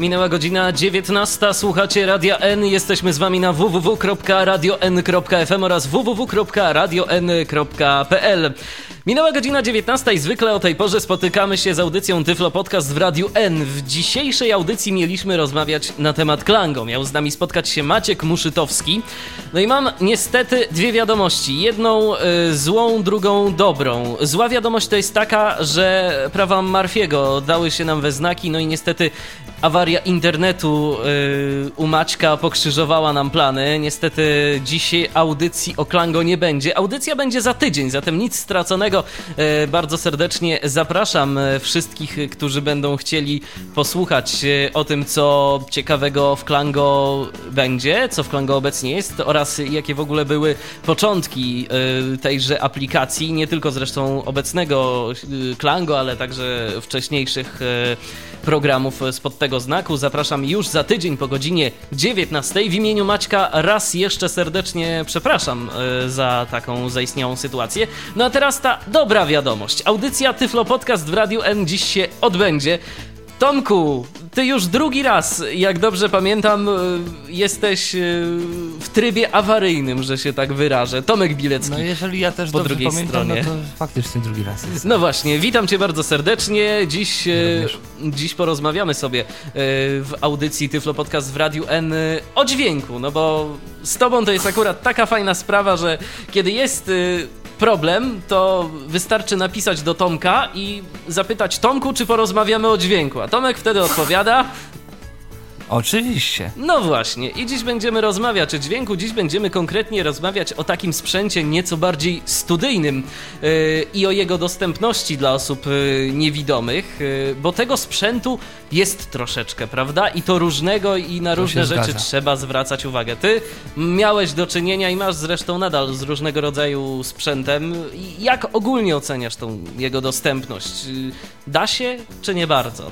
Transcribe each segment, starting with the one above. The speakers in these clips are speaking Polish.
Minęła godzina 19. Słuchacie Radia N. Jesteśmy z wami na www.radion.fm oraz www.radion.pl. Minęła godzina 19 i zwykle o tej porze spotykamy się z audycją Tyflo Podcast w Radiu N. W dzisiejszej audycji mieliśmy rozmawiać na temat Klango. Miał z nami spotkać się Maciek Muszytowski. No i mam niestety dwie wiadomości. Jedną y, złą, drugą dobrą. Zła wiadomość to jest taka, że prawa Marfiego dały się nam we znaki, no i niestety awaria internetu y, u Maćka pokrzyżowała nam plany. Niestety dzisiaj audycji o Klango nie będzie. Audycja będzie za tydzień, zatem nic straconego. Y, bardzo serdecznie zapraszam y, wszystkich, którzy będą chcieli posłuchać o tym, co ciekawego w Klango będzie, co w Klango obecnie jest oraz jakie w ogóle były początki tejże aplikacji, nie tylko zresztą obecnego Klango, ale także wcześniejszych programów spod tego znaku. Zapraszam już za tydzień po godzinie 19. W imieniu Maćka raz jeszcze serdecznie przepraszam e, za taką zaistniałą sytuację. No a teraz ta dobra wiadomość. Audycja Tyflo Podcast w Radiu N dziś się odbędzie. Tomku, ty już drugi raz, jak dobrze pamiętam, e, jesteś e, w trybie awaryjnym, że się tak wyrażę. Tomek Bilecki. No jeżeli ja też po drugiej pamiętam, stronie. no to faktycznie drugi raz jest. No właśnie, witam cię bardzo serdecznie. Dziś, e, dziś porozmawiamy sobie w audycji Tyflo Podcast w Radiu N o dźwięku, no bo z tobą to jest akurat taka fajna sprawa, że kiedy jest problem, to wystarczy napisać do Tomka i zapytać Tomku, czy porozmawiamy o dźwięku. A Tomek wtedy odpowiada. Oczywiście. No właśnie, i dziś będziemy rozmawiać o dźwięku. Dziś będziemy konkretnie rozmawiać o takim sprzęcie nieco bardziej studyjnym yy, i o jego dostępności dla osób yy, niewidomych, yy, bo tego sprzętu jest troszeczkę, prawda? I to różnego i na to różne rzeczy trzeba zwracać uwagę. Ty miałeś do czynienia i masz zresztą nadal z różnego rodzaju sprzętem. Jak ogólnie oceniasz tą jego dostępność? Y, da się, czy nie bardzo?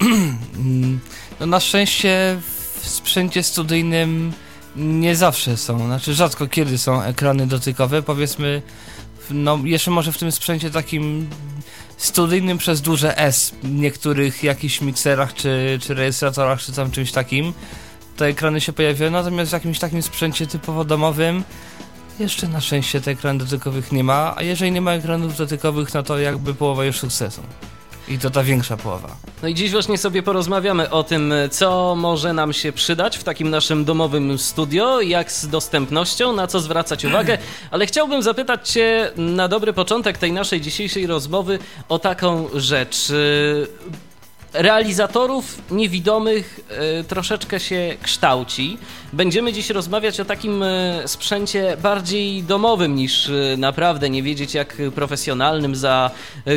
No na szczęście w sprzęcie studyjnym nie zawsze są, znaczy rzadko kiedy są ekrany dotykowe, powiedzmy, no jeszcze może w tym sprzęcie takim studyjnym przez duże S, w niektórych jakichś mikserach, czy, czy rejestratorach, czy tam czymś takim, te ekrany się pojawiają, natomiast w jakimś takim sprzęcie typowo domowym jeszcze na szczęście tych ekran dotykowych nie ma, a jeżeli nie ma ekranów dotykowych, no to jakby połowa już sukcesu. I to ta większa połowa. No i dziś właśnie sobie porozmawiamy o tym, co może nam się przydać w takim naszym domowym studio, jak z dostępnością, na co zwracać uwagę, ale chciałbym zapytać Cię na dobry początek tej naszej dzisiejszej rozmowy o taką rzecz realizatorów niewidomych y, troszeczkę się kształci. Będziemy dziś rozmawiać o takim y, sprzęcie bardziej domowym niż y, naprawdę nie wiedzieć jak profesjonalnym za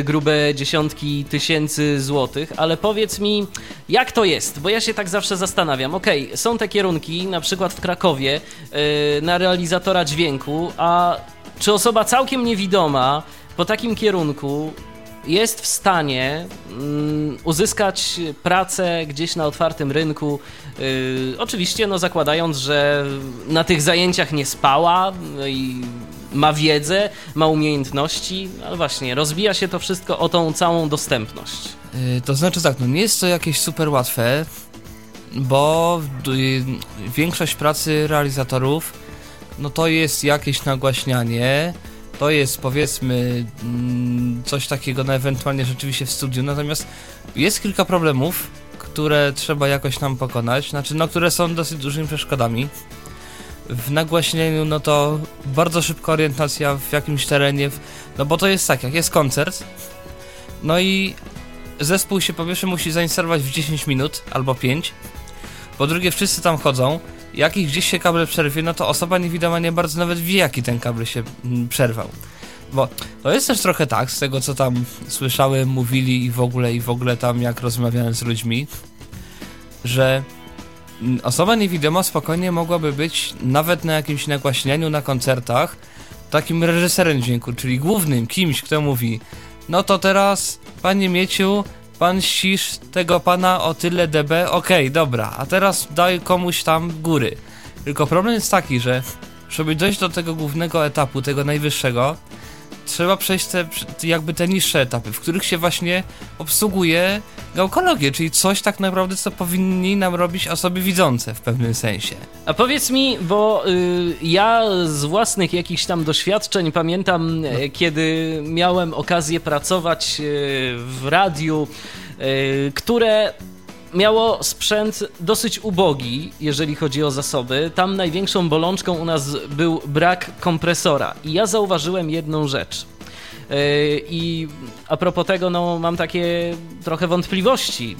grube dziesiątki tysięcy złotych, ale powiedz mi, jak to jest? Bo ja się tak zawsze zastanawiam. Okay, są te kierunki, na przykład w Krakowie, na realizatora dźwięku, a czy osoba całkiem niewidoma po takim kierunku jest w stanie mm, uzyskać pracę gdzieś na otwartym rynku. Yy, oczywiście, no zakładając, że na tych zajęciach nie spała no i ma wiedzę, ma umiejętności, ale właśnie rozbija się to wszystko o tą całą dostępność. Yy, to znaczy tak, no nie jest to jakieś super łatwe, bo yy, większość pracy realizatorów no to jest jakieś nagłaśnianie, to jest powiedzmy mm, coś takiego, no ewentualnie rzeczywiście w studiu, natomiast jest kilka problemów, które trzeba jakoś nam pokonać, znaczy no, które są dosyć dużymi przeszkodami. W nagłaśnieniu, no to bardzo szybka orientacja w jakimś terenie, no bo to jest tak, jak jest koncert, no i zespół się po pierwsze musi zainstalować w 10 minut albo 5, po drugie wszyscy tam chodzą, jak ich gdzieś się kabel przerwie, no to osoba niewidoma nie bardzo nawet wie, jaki ten kabel się mm, przerwał. Bo to jest też trochę tak, z tego co tam słyszałem, mówili i w ogóle, i w ogóle tam jak rozmawiałem z ludźmi, że mm, osoba niewidoma spokojnie mogłaby być nawet na jakimś nagłaśnianiu na koncertach takim reżyserem dźwięku, czyli głównym kimś, kto mówi no to teraz, panie Mieciu, pan ścisz tego pana o tyle dB, okej, okay, dobra, a teraz daj komuś tam góry. Tylko problem jest taki, że żeby dojść do tego głównego etapu, tego najwyższego, trzeba przejść te, jakby te niższe etapy, w których się właśnie obsługuje gałkologię, czyli coś tak naprawdę, co powinni nam robić osoby widzące w pewnym sensie. A powiedz mi, bo y, ja z własnych jakichś tam doświadczeń pamiętam, no. kiedy miałem okazję pracować y, w radiu, y, które miało sprzęt dosyć ubogi, jeżeli chodzi o zasoby. Tam największą bolączką u nas był brak kompresora. I ja zauważyłem jedną rzecz. E, I a propos tego, no, mam takie trochę wątpliwości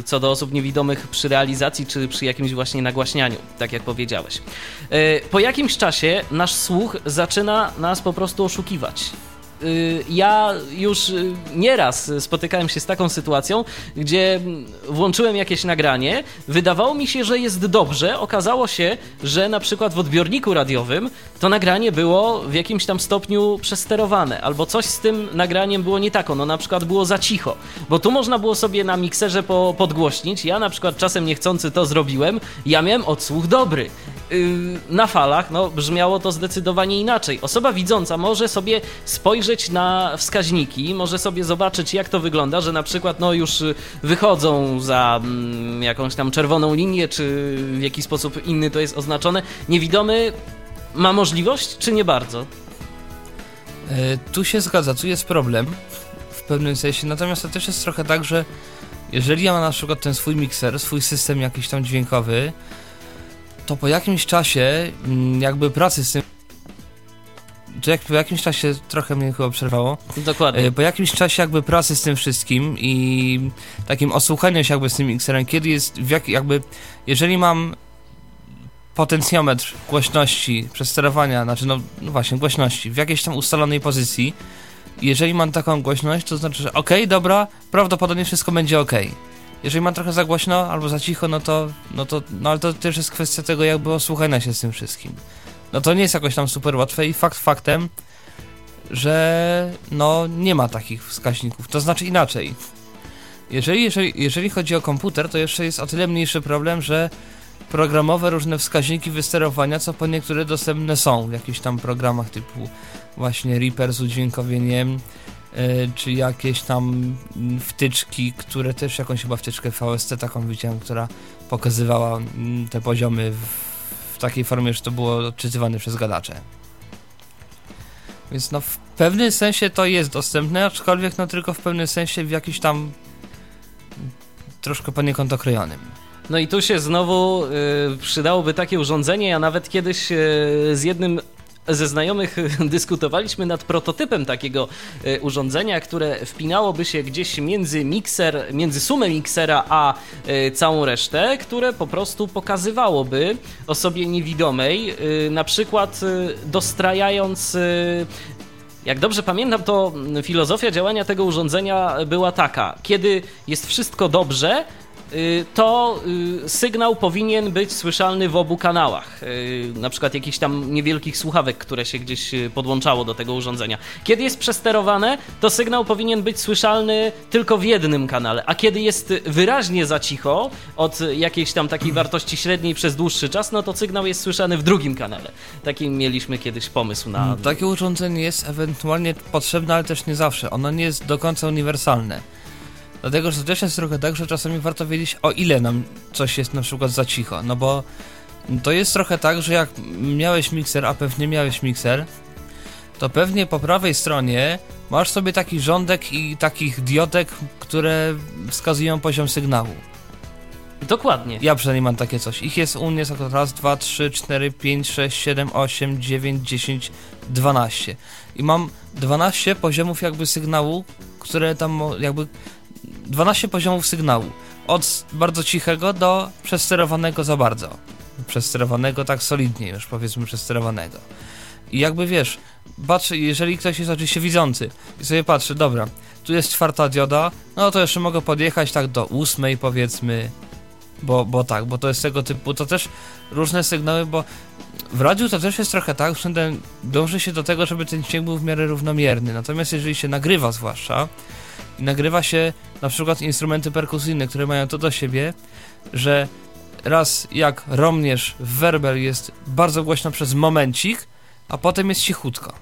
e, co do osób niewidomych przy realizacji czy przy jakimś właśnie nagłaśnianiu, tak jak powiedziałeś. E, po jakimś czasie nasz słuch zaczyna nas po prostu oszukiwać. Y, ja już y, nieraz spotykałem się z taką sytuacją, gdzie włączyłem jakieś nagranie, wydawało mi się, że jest dobrze, okazało się, że na przykład w odbiorniku radiowym to nagranie było w jakimś tam stopniu przesterowane, albo coś z tym nagraniem było nie tak, ono na przykład było za cicho, bo tu można było sobie na mikserze po, podgłośnić, ja na przykład czasem niechcący to zrobiłem, ja miałem odsłuch dobry. Y, na falach, no brzmiało to zdecydowanie inaczej. Osoba widząca może sobie spojrzeć na wskaźniki, może sobie zobaczyć jak to wygląda, że na przykład no już wychodzą za mm, jakąś tam czerwoną linię, czy w jakiś sposób inny to jest oznaczone. Niewidomy ma możliwość, czy nie bardzo? E, tu się zgadza, tu jest problem w pewnym sensie, natomiast to też jest trochę tak, że jeżeli ja mam na przykład ten swój mikser, swój system jakiś tam dźwiękowy, to po jakimś czasie mm, jakby pracy z tym to jak po jakimś czasie trochę mnie chyba przerwało. Dokładnie. E, po jakimś czasie jakby pracy z tym wszystkim i takim osłuchaniem się jakby z tym mikserem, kiedy jest, w jak, jakby, jeżeli mam potencjometr głośności przesterowania, znaczy no, no, właśnie głośności w jakiejś tam ustalonej pozycji, jeżeli mam taką głośność, to znaczy, że ok, dobra, prawdopodobnie wszystko będzie ok jeżeli mam trochę za głośno albo za cicho, no to, no to, no ale to też jest kwestia tego jakby osłuchania się z tym wszystkim. No to nie jest jakoś tam super łatwe i fakt faktem, że no nie ma takich wskaźników. To znaczy inaczej. Jeżeli, jeżeli, jeżeli chodzi o komputer, to jeszcze jest o tyle mniejszy problem, że programowe różne wskaźniki wysterowania, co po niektóre dostępne są w jakichś tam programach typu właśnie Reaper z udźwiękowieniem, czy jakieś tam wtyczki, które też jakąś chyba wtyczkę VST taką widziałem, która pokazywała mm, te poziomy w, takiej formie, że to było odczytywane przez gadacze. Więc no w pewnym sensie to jest dostępne, aczkolwiek no tylko w pewnym sensie w jakimś tam troszkę poniekąd okrojonym. No i tu się znowu y, przydałoby takie urządzenie. Ja nawet kiedyś y, z jednym ze znajomych dyskutowaliśmy nad prototypem takiego e, urządzenia, które wpinałoby się gdzieś między mikser, między sumę miksera a e, całą resztę, które po prostu pokazywałoby osobie niewidomej, e, na przykład dostrajając jak dobrze pamiętam, to filozofia działania tego urządzenia była taka: kiedy jest wszystko dobrze, to y, sygnał powinien być słyszalny w obu kanałach. Y, na przykład jakichś tam niewielkich słuchawek, które się gdzieś podłączało do tego urządzenia. Kiedy jest przesterowane, to sygnał powinien być słyszalny tylko w jednym kanale, a kiedy jest wyraźnie za cicho od jakiejś tam takiej wartości średniej przez dłuższy czas, no to sygnał jest słyszany w drugim kanale. Taki mieliśmy kiedyś pomysł na. Takie urządzenie jest ewentualnie potrzebne, ale też nie zawsze. Ono nie jest do końca uniwersalne. Dlatego, że to też jest trochę tak, że czasami warto wiedzieć, o ile nam coś jest na przykład za cicho. No bo to jest trochę tak, że jak miałeś mikser, a pewnie miałeś mikser, to pewnie po prawej stronie masz sobie taki rządek i takich diodek, które wskazują poziom sygnału. Dokładnie. Ja przynajmniej mam takie coś. Ich jest u mnie raz, dwa, trzy, cztery, pięć, sześć, siedem, osiem, dziewięć, dziesięć, dwanaście. I mam 12 poziomów jakby sygnału, które tam jakby 12 poziomów sygnału. Od bardzo cichego do przesterowanego za bardzo. Przesterowanego tak solidnie już, powiedzmy przesterowanego. I jakby wiesz, patrzę, jeżeli ktoś jest oczywiście widzący i sobie patrzy, dobra, tu jest czwarta dioda, no to jeszcze mogę podjechać tak do ósmej powiedzmy, Bo, bo tak, bo to jest tego typu, to też różne sygnały, bo w radiu to też jest trochę tak, że dąży się do tego, żeby ten dźwięk był w miarę równomierny. Natomiast jeżeli się nagrywa zwłaszcza i nagrywa się na przykład instrumenty perkusyjne, które mają to do siebie, że raz jak romnierz w werbel jest bardzo głośno przez momencik, a potem jest cichutko.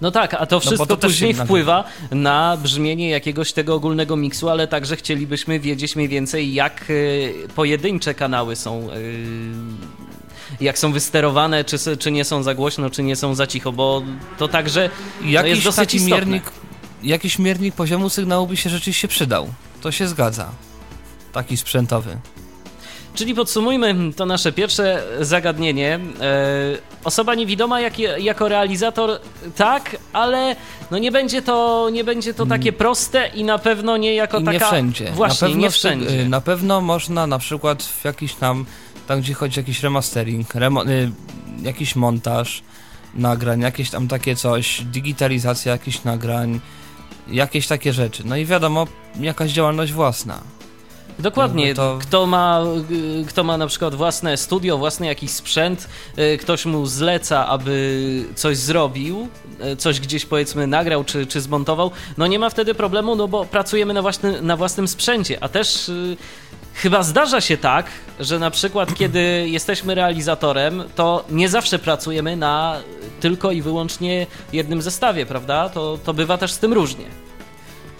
No tak, a to No wszystko bo to później wpływa na brzmienie jakiegoś tego ogólnego miksu, ale także chcielibyśmy wiedzieć mniej więcej, jak y, pojedyncze kanały są. y, jak są wysterowane, czy, czy nie są za głośno, czy nie są za cicho, bo to także jest dosyć taki istotne. miernik, jakiś miernik poziomu sygnału by się rzeczywiście przydał. To się zgadza. Taki sprzętowy. Czyli podsumujmy to nasze pierwsze zagadnienie. E, osoba niewidoma jak, jako realizator tak, ale no nie będzie to, nie będzie to takie proste i na pewno nie jako Mm. I taka... nie wszędzie. Właśnie, na pewno nie wszędzie. y, Na pewno można na przykład w jakiś tam, tam gdzie chodzi jakiś remastering, remo, y, jakiś montaż nagrań, jakieś tam takie coś, digitalizacja jakichś nagrań, jakieś takie rzeczy. No i wiadomo, jakaś działalność własna. Dokładnie. To- Kto, ma, y, kto ma na przykład własne studio, własny jakiś sprzęt, y, ktoś mu zleca, aby coś zrobił, y, coś gdzieś powiedzmy nagrał czy, czy zmontował, no nie ma wtedy problemu, no bo pracujemy na, własny, na własnym sprzęcie, a też chyba zdarza się tak, że na przykład kiedy jesteśmy realizatorem, to nie zawsze pracujemy na tylko i wyłącznie jednym zestawie, prawda? To, to bywa też z tym różnie.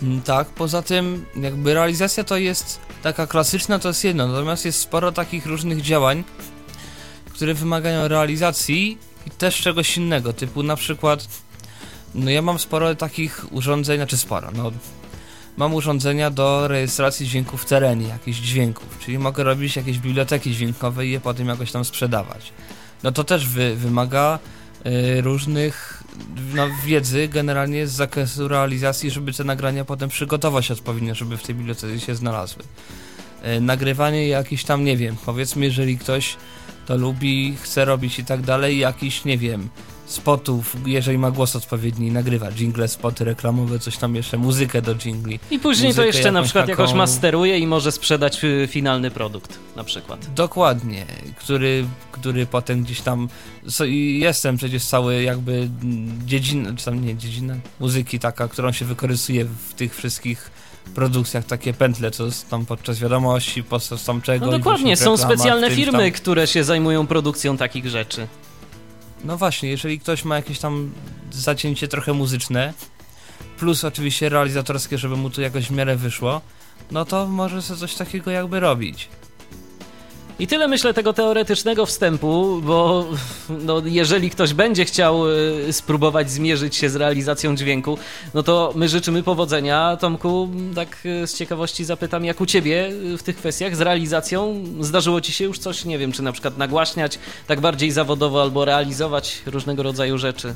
Mm, Tak, poza tym jakby realizacja to jest taka klasyczna, to jest jedno, natomiast jest sporo takich różnych działań, które wymagają realizacji i też czegoś innego, typu na przykład, no ja mam sporo takich urządzeń, znaczy sporo, no mam urządzenia do rejestracji dźwięków w terenie, jakichś dźwięków, czyli mogę robić jakieś biblioteki dźwiękowe i je potem jakoś tam sprzedawać. No to też wy, wymaga y, różnych no, wiedzy generalnie z zakresu realizacji, żeby te nagrania potem przygotować odpowiednio, żeby w tej bibliotece się znalazły. Y, nagrywanie jakiś tam, nie wiem, powiedzmy, jeżeli ktoś to lubi, chce robić i tak dalej, jakiś, nie wiem, spotów, jeżeli ma głos odpowiedni, nagrywa jingle, spoty reklamowe, coś tam jeszcze, muzykę do jingli. I później to jeszcze na przykład jakoś taką- masteruje i może sprzedać y, finalny produkt na przykład. Dokładnie, który, który potem gdzieś tam. So, jestem przecież cały jakby dziedzina, czy tam nie dziedzina, muzyki taka, którą się wykorzystuje w tych wszystkich produkcjach, takie pętle, co tam podczas wiadomości, podczas tam czego. No dokładnie, są specjalne firmy, Tam. które się zajmują produkcją takich rzeczy. No właśnie, jeżeli ktoś ma jakieś tam zacięcie trochę muzyczne, plus oczywiście realizatorskie, żeby mu to jakoś w miarę wyszło, no to może sobie coś takiego jakby robić. I tyle myślę tego teoretycznego wstępu, bo no, jeżeli ktoś będzie chciał y, spróbować zmierzyć się z realizacją dźwięku, no to my życzymy powodzenia. Tomku, tak y, z ciekawości zapytam, jak u ciebie y, w tych kwestiach z realizacją zdarzyło ci się już coś, nie wiem, czy na przykład nagłaśniać tak bardziej zawodowo albo realizować różnego rodzaju rzeczy?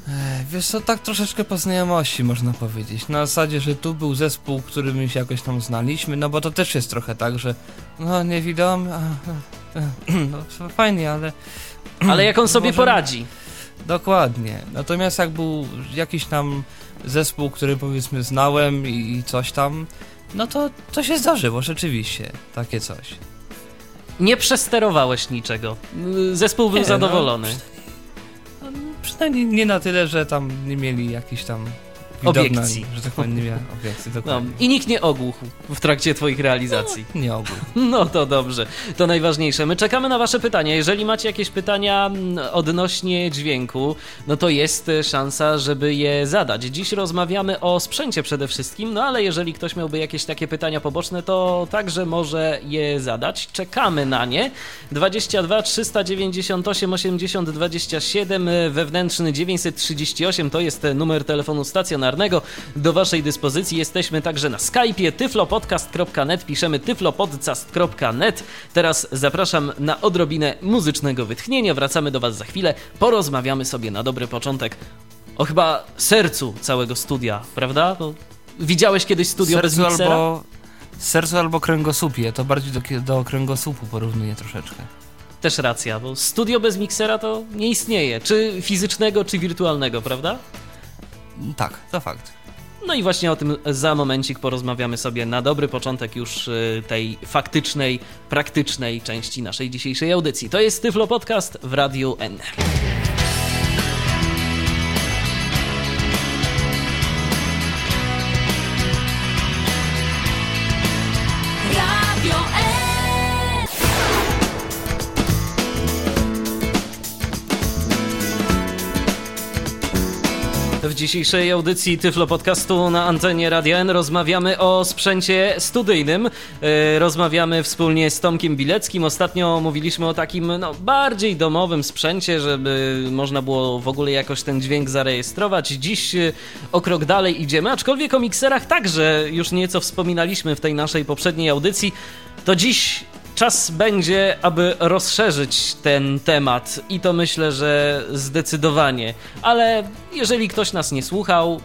Wiesz co, tak troszeczkę po znajomości można powiedzieć. Na zasadzie, że tu był zespół, który my się jakoś tam znaliśmy, no bo to też jest trochę tak, że no niewidomy, a, a, no fajnie, ale Ale jak on sobie Może- poradzi? dokładnie. Natomiast jak był jakiś tam zespół, który powiedzmy znałem i, i coś tam, no to to się zdarzyło rzeczywiście, takie coś. Nie przesterowałeś niczego. Zespół był Nie, no, zadowolony. No, przynajmniej nie na tyle, że tam nie mieli jakichś tam Obiekcji. że tak powiem, nie obiekcji, No, dokładnie. I nikt nie ogłuchł w trakcie twoich realizacji. Nie ogół. No to dobrze, to najważniejsze. My czekamy na Wasze pytania. Jeżeli macie jakieś pytania mm, odnośnie dźwięku, no to jest e, szansa, żeby je zadać. Dziś rozmawiamy o sprzęcie przede wszystkim, no ale jeżeli ktoś miałby jakieś takie pytania poboczne, to także może je zadać. Czekamy na nie. 22 398 80 27 e, wewnętrzny 938 to jest e, numer telefonu stacjonarnego. Do Waszej dyspozycji jesteśmy także na Skype'ie tyflopodcast.net, piszemy tyflopodcast.net. Teraz zapraszam na odrobinę muzycznego wytchnienia. Wracamy do Was za chwilę. Porozmawiamy sobie na dobry początek o chyba sercu całego studia, prawda? Bo widziałeś kiedyś studio bez sercu miksera? albo sercu albo kręgosłupie, to bardziej do, do kręgosłupu porównuję troszeczkę. Też racja, bo studio bez miksera to nie istnieje. Czy fizycznego, czy wirtualnego, prawda? Tak, to fakt. No i właśnie o tym za momencik porozmawiamy sobie na dobry początek już y, tej faktycznej, praktycznej części naszej dzisiejszej audycji. To jest Tyflo Podcast w Radiu N. W dzisiejszej audycji Tyflo Podcastu na antenie Radia N rozmawiamy o sprzęcie studyjnym. E, rozmawiamy wspólnie z Tomkiem Bileckim. Ostatnio mówiliśmy o takim no, bardziej domowym sprzęcie, żeby można było w ogóle jakoś ten dźwięk zarejestrować. Dziś e, o krok dalej idziemy, aczkolwiek o mikserach także już nieco wspominaliśmy w tej naszej poprzedniej audycji. To dziś czas będzie, aby rozszerzyć ten temat i to myślę, że zdecydowanie. Ale jeżeli ktoś nas nie słuchał,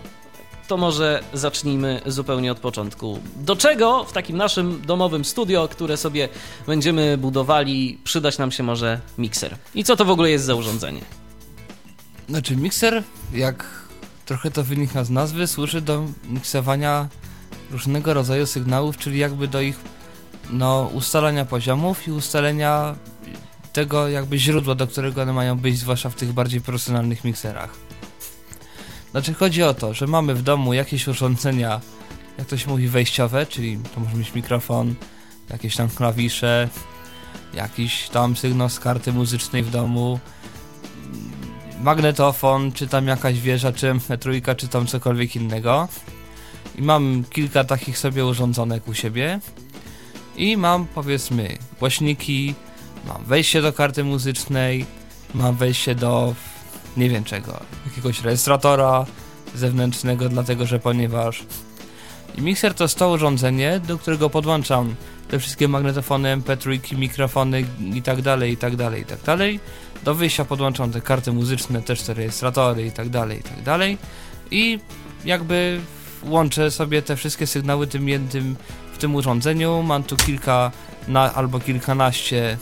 to może zacznijmy zupełnie od początku. Do czego w takim naszym domowym studio, które sobie będziemy budowali, przydać nam się może mikser? I co to w ogóle jest za urządzenie? Znaczy, mikser, jak trochę to wynika z nazwy, służy do miksowania różnego rodzaju sygnałów, czyli jakby do ich no, ustalania poziomów i ustalenia tego jakby źródła, do którego one mają być, zwłaszcza w tych bardziej profesjonalnych mikserach. Znaczy chodzi o to, że mamy w domu jakieś urządzenia, jak to się mówi, wejściowe, czyli to może być mikrofon, jakieś tam klawisze, jakiś tam sygnał z karty muzycznej w domu, magnetofon, czy tam jakaś wieża, czy mp czy tam cokolwiek innego. I mam kilka takich sobie urządzonek u siebie i mam powiedzmy głośniki, mam wejście do karty muzycznej, mam wejście do nie wiem czego, jakiegoś rejestratora zewnętrznego, dlatego że ponieważ i mikser to jest to urządzenie, do którego podłączam te wszystkie magnetofony, mp3, mikrofony i tak dalej, i tak dalej, i tak dalej. Do wyjścia podłączam te karty muzyczne, też te rejestratory i tak dalej, i tak dalej. I jakby łączę sobie te wszystkie sygnały tym jednym tym urządzeniu. Mam tu kilka na, albo kilkanaście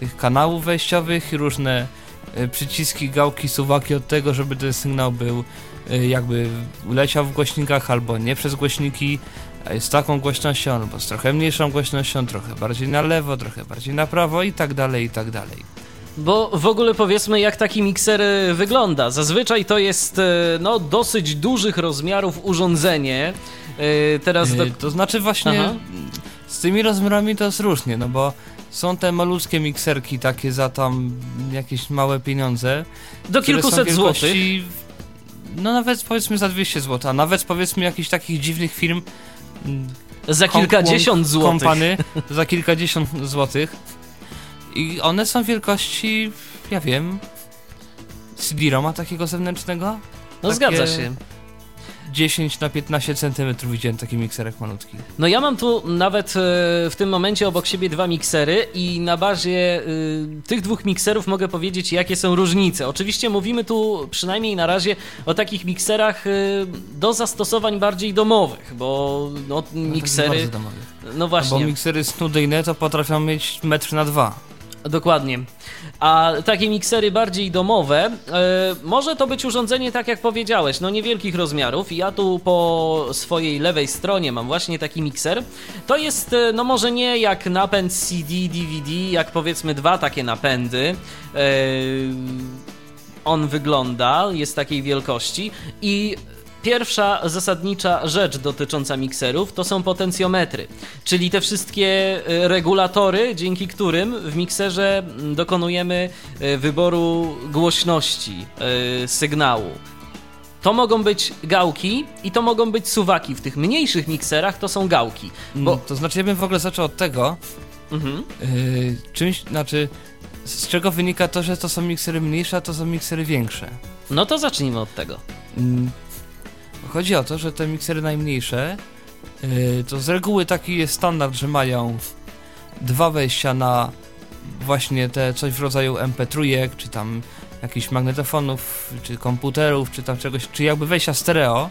tych kanałów wejściowych, różne y, przyciski, gałki, suwaki od tego, żeby ten sygnał był y, jakby leciał w głośnikach albo nie przez głośniki z taką głośnością albo z trochę mniejszą głośnością, trochę bardziej na lewo, trochę bardziej na prawo i tak dalej, i tak dalej. Bo w ogóle powiedzmy, jak taki mikser wygląda. Zazwyczaj to jest no, dosyć dużych rozmiarów urządzenie. Yy, teraz do... To znaczy właśnie Aha. z tymi rozmiarami to jest różnie, no bo są te malutkie mikserki takie za tam jakieś małe pieniądze. Do kilkuset złotych. No nawet powiedzmy za 200 zł, a nawet powiedzmy jakichś takich dziwnych firm mm, za kilkadziesiąt złotych. Kompany za kilkadziesiąt złotych. I one są wielkości, ja wiem, CD-ROMa takiego zewnętrznego. No takie... zgadza się. 10 na 15 cm widziałem taki mikserek malutki. No ja mam tu nawet e, w tym momencie obok siebie dwa miksery i na bazie y, tych dwóch mikserów mogę powiedzieć, jakie są różnice. Oczywiście mówimy tu przynajmniej na razie o takich mikserach y, do zastosowań bardziej domowych, bo no, miksery... No, no właśnie. Bo miksery studyjne to potrafią mieć metr na dwa. Dokładnie. A takie miksery bardziej domowe, e, może to być urządzenie, tak jak powiedziałeś, no niewielkich rozmiarów. Ja tu po swojej lewej stronie mam właśnie taki mikser. To jest, e, no może nie jak napęd CD, DVD, jak powiedzmy dwa takie napędy. E, on wygląda, jest takiej wielkości i Pierwsza zasadnicza rzecz dotycząca mikserów to są potencjometry, czyli te wszystkie e, regulatory, dzięki którym w mikserze dokonujemy e, wyboru głośności e, sygnału. To mogą być gałki i to mogą być suwaki. W tych mniejszych mikserach to są gałki. Bo... to znaczy, ja bym w ogóle zaczął od tego, mhm. yy, czymś, znaczy, z czego wynika to, że to są miksery mniejsze, a to są miksery większe. No to zacznijmy od tego. Yy Chodzi o to, że te miksery najmniejsze yy, to z reguły taki jest standard, że mają dwa wejścia na właśnie te coś w rodzaju MP3, czy tam jakichś magnetofonów, czy komputerów, czy tam czegoś, czy jakby wejścia stereo.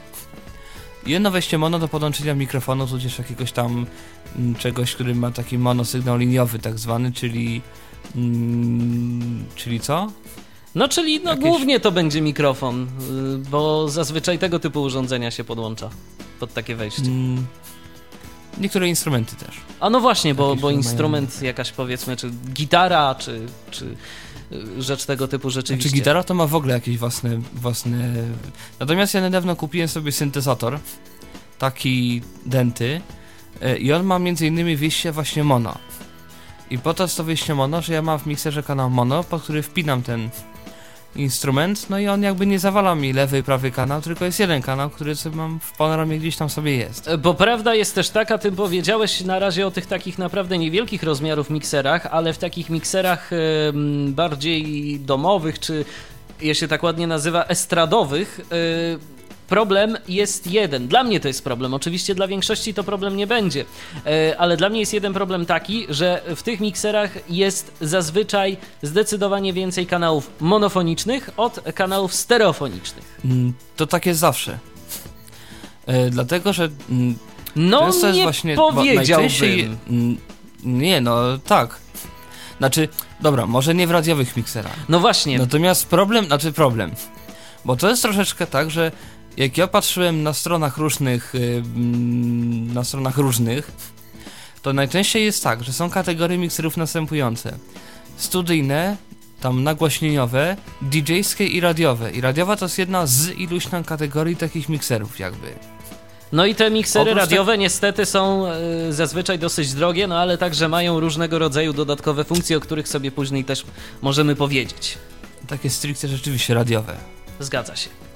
Jedno wejście mono do podłączenia mikrofonu, tudzież jakiegoś tam m, czegoś, który ma taki monosygnał liniowy tak zwany, czyli mm, czyli co? No czyli no, Jakieś- głównie to będzie mikrofon, y, bo zazwyczaj tego typu urządzenia się podłącza pod takie wejście. Mm, niektóre instrumenty też. A no właśnie, bo, bo mają- instrument jakaś powiedzmy, czy gitara, czy, czy y, rzecz tego typu rzeczywiście. Znaczy gitara to ma w ogóle jakieś własne, własne... Natomiast ja niedawno kupiłem sobie syntezator, taki denty e, i on ma między innymi wyjście właśnie mono. I po to jest to wyjście mono, że ja mam w mikserze kanał mono, po który wpinam ten instrument, no i on jakby nie zawala mi lewy i prawy kanał, tylko jest jeden kanał, który sobie mam w panoramie gdzieś tam sobie jest. Bo prawda jest też taka, ty powiedziałeś na razie o tych takich naprawdę niewielkich rozmiarów mikserach, ale w takich mikserach bardziej domowych, czy je się tak ładnie nazywa, estradowych, y, problem jest jeden. Dla mnie to jest problem. Oczywiście dla większości to problem nie będzie, E, ale dla mnie jest jeden problem taki, że w tych mikserach jest zazwyczaj zdecydowanie więcej kanałów monofonicznych od kanałów stereofonicznych. Mm, To tak jest zawsze. E, dlatego, że mm, No jest nie właśnie, powiedziałbym. mm, Nie, no tak. Znaczy, dobra, może nie w radiowych mikserach. No właśnie, Natomiast problem, znaczy problem. Bo to jest troszeczkę tak, że jak ja patrzyłem na stronach różnych, y, mm, na stronach różnych, to najczęściej jest tak, że są kategorie mikserów następujące. Studyjne, tam nagłośnieniowe, DJ-skie i radiowe. I radiowa to jest jedna z iluś tam kategorii takich mikserów jakby. No i te miksery Oprócz radiowe niestety są e, zazwyczaj dosyć drogie, no ale także mają różnego rodzaju dodatkowe funkcje, o których sobie później też możemy powiedzieć. Takie stricte rzeczywiście radiowe. Zgadza się.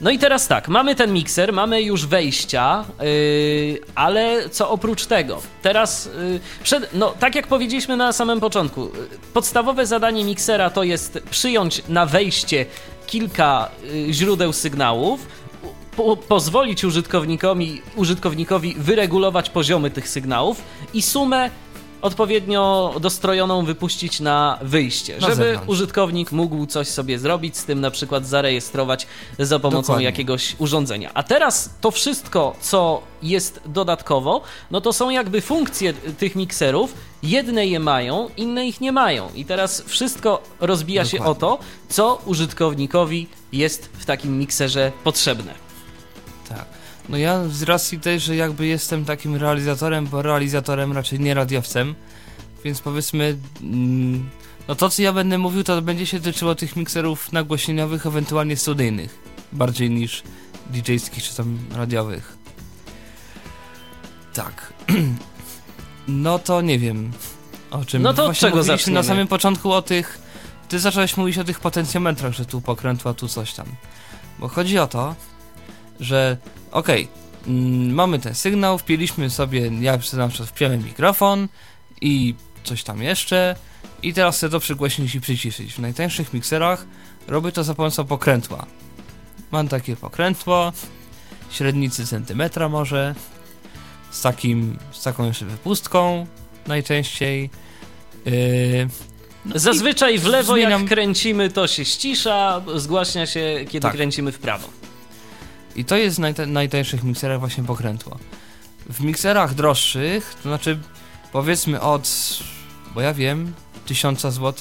No i teraz tak, mamy ten mikser, mamy już wejścia, yy, ale co oprócz tego? Teraz, yy, przed, no tak jak powiedzieliśmy na samym początku, yy, podstawowe zadanie miksera to jest przyjąć na wejście kilka yy, źródeł sygnałów, po, pozwolić użytkownikowi, użytkownikowi wyregulować poziomy tych sygnałów i sumę odpowiednio dostrojoną wypuścić na wyjście, Na żeby zewnątrz. użytkownik mógł coś sobie zrobić z tym, na przykład zarejestrować za pomocą Dokładnie. jakiegoś urządzenia. A teraz to wszystko, co jest dodatkowo, no to są jakby funkcje tych mikserów. Jedne je mają, inne ich nie mają. I teraz wszystko rozbija się o Dokładnie. to, co użytkownikowi jest w takim mikserze potrzebne. No ja z racji tej, że jakby jestem takim realizatorem, bo realizatorem raczej nie radiowcem, więc powiedzmy, mm, no to co ja będę mówił, to będzie się tyczyło tych mikserów nagłośnieniowych, ewentualnie studyjnych, bardziej niż DJ-skich czy tam radiowych. Tak. no to nie wiem, o czym No to od Właśnie czego mówiliśmy zaczniemy? na samym początku o tych, ty zacząłeś mówić o tych potencjometrach, że tu pokrętła, tu coś tam. Bo chodzi o to, że okej, mm, mamy ten sygnał, wpięliśmy sobie, ja na przykład wpiąłem mikrofon i coś tam jeszcze i teraz chcę to przygłośnić i przyciszyć. W najtańszych mikserach robię to za pomocą pokrętła. Mam takie pokrętło, średnicy centymetra może, z takim, z taką jeszcze wypustką najczęściej. Yy, no Zazwyczaj w lewo jak zmieniam- kręcimy, to się ścisza, zgłaśnia się, kiedy Tak. kręcimy w prawo. I to jest w najta- najtańszych mikserach właśnie pokrętło. W mikserach droższych, to znaczy powiedzmy od, bo ja wiem, 1000 zł,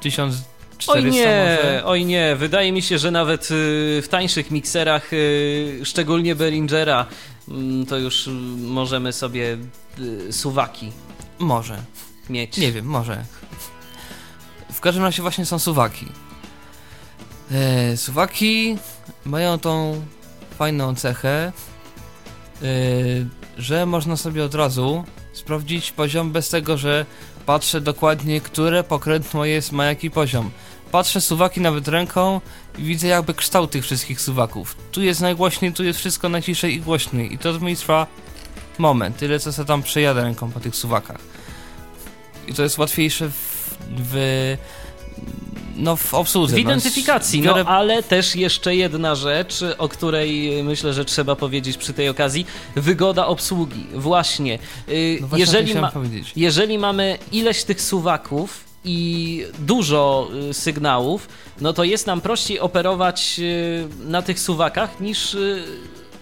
1400 Oj nie, może. oj nie, wydaje mi się, że nawet y, w tańszych mikserach, y, szczególnie Behringera, mm, to już y, możemy sobie y, suwaki Może, mieć. nie wiem, może. W każdym razie właśnie są suwaki. E, suwaki mają tą fajną cechę, e, że można sobie od razu sprawdzić poziom bez tego, że patrzę dokładnie, które pokrętło jest, ma jaki poziom. Patrzę suwaki nawet ręką i widzę jakby kształt tych wszystkich suwaków. Tu jest najgłośniej, tu jest wszystko najciszej i głośniej. I to mi trwa moment, tyle co sobie tam przejadę ręką po tych suwakach. I to jest łatwiejsze w, w no w obsłudze. W no. identyfikacji, Biorę- no ale też jeszcze jedna rzecz, o której y, myślę, że trzeba powiedzieć przy tej okazji. Wygoda obsługi. Właśnie. Y, no właśnie jeżeli, ma, powiedzieć. jeżeli mamy ileś tych suwaków i dużo y, sygnałów, no to jest nam prościej operować na tych suwakach niż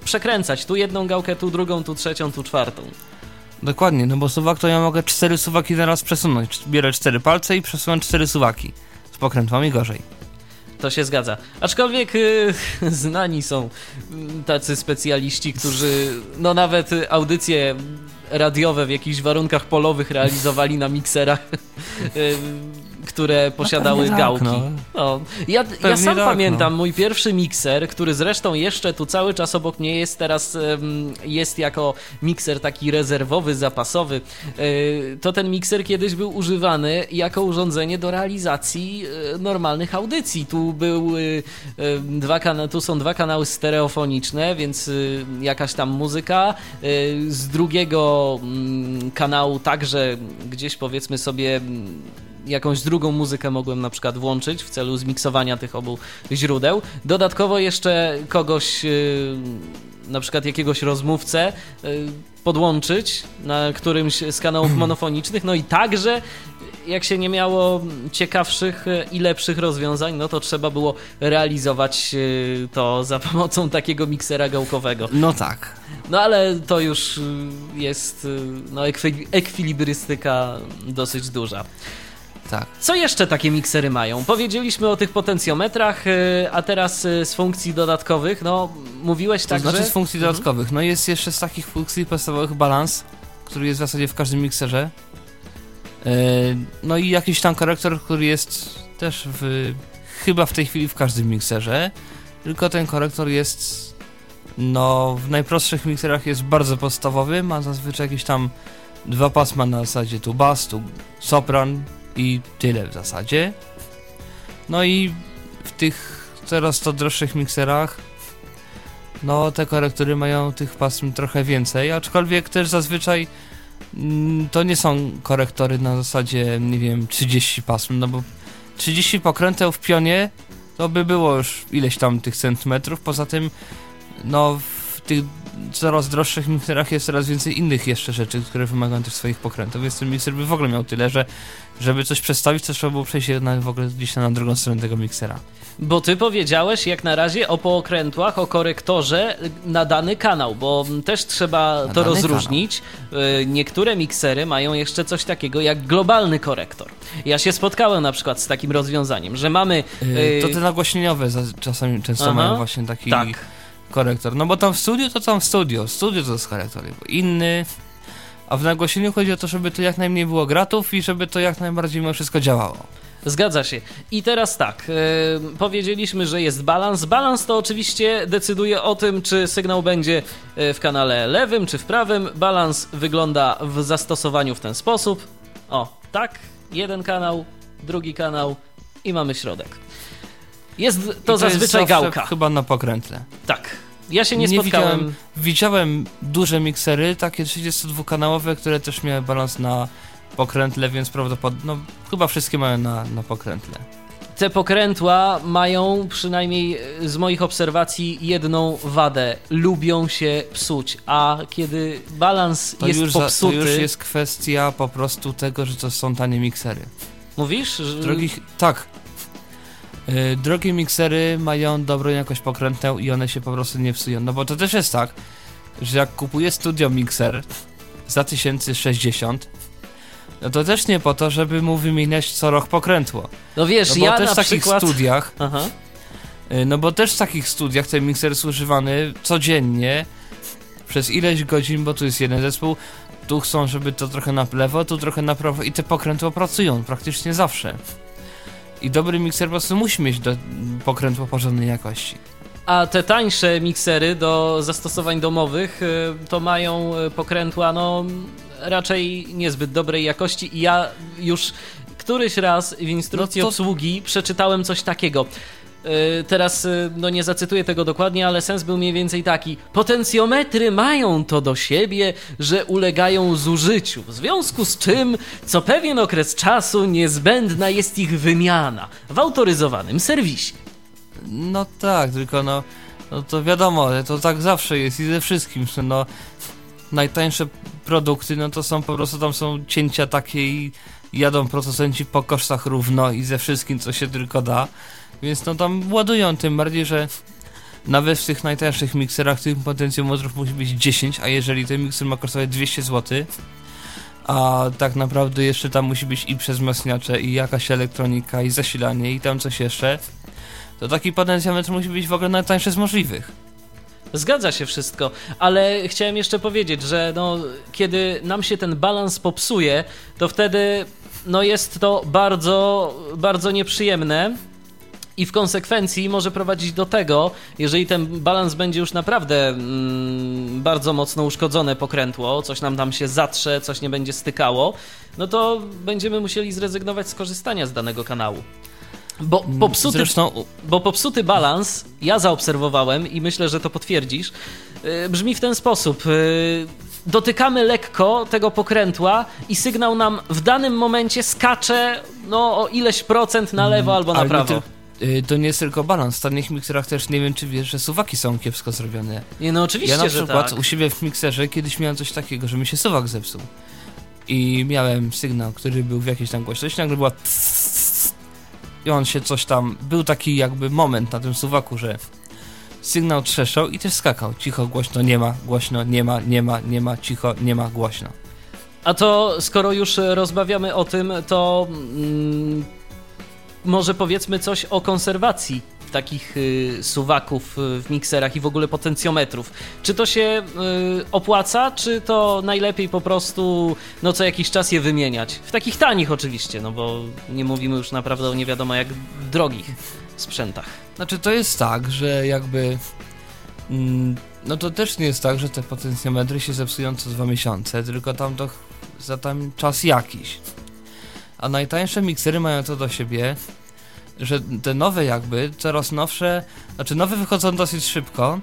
przekręcać tu jedną gałkę, tu drugą, tu trzecią, tu czwartą. Dokładnie, no bo suwak to ja mogę cztery suwaki naraz przesunąć. Bierę cztery palce i przesuwam cztery suwaki. Z pokrętłami gorzej. To się zgadza. Aczkolwiek y, znani są tacy specjaliści, którzy no nawet audycje radiowe w jakichś warunkach polowych realizowali na mikserach. Y, które posiadały tak, gałki. no. No. Ja, ja sam tak, pamiętam no. mój pierwszy mikser, który zresztą jeszcze tu cały czas obok mnie jest, teraz jest jako mikser taki rezerwowy, zapasowy. E, to ten mikser kiedyś był używany jako urządzenie do realizacji e, normalnych audycji. Tu były e, dwa kana- tu są dwa kanały stereofoniczne, więc jakaś tam muzyka. Z drugiego mm, kanału także gdzieś powiedzmy sobie jakąś drugą muzykę mogłem na przykład włączyć w celu zmiksowania tych obu źródeł. Dodatkowo jeszcze kogoś, yy, na przykład jakiegoś rozmówcę, yy, podłączyć na którymś z kanałów monofonicznych. No i także, jak się nie miało ciekawszych yy, i lepszych rozwiązań, no to trzeba było realizować to za pomocą takiego miksera gałkowego. No tak. No ale to już jest no, ekwi- ekwilibrystyka dosyć duża. Tak. Co jeszcze takie miksery mają? Powiedzieliśmy o tych potencjometrach, y, a teraz y, z funkcji dodatkowych, no mówiłeś To tak, znaczy że... z funkcji dodatkowych. No jest jeszcze z takich funkcji podstawowych balans, który jest w zasadzie w każdym mikserze. E, No i jakiś tam korektor, który jest też w, chyba w tej chwili w każdym mikserze. Tylko ten korektor jest no w najprostszych mikserach jest bardzo podstawowy, ma zazwyczaj jakieś tam dwa pasma na zasadzie tu bas, tu sopran i tyle w zasadzie. No i w tych coraz to droższych mikserach no te korektory mają tych pasm trochę więcej, aczkolwiek też zazwyczaj mm, to nie są korektory na zasadzie, nie wiem, 30 pasm, no bo 30 pokręteł w pionie to by było już ileś tam tych centymetrów, poza tym no w tych coraz droższych mikserach jest coraz więcej innych jeszcze rzeczy, które wymagają też swoich pokrętów, więc ten mikser by w ogóle miał tyle, że żeby coś przedstawić, to trzeba było przejść na, w ogóle gdzieś na drugą stronę tego miksera. Bo ty powiedziałeś jak na razie o pookrętłach, o korektorze na dany kanał, bo też trzeba Na to rozróżnić. Y, Niektóre miksery mają jeszcze coś takiego jak globalny korektor. Ja się spotkałem na przykład z takim rozwiązaniem, że mamy... Yy, to te nagłośnieniowe za, czasami często Aha. mają właśnie taki Tak. korektor. No bo tam w studiu to tam w studio. W studiu to jest korektor inny. A w nagłośnieniu chodzi o to, żeby to jak najmniej było gratów i żeby to jak najbardziej mimo wszystko działało. Zgadza się. I teraz tak, e, powiedzieliśmy, że jest balans. Balans to oczywiście decyduje o tym, czy sygnał będzie e, w kanale lewym, czy w prawym. Balans wygląda w zastosowaniu w ten sposób. O, tak, jeden kanał, drugi kanał i mamy środek. Jest to jest zazwyczaj zawsze gałka. Chyba na pokrętle. Tak. Ja się nie, spotkałem. widziałem, widziałem duże miksery, takie 32-kanałowe, które też miały balans na pokrętle, więc prawdopodobnie, no chyba wszystkie mają na, na pokrętle. Te pokrętła mają przynajmniej e, z moich obserwacji jedną wadę. Lubią się psuć, a kiedy balans To jest już, za, to popsuty... już jest kwestia po prostu tego, że to są tanie miksery. Mówisz? Że... Drogich, tak. Yy, drogie miksery mają dobrą jakość pokrętną i one się po prostu nie psują. No bo to też jest tak, że jak kupuję studio mikser za 1060, no to też nie po to, żeby mu wymieniać co rok pokrętło. No wiesz, No bo ja też na w takich przykład... studiach, Aha. yy, no bo też w takich studiach ten mikser jest używany codziennie przez ileś godzin, bo tu jest jeden zespół, tu chcą, żeby to trochę na lewo, tu trochę na prawo i te pokrętła pracują praktycznie zawsze. I dobry mikser po prostu musi mieć do pokrętło porządnej jakości. A te tańsze miksery do zastosowań domowych y, to mają y, pokrętła no raczej niezbyt dobrej jakości i ja już któryś raz w instrukcji No to- obsługi przeczytałem coś takiego. Y, Teraz y, no nie zacytuję tego dokładnie, ale sens był mniej więcej taki. Potencjometry mają to do siebie, że ulegają zużyciu, w związku z czym co pewien okres czasu niezbędna jest ich wymiana w autoryzowanym serwisie. No tak, tylko no, no to wiadomo, to tak zawsze jest i ze wszystkim. że No, najtańsze produkty, no to są po prostu tam są cięcia takie i jadą producenci po kosztach równo i ze wszystkim, co się tylko da. Więc no tam ładują, tym bardziej, że nawet w tych najtańszych mikserach tych potencjometrów musi być 10, a jeżeli ten mikser ma kosztować 200 zł, a tak naprawdę jeszcze tam musi być i przezmacniacze, i jakaś elektronika, i zasilanie, i tam coś jeszcze, to taki potencjometr musi być w ogóle najtańszy z możliwych. Zgadza się wszystko, ale chciałem jeszcze powiedzieć, że no, kiedy nam się ten balans popsuje, to wtedy no, jest to bardzo, bardzo nieprzyjemne. I w konsekwencji może prowadzić do tego, jeżeli ten balans będzie już naprawdę mm, bardzo mocno uszkodzone pokrętło, coś nam tam się zatrze, coś nie będzie stykało, no to będziemy musieli zrezygnować z korzystania z danego kanału. Bo Mm, popsuty, Zresztą bo popsuty balans, ja zaobserwowałem i myślę, że to potwierdzisz, yy, brzmi w ten sposób. Yy, dotykamy lekko tego pokrętła i sygnał nam w danym momencie skacze no, o ileś procent na lewo albo na prawo. tyl- y, to nie jest tylko balans. W starych mikserach też nie wiem, czy wiesz, że suwaki są kiepsko zrobione. Nie, no oczywiście, Ja na przykład tak. u siebie w mikserze kiedyś miałem coś takiego, że mi się suwak zepsuł. I miałem sygnał, który był w jakiejś tam głośności, nagle była i on się coś tam, był taki jakby moment na tym suwaku, że sygnał trzeszał i też skakał. Cicho, głośno, nie ma, głośno, nie ma, nie ma, nie ma, cicho, nie ma, głośno. A to skoro już rozmawiamy o tym, to mm, może powiedzmy coś o konserwacji takich y, suwaków y, w mikserach i w ogóle potencjometrów. Czy to się y, opłaca, czy to najlepiej po prostu no co jakiś czas je wymieniać? W takich tanich oczywiście, no bo nie mówimy już naprawdę o nie wiadomo jak drogich sprzętach. Znaczy to jest tak, że jakby mm, no to też nie jest tak, że te potencjometry się zepsują co dwa miesiące, tylko tam to ch- za tam czas jakiś. A najtańsze miksery mają to do siebie, że te nowe jakby, coraz nowsze, znaczy nowe wychodzą dosyć szybko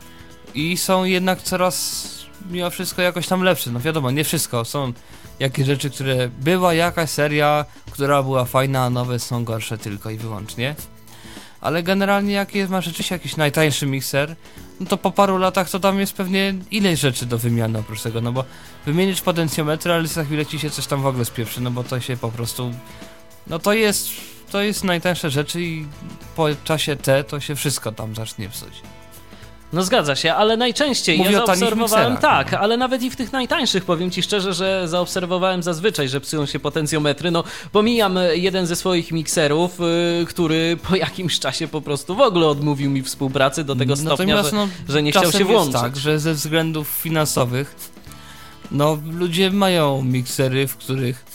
i są jednak coraz mimo wszystko jakoś tam lepsze. No wiadomo, nie wszystko. Są jakieś rzeczy, które była jakaś seria, która była fajna, a nowe są gorsze tylko i wyłącznie. Ale generalnie jak jest, ma rzeczywiście jakiś najtańszy mikser, no to po paru latach to tam jest pewnie ileś rzeczy do wymiany oprócz tego, no bo wymienić potencjometr, ale za chwilę ci się coś tam w ogóle spieprzy, no bo to się po prostu, no to jest, to jest najtańsze rzeczy i po czasie T to się wszystko tam zacznie psuć. No zgadza się, ale najczęściej Mówię ja zaobserwowałem tak, no. ale nawet i w tych najtańszych powiem ci szczerze, że zaobserwowałem zazwyczaj, że psują się potencjometry. No pomijam e, jeden ze swoich mikserów, y, który po jakimś czasie po prostu w ogóle odmówił mi współpracy do tego stopnia, Natomiast, że, no, że nie chciał się włączyć. Tak, że ze względów finansowych, no ludzie mają miksery, w których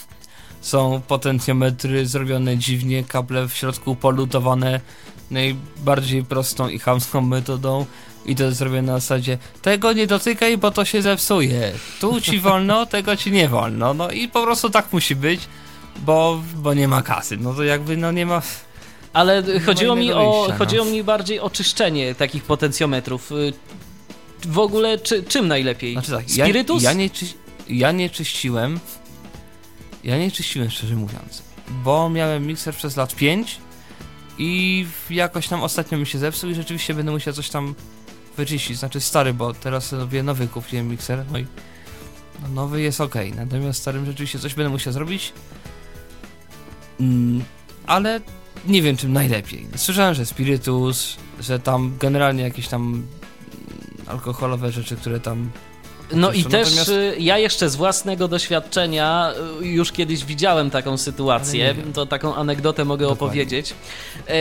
są potencjometry zrobione dziwnie, kable w środku polutowane najbardziej prostą i chamską metodą i to zrobione na zasadzie tego nie dotykaj, bo to się zepsuje. Tu ci wolno, tego ci nie wolno. No i po prostu tak musi być, bo, bo nie ma kasy. No to jakby no nie ma... Ale chodziło mi, innego o, wyjścia, no. chodziło mi bardziej o czyszczenie takich potencjometrów. Y, W ogóle czy, czym najlepiej? Znaczy tak, Spirytus? Ja, ja, nie ja nie czyściłem. Ja nie czyściłem, szczerze mówiąc. Bo miałem mikser przez lat 5 i jakoś tam ostatnio mi się zepsuł i rzeczywiście będę musiał coś tam wyczyścić. Znaczy stary, bo teraz sobie nowy kupiłem mikser, no i no nowy jest ok. Natomiast starym rzeczywiście coś będę musiał zrobić. Mm, ale nie wiem czym najlepiej. Słyszałem, że spirytus, że tam generalnie jakieś tam mm, alkoholowe rzeczy, które tam No i też natomiast- y, ja jeszcze z własnego doświadczenia y, już kiedyś widziałem taką sytuację, to taką anegdotę mogę Dokładnie. opowiedzieć. Yy,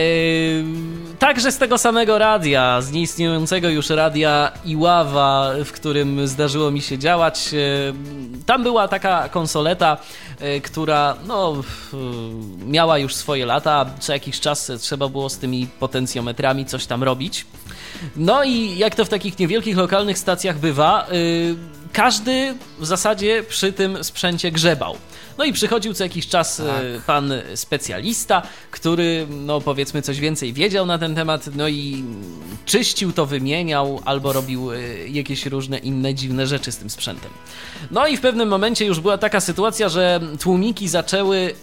także z tego samego radia, z nieistniejącego już radia Iława, w którym zdarzyło mi się działać. Yy, tam była taka konsoleta, yy, która no, yy, miała już swoje lata, co jakiś czas trzeba było z tymi potencjometrami coś tam robić. No i jak to w takich niewielkich lokalnych stacjach bywa, yy, każdy w zasadzie przy tym sprzęcie grzebał. No i przychodził co jakiś czas Tak. yy, pan specjalista, który, no powiedzmy, coś więcej wiedział na ten temat, no i czyścił to, wymieniał albo robił yy, jakieś różne inne dziwne rzeczy z tym sprzętem. No i w pewnym momencie już była taka sytuacja, że tłumiki zaczęły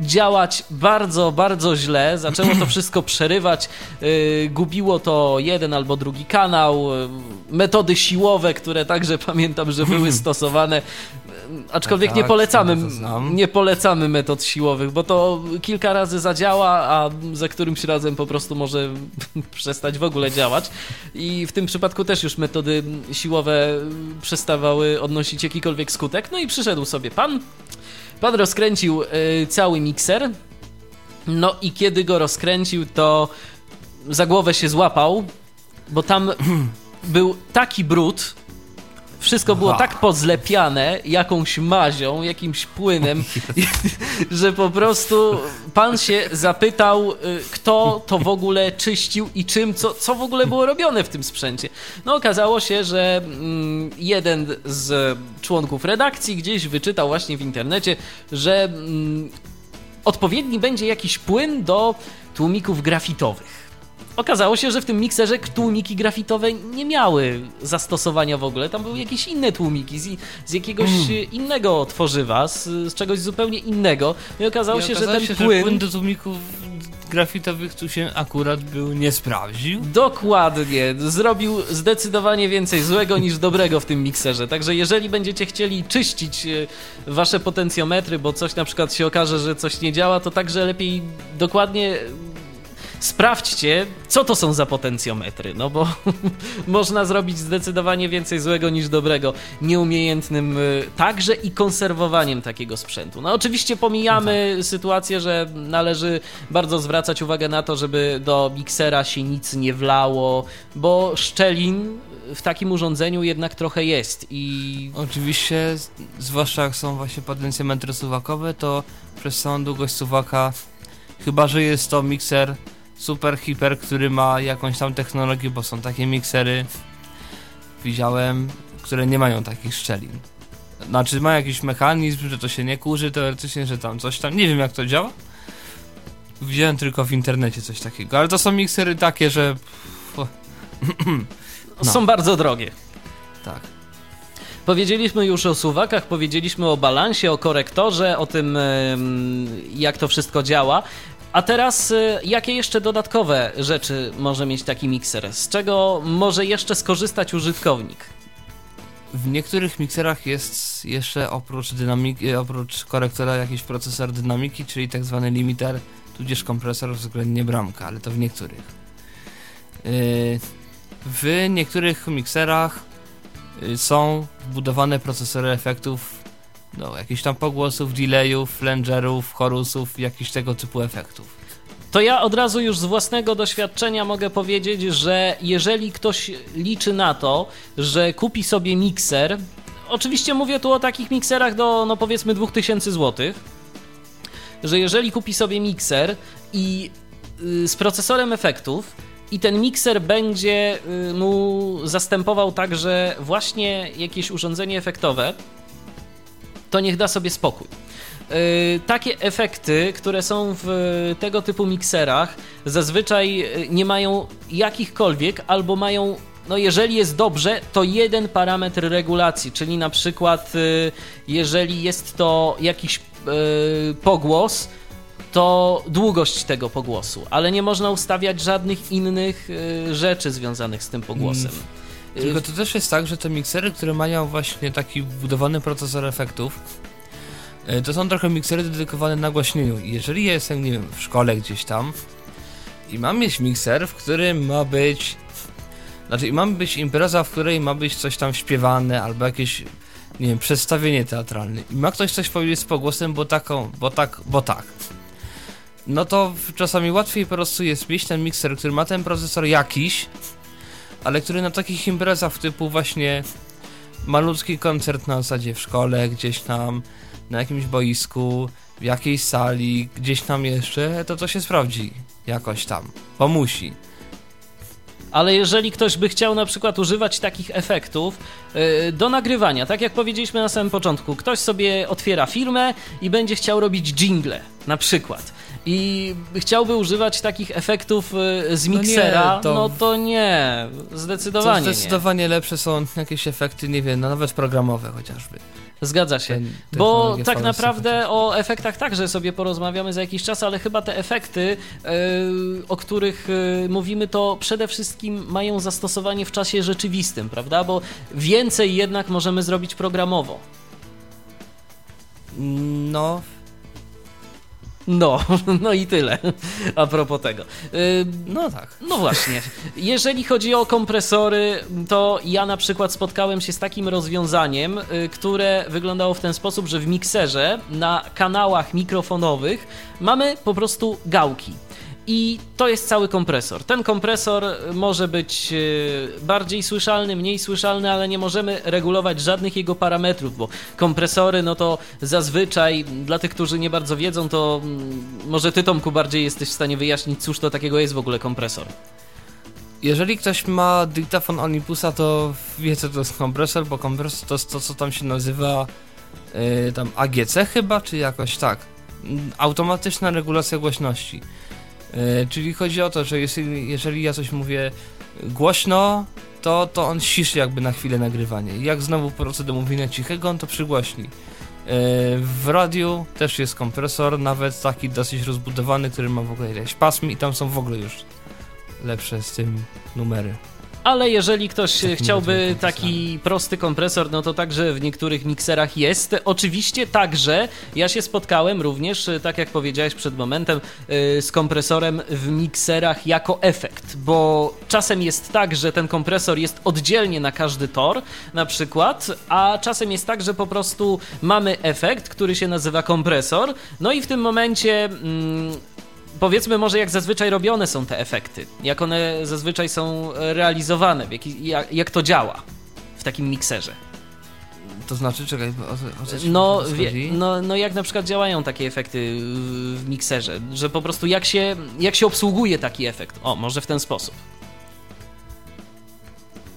działać bardzo, bardzo źle. Zaczęło to wszystko przerywać. Yy, gubiło to jeden albo drugi kanał. Yy, metody siłowe, które także pamiętam, że były stosowane. Yy, Aczkolwiek nie tak, polecamy, nie polecamy metod siłowych, bo to kilka razy zadziała, a za którymś razem po prostu może przestać w ogóle działać. I w tym przypadku też już metody siłowe przestawały odnosić jakikolwiek skutek. No i przyszedł sobie pan, Pan rozkręcił y, cały mikser. No i kiedy go rozkręcił, to za głowę się złapał, bo tam był taki brud, wszystko było Aha. tak pozlepiane jakąś mazią, jakimś płynem, że po prostu pan się zapytał, y, kto to w ogóle czyścił i czym, co, co w ogóle było robione w tym sprzęcie. No okazało się, że mm, jeden z członków redakcji gdzieś wyczytał właśnie w internecie, że mm, odpowiedni będzie jakiś płyn do tłumików grafitowych. Okazało się, że w tym mikserze tłumiki grafitowe nie miały zastosowania w ogóle. Tam były jakieś inne tłumiki z, z jakiegoś e, innego tworzywa, z, z czegoś zupełnie innego. No I okazało I się, okazało że ten się, płyn. Że płyn do tłumików grafitowych tu się akurat był nie sprawdził. Dokładnie. Zrobił zdecydowanie więcej złego niż dobrego w tym mikserze. Także jeżeli będziecie chcieli czyścić e, wasze potencjometry, bo coś na przykład się okaże, że coś nie działa, to także lepiej dokładnie sprawdźcie, co to są za potencjometry, no bo można zrobić zdecydowanie więcej złego niż dobrego nieumiejętnym y, także i konserwowaniem takiego sprzętu. No oczywiście pomijamy sytuację, że należy bardzo zwracać uwagę na to, żeby do miksera się nic nie wlało, bo szczelin w takim urządzeniu jednak trochę jest i Oczywiście, zwłaszcza jak są właśnie potencjometry suwakowe, to przez całą długość suwaka, chyba że jest to mikser super hiper, który ma jakąś tam technologię, bo są takie miksery, widziałem, które nie mają takich szczelin. Znaczy ma jakiś mechanizm, że to się nie kurzy teoretycznie, że tam coś tam, nie wiem jak to działa. Widziałem tylko w internecie coś takiego, ale to są miksery takie, że No. są bardzo drogie. tak. Powiedzieliśmy już o suwakach, powiedzieliśmy o balansie, o korektorze, o tym, jak to wszystko działa. A teraz, e, jakie jeszcze dodatkowe rzeczy może mieć taki mikser? Z czego może jeszcze skorzystać użytkownik? W niektórych mikserach jest jeszcze oprócz dynamiki, oprócz korektora jakiś procesor dynamiki, czyli tak zwany limiter, tudzież kompresor względnie bramka, ale to w niektórych. Yy, W niektórych mikserach yy, są wbudowane procesory efektów, no jakichś tam pogłosów, delayów, flangerów, chorusów, jakichś tego typu efektów. To ja od razu już z własnego doświadczenia mogę powiedzieć, że jeżeli ktoś liczy na to, że kupi sobie mikser, oczywiście mówię tu o takich mikserach do no powiedzmy 2000 zł, że jeżeli kupi sobie mikser i y, z procesorem efektów i ten mikser będzie y, mu zastępował także właśnie jakieś urządzenie efektowe, to niech da sobie spokój. Yy, takie efekty, które są w y, tego typu mikserach, zazwyczaj y, nie mają jakichkolwiek albo mają, no jeżeli jest dobrze, to jeden parametr regulacji, czyli na przykład y, jeżeli jest to jakiś y, pogłos, to długość tego pogłosu, ale nie można ustawiać żadnych innych y, rzeczy związanych z tym pogłosem. Y, Tylko to też jest tak, że te miksery, które mają właśnie taki wbudowany procesor efektów, e, to są trochę miksery dedykowane nagłaśnieniu. Jeżeli jestem, nie wiem, w szkole gdzieś tam i mam mieć mikser, w którym ma być. Znaczy, i mam być impreza, w której ma być coś tam śpiewane, albo jakieś, nie wiem, przedstawienie teatralne. I ma ktoś coś powiedzieć z pogłosem, bo taką, bo tak, bo tak. No to czasami łatwiej po prostu jest mieć ten mikser, który ma ten procesor jakiś, ale który na takich imprezach typu właśnie malutki koncert na zasadzie w szkole, gdzieś tam na jakimś boisku, w jakiejś sali, gdzieś tam jeszcze, to to się sprawdzi jakoś tam, bo musi. Ale jeżeli ktoś by chciał na przykład używać takich efektów yy, do nagrywania, tak jak powiedzieliśmy na samym początku, ktoś sobie otwiera firmę i będzie chciał robić jingle na przykład. I chciałby używać takich efektów yy, z No nie, miksera, no to- to, nie, zdecydowanie nie. zdecydowanie lepsze są jakieś efekty, nie wiem, no nawet programowe chociażby. Zgadza się. Ten- Bo tak naprawdę o efektach także sobie porozmawiamy za jakiś czas, ale chyba te efekty, yy, o których yy, mówimy, to przede wszystkim mają zastosowanie w czasie rzeczywistym, prawda? Bo więcej jednak możemy zrobić programowo. No, No, no i tyle a propos tego. Yy, no tak. No właśnie. Jeżeli chodzi o kompresory, to ja na przykład spotkałem się z takim rozwiązaniem, y, które wyglądało w ten sposób, że w mikserze na kanałach mikrofonowych mamy po prostu gałki. I to jest cały kompresor. Ten kompresor może być e, bardziej słyszalny, mniej słyszalny, ale nie możemy regulować żadnych jego parametrów, bo kompresory, no to zazwyczaj, dla tych, którzy nie bardzo wiedzą, to mm, może ty, Tomku, bardziej jesteś w stanie wyjaśnić, cóż to takiego jest w ogóle kompresor. Jeżeli ktoś ma dyktafon Olympusa, to wie co to jest kompresor, bo kompresor to jest to, co tam się nazywa yy, tam AGC chyba, czy jakoś tak. Automatyczna regulacja głośności. Yy, czyli chodzi o to, że jeżeli, jeżeli ja coś mówię głośno, to, to on ciszy jakby na chwilę nagrywanie. Jak znowu wrócę do mówienia cichego, on to przygłośni. Yy, w radiu też jest kompresor, nawet taki dosyć rozbudowany, który ma w ogóle ileś pasm i tam są w ogóle już lepsze z tym numery. Ale jeżeli ktoś chciałby taki prosty kompresor, no to także w niektórych mikserach jest. Oczywiście także ja się spotkałem również, tak jak powiedziałeś przed momentem, y, z kompresorem w mikserach jako efekt, bo czasem jest tak, że ten kompresor jest oddzielnie na każdy tor, na przykład, a czasem jest tak, że po prostu mamy efekt, który się nazywa kompresor, no i w tym momencie. Mm, powiedzmy może jak zazwyczaj robione są te efekty, jak one zazwyczaj są realizowane, jak, jak to działa w takim mikserze. To znaczy, czekaj, o, o co no, wie, no, no jak na przykład działają takie efekty w mikserze, że po prostu jak się, jak się obsługuje taki efekt. O, może w ten sposób.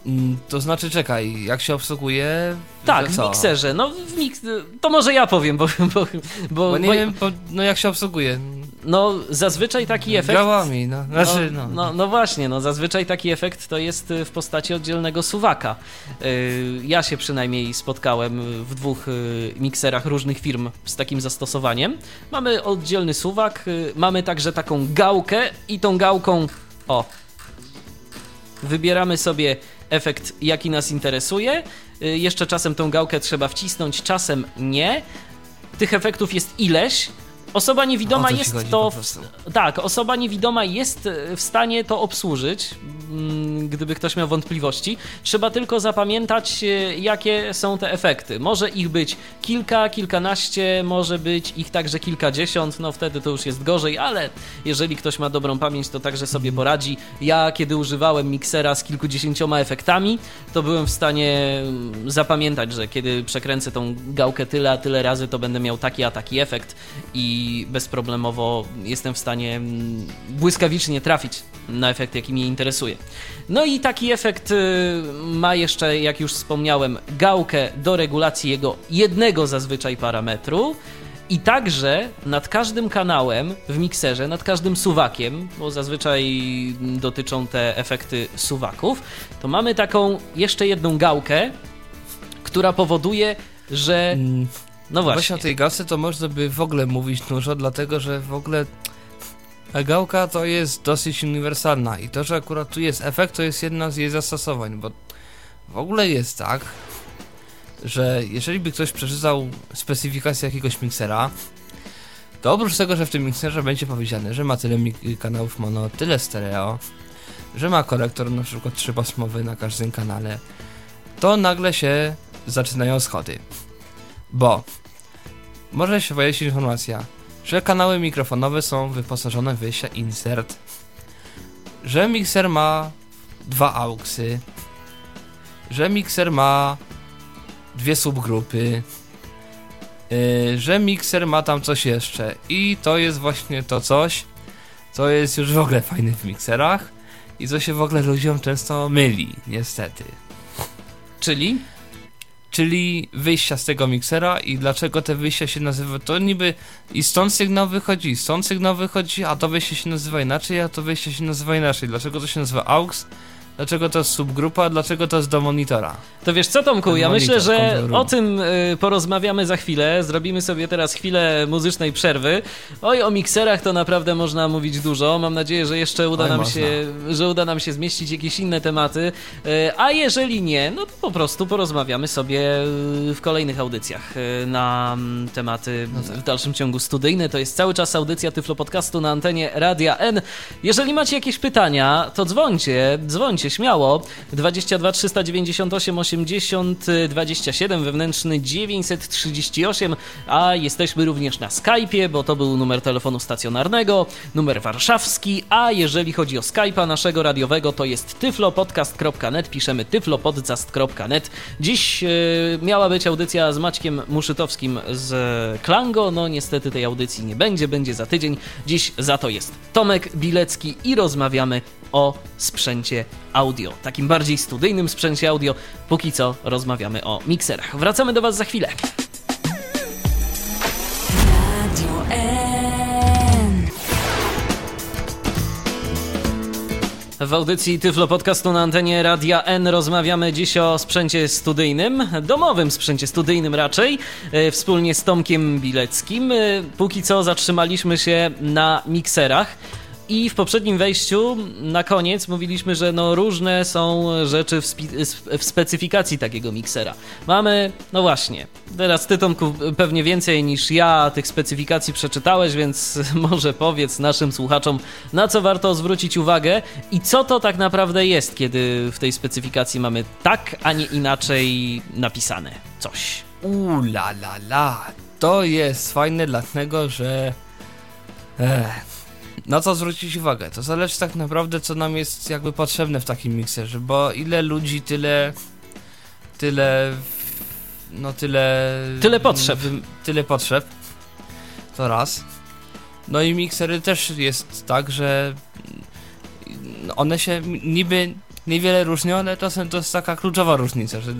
Mm, to znaczy, czekaj, jak się obsługuje? Tak, w mikserze. No, w mix... to może ja powiem, bo. Bo, bo, bo nie bo... wiem, no jak się obsługuje. No, zazwyczaj taki efekt. Gałami, no. Znaczy, no, no. no. No, właśnie, no zazwyczaj taki efekt to jest w postaci oddzielnego suwaka. Y, ja się przynajmniej spotkałem w dwóch y, mikserach różnych firm z takim zastosowaniem. Mamy oddzielny suwak, y, mamy także taką gałkę i tą gałką. O. Wybieramy sobie efekt, jaki nas interesuje. Jeszcze czasem tą gałkę trzeba wcisnąć, czasem nie. Tych efektów jest ileś, Osoba niewidoma jest to. W, tak, osoba niewidoma jest e, w stanie to obsłużyć, mm, gdyby ktoś miał wątpliwości. Trzeba tylko zapamiętać, e, jakie są te efekty. Może ich być kilka, kilkanaście, może być ich także kilkadziesiąt, no wtedy to już jest gorzej, ale jeżeli ktoś ma dobrą pamięć, to także sobie mhm. poradzi. Ja, kiedy używałem miksera z kilkudziesięcioma efektami, to byłem w stanie mm, zapamiętać, że kiedy przekręcę tą gałkę tyle, a tyle razy, to będę miał taki, a taki efekt i i bezproblemowo jestem w stanie mm, błyskawicznie trafić na efekt, jaki mnie interesuje. No i taki efekt y, ma jeszcze, jak już wspomniałem, gałkę do regulacji jego jednego zazwyczaj parametru. I także nad każdym kanałem w mikserze, nad każdym suwakiem, bo zazwyczaj dotyczą te efekty suwaków, to mamy taką jeszcze jedną gałkę, która powoduje, że mm. No właśnie. Właśnie o tej gałce to można by w ogóle mówić dużo, dlatego że w ogóle gałka to jest dosyć uniwersalna i to, że akurat tu jest efekt, to jest jedna z jej zastosowań, bo w ogóle jest tak, że jeżeli by ktoś przeczytał specyfikację jakiegoś miksera, to oprócz tego, że w tym mikserze będzie powiedziane, że ma tyle kanałów mono, tyle stereo, że ma korektor na przykład trzypasmowy na każdym kanale, to nagle się zaczynają schody. Bo może się pojawić informacja, że kanały mikrofonowe są wyposażone w wyjścia insert, że mikser ma dwa auxy, że mikser ma dwie subgrupy, yy, że mikser ma tam coś jeszcze i to jest właśnie to coś, co jest już w ogóle fajne w mikserach i co się w ogóle ludziom często myli, niestety. Czyli? Czyli wyjścia z tego miksera i dlaczego te wyjścia się nazywa, to niby i stąd sygnał wychodzi, stąd sygnał wychodzi, a to wyjście się nazywa inaczej, a to wyjście się nazywa inaczej. Dlaczego to się nazywa AUX? Dlaczego to jest subgrupa, dlaczego to jest do monitora? To wiesz co, Tomku, ja myślę, że o tym y, porozmawiamy za chwilę. Zrobimy sobie teraz chwilę muzycznej przerwy. Oj, o mikserach to naprawdę można mówić dużo. Mam nadzieję, że jeszcze uda, Oj, nam, się, że uda nam się zmieścić jakieś inne tematy. Y, a jeżeli nie, no to po prostu porozmawiamy sobie y, w kolejnych audycjach na mm, tematy no tak. w dalszym ciągu studyjne. To jest cały czas audycja Tyflo Podcastu na antenie Radia N. Jeżeli macie jakieś pytania, to dzwońcie, dzwońcie śmiało. 22 398 80 27, wewnętrzny 938, a jesteśmy również na Skype'ie, bo to był numer telefonu stacjonarnego, numer warszawski, a jeżeli chodzi o Skype'a naszego radiowego, to jest tyflopodcast.net, piszemy tyflopodcast.net. Dziś yy, miała być audycja z Maćkiem Muszytowskim z Klango, no niestety tej audycji nie będzie, będzie za tydzień. Dziś za to jest Tomek Bilecki i rozmawiamy o sprzęcie audio, takim bardziej studyjnym sprzęcie audio. Póki co rozmawiamy o mikserach. Wracamy do Was za chwilę. Radio N. W audycji Tyflo Podcastu na antenie Radia N rozmawiamy dziś o sprzęcie studyjnym, domowym sprzęcie studyjnym raczej, e, wspólnie z Tomkiem Bileckim. E, póki co zatrzymaliśmy się na mikserach. I w poprzednim wejściu na koniec mówiliśmy, że no różne są rzeczy w, w, specyfikacji takiego miksera. Mamy, no właśnie, teraz ty Tomku pewnie więcej niż ja tych specyfikacji przeczytałeś, więc może powiedz naszym słuchaczom, na co warto zwrócić uwagę i co to tak naprawdę jest, kiedy w tej specyfikacji mamy tak, a nie inaczej napisane coś. Uuu, la la la, to jest fajne dlatego, że... Ech na co zwrócić uwagę? To zależy tak naprawdę, co nam jest jakby potrzebne w takim mikserze, bo ile ludzi, tyle. tyle. no tyle. Tyle potrzeb. Tyle potrzeb. To raz. No i miksery też jest tak, że one się niby niewiele różnią, ale czasem to jest taka kluczowa różnica, że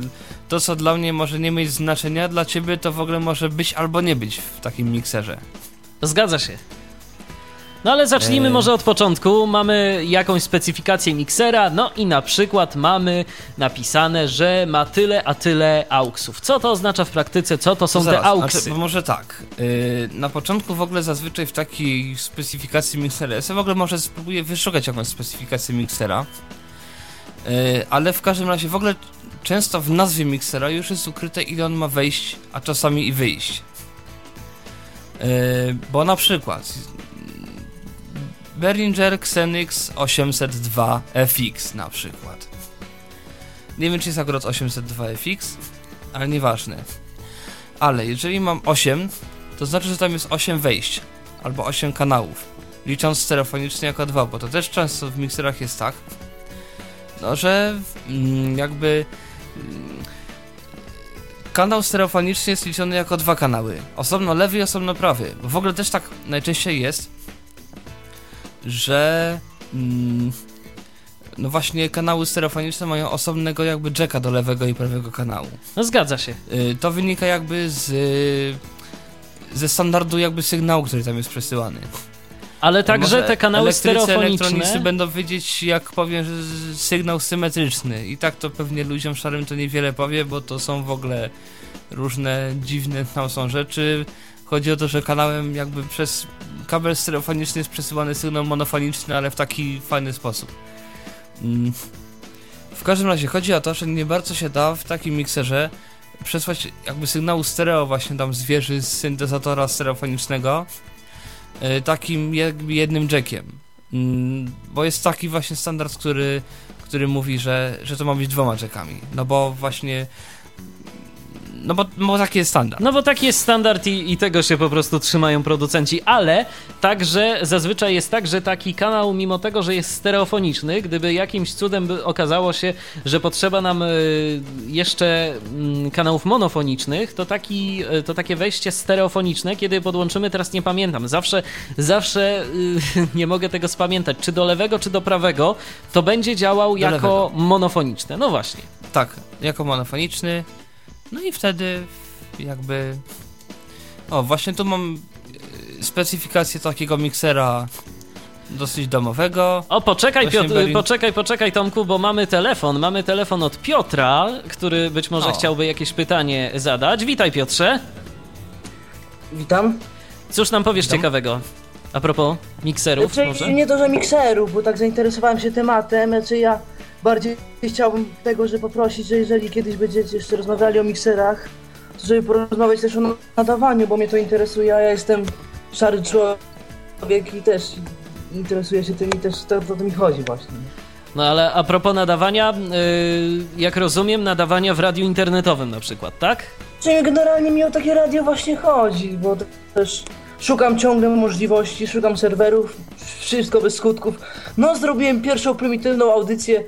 to co dla mnie może nie mieć znaczenia, dla ciebie to w ogóle może być albo nie być w takim mikserze. Zgadza się. No ale zacznijmy może od początku. Mamy jakąś specyfikację miksera, no i na przykład mamy napisane, że ma tyle, a tyle auksów. Co to oznacza w praktyce? Co to są Zaraz, te auksy? Znaczy, może tak. Yy, na początku w ogóle zazwyczaj w takiej specyfikacji miksera, ja w ogóle może spróbuję wyszukać jakąś specyfikację miksera, yy, ale w każdym razie w ogóle często w nazwie miksera już jest ukryte ile on ma wejść, a czasami i wyjść. Yy, bo na przykład Behringer Xenix 802 FX na przykład. Nie wiem, czy jest akurat 802 FX, ale nieważne. Ale jeżeli mam 8, to znaczy, że tam jest 8 wejść albo 8 kanałów, licząc stereofonicznie jako 2, bo to też często w mikserach jest tak, no że mm, jakby mm, kanał stereofoniczny jest liczony jako dwa kanały. Osobno lewy i osobno prawy. W ogóle też tak najczęściej jest, że mm, no właśnie kanały stereofoniczne mają osobnego jakby jacka do lewego i prawego kanału. No zgadza się. Y, to wynika jakby z ze standardu jakby sygnału, który tam jest przesyłany. Ale także te kanały stereofoniczne... elektronicy będą wiedzieć, jak powiem, że sygnał symetryczny. I tak to pewnie ludziom szarym to niewiele powie, bo to są w ogóle różne dziwne tam są rzeczy. Chodzi o to, że kanałem jakby przez kabel stereofoniczny jest przesyłany sygnał monofoniczny, ale w taki fajny sposób. Mm. W każdym razie chodzi o to, że nie bardzo się da w takim mikserze przesłać jakby sygnału stereo właśnie tam z wieży z syntezatora stereofonicznego yy, takim jednym jackiem. Yy, bo jest taki właśnie standard, który, który mówi, że, że to ma być dwoma jackami. No bo właśnie no bo, bo taki jest standard. No bo taki jest standard i, i tego się po prostu trzymają producenci, ale także zazwyczaj jest tak, że taki kanał, mimo tego, że jest stereofoniczny, gdyby jakimś cudem by okazało się, że potrzeba nam y, jeszcze mm, kanałów monofonicznych, to, taki, y, to takie wejście stereofoniczne, kiedy podłączymy, teraz nie pamiętam, zawsze, zawsze y, nie mogę tego spamiętać, czy do lewego, czy do prawego, to będzie działał do jako lewego. monofoniczne. No właśnie. Tak, jako monofoniczny, no i wtedy jakby... O, właśnie tu mam e, specyfikację takiego miksera dosyć domowego. O, poczekaj, Piotr, poczekaj, poczekaj Tomku, bo mamy telefon. Mamy telefon od Piotra, który być może o. chciałby jakieś pytanie zadać. Witaj Piotrze. Witam. Cóż nam powiesz Witam. ciekawego? A propos mikserów znaczy, może? Nie to, że mikserów, bo tak zainteresowałem się tematem, znaczy ja bardziej chciałbym tego, że poprosić, że jeżeli kiedyś będziecie jeszcze rozmawiali o mikserach, to żeby porozmawiać też o nadawaniu, bo mnie to interesuje, a ja jestem szary człowiek i też interesuję się tym i też to, to, to mi chodzi właśnie. No ale a propos nadawania, yy, jak rozumiem, nadawania w radiu internetowym na przykład, tak? Czyli generalnie mi o takie radio właśnie chodzi, bo też szukam ciągle możliwości, szukam serwerów, wszystko bez skutków. No zrobiłem pierwszą prymitywną audycję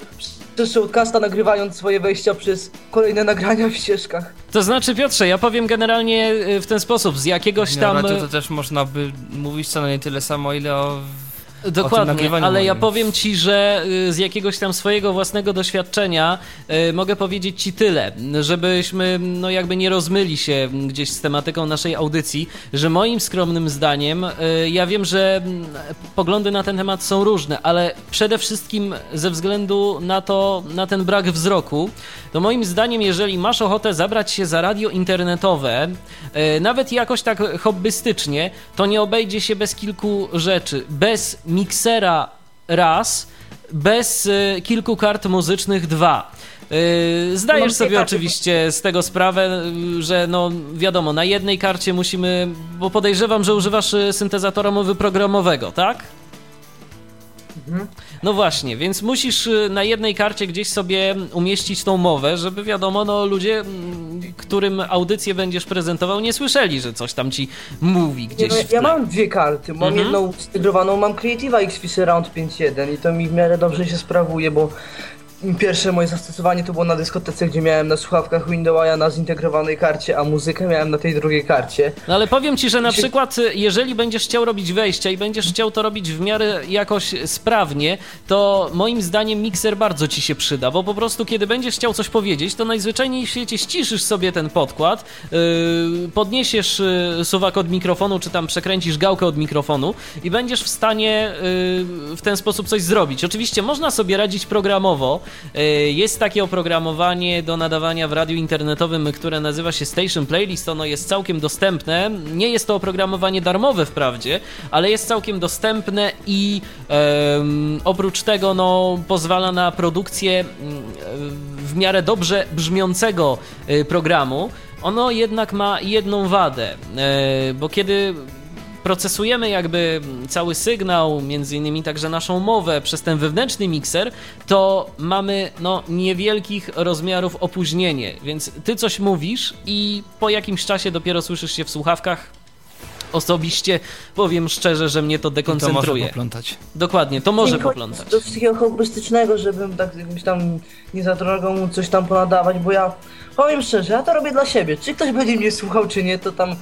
przez Showcasta, nagrywając swoje wejścia przez kolejne nagrania w ścieżkach. To znaczy, Piotrze, ja powiem generalnie y, w ten sposób, z jakiegoś tam... Radio to też można by mówić co najmniej tyle samo, ile o Dokładnie, ale ja powiem ci, że y, z jakiegoś tam swojego własnego doświadczenia y, mogę powiedzieć ci tyle, żebyśmy no jakby nie rozmyli się gdzieś z tematyką naszej audycji, że moim skromnym zdaniem, y, ja wiem, że mm, poglądy na ten temat są różne, ale przede wszystkim ze względu na to, na ten brak wzroku, to moim zdaniem, jeżeli masz ochotę zabrać się za radio internetowe, nawet jakoś tak hobbystycznie, to nie obejdzie się bez kilku rzeczy. Bez miksera raz, bez y, kilku kart muzycznych dwa. Y, zdajesz sobie oczywiście z tego sprawę, y, że no wiadomo, na jednej karcie musimy, bo podejrzewam, że używasz syntezatora mowy programowego, tak? Mhm. No właśnie, więc musisz na jednej karcie gdzieś sobie umieścić tą mowę, żeby wiadomo, no ludzie, mm, którym audycję będziesz prezentował, nie słyszeli, że coś tam ci mówi gdzieś. Nie, ja mam dwie karty. Mam mhm. jedną zintegrowaną, mam Creative XFIS Round 5.1 i to mi w miarę dobrze się sprawuje, bo Pierwsze moje zastosowanie to było na dyskotece, gdzie miałem na słuchawkach Windowsa na zintegrowanej karcie, a muzykę miałem na tej drugiej karcie. No ale powiem ci, że na przykład jeżeli będziesz chciał robić wejścia i będziesz chciał to robić w miarę jakoś sprawnie, to moim zdaniem mikser bardzo ci się przyda, bo po prostu kiedy będziesz chciał coś powiedzieć, to najzwyczajniej w świecie ściszysz sobie ten podkład, yy, podniesiesz yy, suwak od mikrofonu, czy tam przekręcisz gałkę od mikrofonu i będziesz w stanie yy, w ten sposób coś zrobić. Oczywiście można sobie radzić programowo, jest takie oprogramowanie do nadawania w radiu internetowym, które nazywa się Station Playlist. Ono jest całkiem dostępne. Nie jest to oprogramowanie darmowe wprawdzie, ale jest całkiem dostępne i um, oprócz tego no, pozwala na produkcję mm, w miarę dobrze brzmiącego e, programu. Ono jednak ma jedną wadę, e, bo kiedy procesujemy jakby cały sygnał, między innymi także naszą mowę przez ten wewnętrzny mikser, to mamy no niewielkich rozmiarów opóźnienie, więc ty coś mówisz i po jakimś czasie dopiero słyszysz się w słuchawkach, osobiście powiem szczerze, że mnie to dekoncentruje. to może poplątać. Dokładnie, to może poplątać. Do takiego hobbystycznego, żebym tak jakimś tam nie za drogo mu coś tam ponadawać, bo ja powiem szczerze, ja to robię dla siebie. Czy ktoś będzie mnie słuchał, czy nie, to tam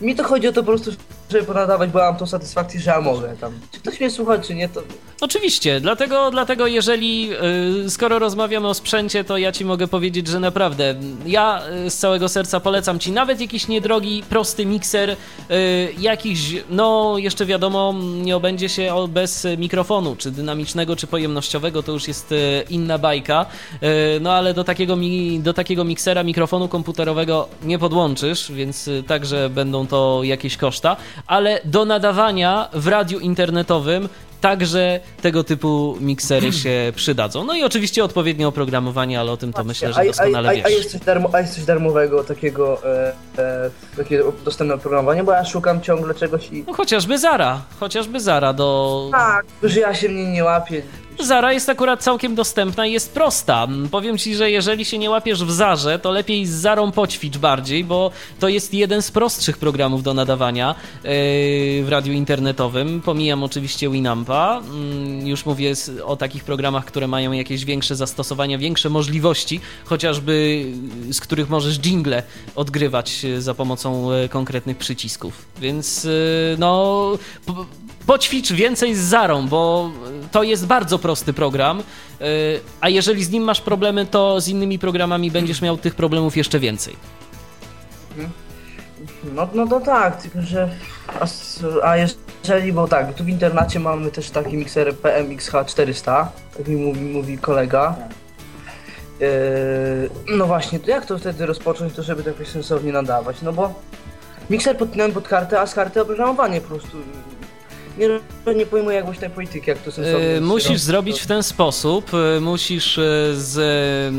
mi to chodzi o to po prostu, żeby ponadawać, bo mam tą satysfakcję, że ja mogę tam. Czy ktoś mnie słucha, czy nie, to... Oczywiście, dlatego, dlatego jeżeli, yy, skoro rozmawiamy o sprzęcie, to ja ci mogę powiedzieć, że naprawdę ja yy, z całego serca polecam ci nawet jakiś niedrogi, prosty mikser, yy, jakiś, no jeszcze wiadomo, nie obędzie się bez mikrofonu, czy dynamicznego, czy pojemnościowego, to już jest yy, inna bajka, yy, no ale do takiego, mi, do takiego miksera mikrofonu komputerowego nie podłączysz, więc yy, także będą to jakieś koszta, ale do nadawania w radiu internetowym także tego typu miksery się przydadzą. No i oczywiście odpowiednie oprogramowanie, ale o tym to myślę, że doskonale a, a, wiesz. A jest coś, darmo, a jest coś darmowego, takiego e, e, takiego dostępne oprogramowanie, bo ja szukam ciągle czegoś i... No chociażby Zara, chociażby Zara do... Tak, że ja się mnie nie łapię. Zara jest akurat całkiem dostępna i jest prosta. Powiem ci, że jeżeli się nie łapiesz w Zarze, to lepiej z Zarą poćwicz bardziej, bo to jest jeden z prostszych programów do nadawania yy, w radiu internetowym. Pomijam oczywiście Winampa. Yy, już mówię o takich programach, które mają jakieś większe zastosowania, większe możliwości, chociażby z których możesz jingle odgrywać za pomocą e, konkretnych przycisków. Więc no poćwicz więcej z Zarą, bo to jest bardzo prosty program, y, a jeżeli z nim masz problemy, to z innymi programami będziesz miał tych problemów jeszcze więcej. No, no to tak, tylko że. A, a jeżeli, bo tak, tu w internacie mamy też taki mikser PMXH400, tak mi mówi, mówi kolega. Yy, no właśnie, to jak to wtedy rozpocząć, to żeby to jakoś sensownie nadawać? No bo mikser podpinałem pod kartę, a z karty oprogramowanie po prostu nie, nie pojmuję jakąś tej polityki, jak to sensownie yy, Musisz zrobić w ten sposób, yy, musisz yy, z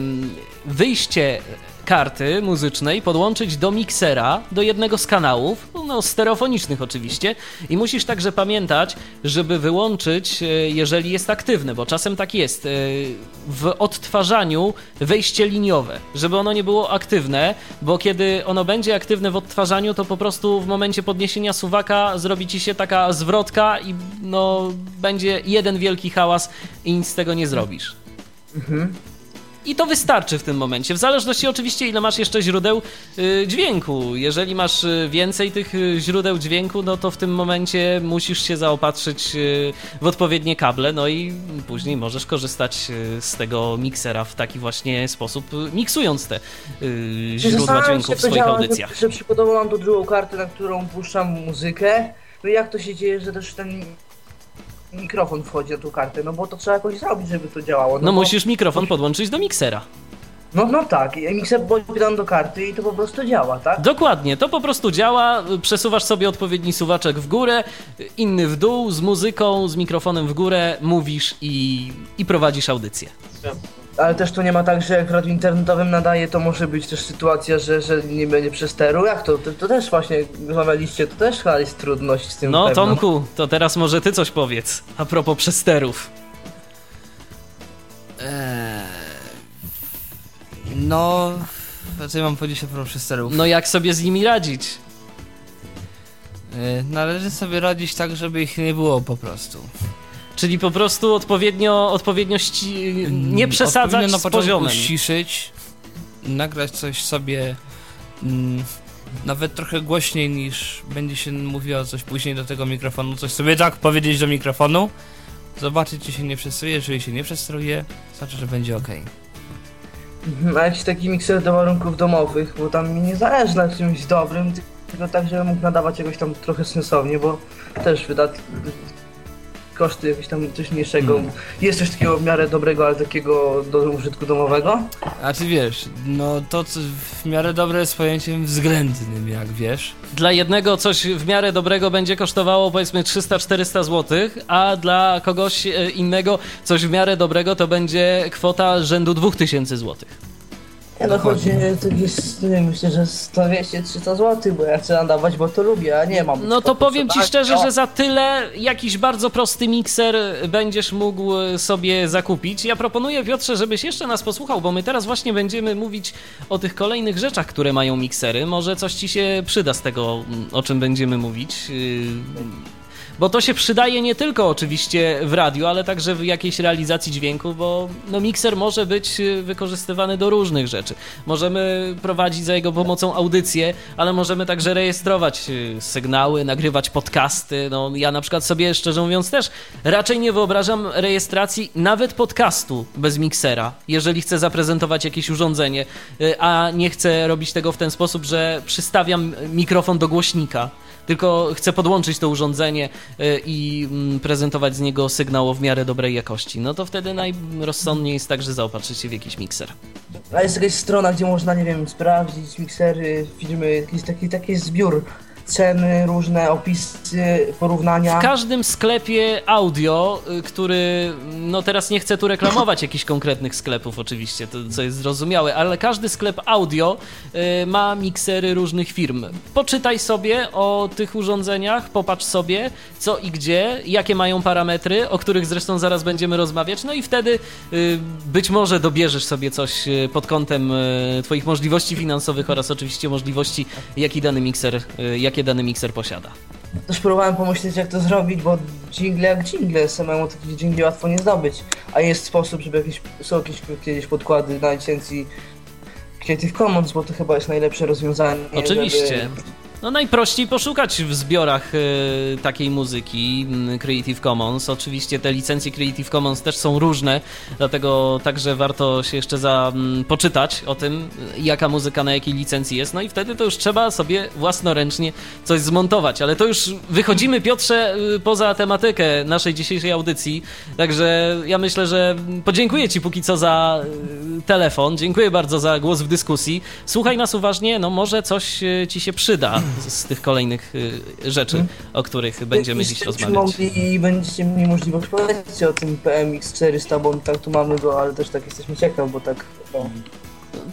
wyjście karty muzycznej podłączyć do miksera, do jednego z kanałów, no stereofonicznych oczywiście, i musisz także pamiętać, żeby wyłączyć, e, jeżeli jest aktywne, bo czasem tak jest, e, w odtwarzaniu wejście liniowe, żeby ono nie było aktywne, bo kiedy ono będzie aktywne w odtwarzaniu, to po prostu w momencie podniesienia suwaka zrobi ci się taka zwrotka i no będzie jeden wielki hałas i nic z tego nie zrobisz. Mhm. I to wystarczy w tym momencie. W zależności oczywiście, ile masz jeszcze źródeł y, dźwięku. Jeżeli masz y, więcej tych y, źródeł dźwięku, no to w tym momencie musisz się zaopatrzyć w odpowiednie kable, no i później możesz korzystać z tego miksera w taki właśnie sposób, miksując te źródła dźwięku w swoich audycjach. Że, że przykładowo mam tu drugą kartę, na którą puszczam muzykę. No jak to się dzieje, że też ten mikrofon wchodzi na tą kartę, no bo to trzeba jakoś zrobić, żeby to działało. No, no bo... musisz mikrofon podłączyć do miksera. No, no tak, mikser podam do karty i to po prostu działa, tak? Dokładnie, to po prostu działa, przesuwasz sobie odpowiedni suwaczek w górę, inny w dół, z muzyką, z mikrofonem w górę, mówisz i, i prowadzisz audycję. Ale też to nie ma tak, że jak w radiu internetowym nadaje, to może być też sytuacja, że, że nie będzie przesteru. Jak to? To, to też właśnie rozmawialiście, to też chyba jest trudność z tym. No pewno. Tomku, to teraz może ty coś powiedz a propos przesterów. Eee, no, co ja mam powiedzieć a propos przesterów? No jak sobie z nimi radzić? Eee, należy sobie radzić tak, żeby ich nie było po prostu. Czyli po prostu odpowiednio, odpowiednio ści... nie przesadzać na z poziomem. ściszyć, nagrać coś sobie mm, nawet trochę głośniej niż będzie się mówiło coś później do tego mikrofonu, coś sobie tak powiedzieć do mikrofonu, zobaczyć czy się nie przestruje, jeżeli się nie przestruje, znaczy, że będzie ok. Mhm, a jakiś taki mikser do warunków domowych, bo tam mi nie zależy na czymś dobrym, tylko tak, żebym mógł nadawać jakoś tam trochę sensownie, bo też wydat koszty jakieś tam coś mniejszego. Hmm. Jest coś takiego w miarę dobrego, ale takiego do użytku domowego? A ty wiesz, no to co w miarę dobre jest pojęciem względnym, jak wiesz. Dla jednego coś w miarę dobrego będzie kosztowało powiedzmy 300-400 zł, a dla kogoś e, innego coś w miarę dobrego to będzie kwota rzędu 2000 złotych. Ja no chodzi, jest, nie myślę, że 100-200-300 zł, bo ja chcę nadawać, bo to lubię, a nie mam. No to powiem ci szczerze, że za tyle jakiś bardzo prosty mikser będziesz mógł sobie zakupić. Ja proponuję Piotrze, żebyś jeszcze nas posłuchał, bo my teraz właśnie będziemy mówić o tych kolejnych rzeczach, które mają miksery. Może coś ci się przyda z tego, o czym będziemy mówić. Bo to się przydaje nie tylko oczywiście w radiu, ale także w jakiejś realizacji dźwięku, bo no, mikser może być y, wykorzystywany do różnych rzeczy. Możemy prowadzić za jego pomocą audycje, ale możemy także rejestrować y, sygnały, nagrywać podcasty. No, ja na przykład sobie, szczerze mówiąc, też raczej nie wyobrażam rejestracji nawet podcastu bez miksera, jeżeli chcę zaprezentować jakieś urządzenie, y, a nie chcę robić tego w ten sposób, że przystawiam mikrofon do głośnika tylko chcę podłączyć to urządzenie y, i mm, prezentować z niego sygnał w miarę dobrej jakości, no to wtedy najrozsądniej jest także zaopatrzyć się w jakiś mikser. A jest jakaś strona, gdzie można, nie wiem, sprawdzić miksery, filmy, jakiś taki, taki zbiór ceny, różne opisy, porównania. W każdym sklepie audio, y, który, no teraz nie chcę tu reklamować jakichś konkretnych sklepów oczywiście, to co jest zrozumiałe, ale każdy sklep audio y, ma miksery różnych firm. Poczytaj sobie o tych urządzeniach, popatrz sobie co i gdzie, jakie mają parametry, o których zresztą zaraz będziemy rozmawiać, no i wtedy y, być może dobierzesz sobie coś pod kątem twoich możliwości finansowych oraz oczywiście możliwości, jaki dany mikser, jaki jakie dany mikser posiada. Też próbowałem pomyśleć jak to zrobić, bo jingle jak jingle, samemu takich jingli łatwo nie zdobyć. A jest sposób, żeby jakieś, są jakieś kiedyś podkłady na licencji Creative Commons, bo to chyba jest najlepsze rozwiązanie. Oczywiście. Żeby no najprościej poszukać w zbiorach y, takiej muzyki y, Creative Commons. Oczywiście te licencje Creative Commons też są różne, dlatego także warto się jeszcze za, y, poczytać o tym, jaka muzyka na jakiej licencji jest. No i wtedy to już trzeba sobie własnoręcznie coś zmontować. Ale to już wychodzimy, Piotrze, y, poza tematykę naszej dzisiejszej audycji. Także ja myślę, że podziękuję Ci póki co za y, telefon. Dziękuję bardzo za głos w dyskusji. Słuchaj nas uważnie, no może coś y, Ci się przyda z tych kolejnych y, rzeczy, hmm. o których będziemy dziś rozmawiać. Mogli i będziecie mieli możliwość powiedzieć o tym PMX 400, bo tak tu mamy go, ale też tak jesteśmy ciekawi, bo tak no,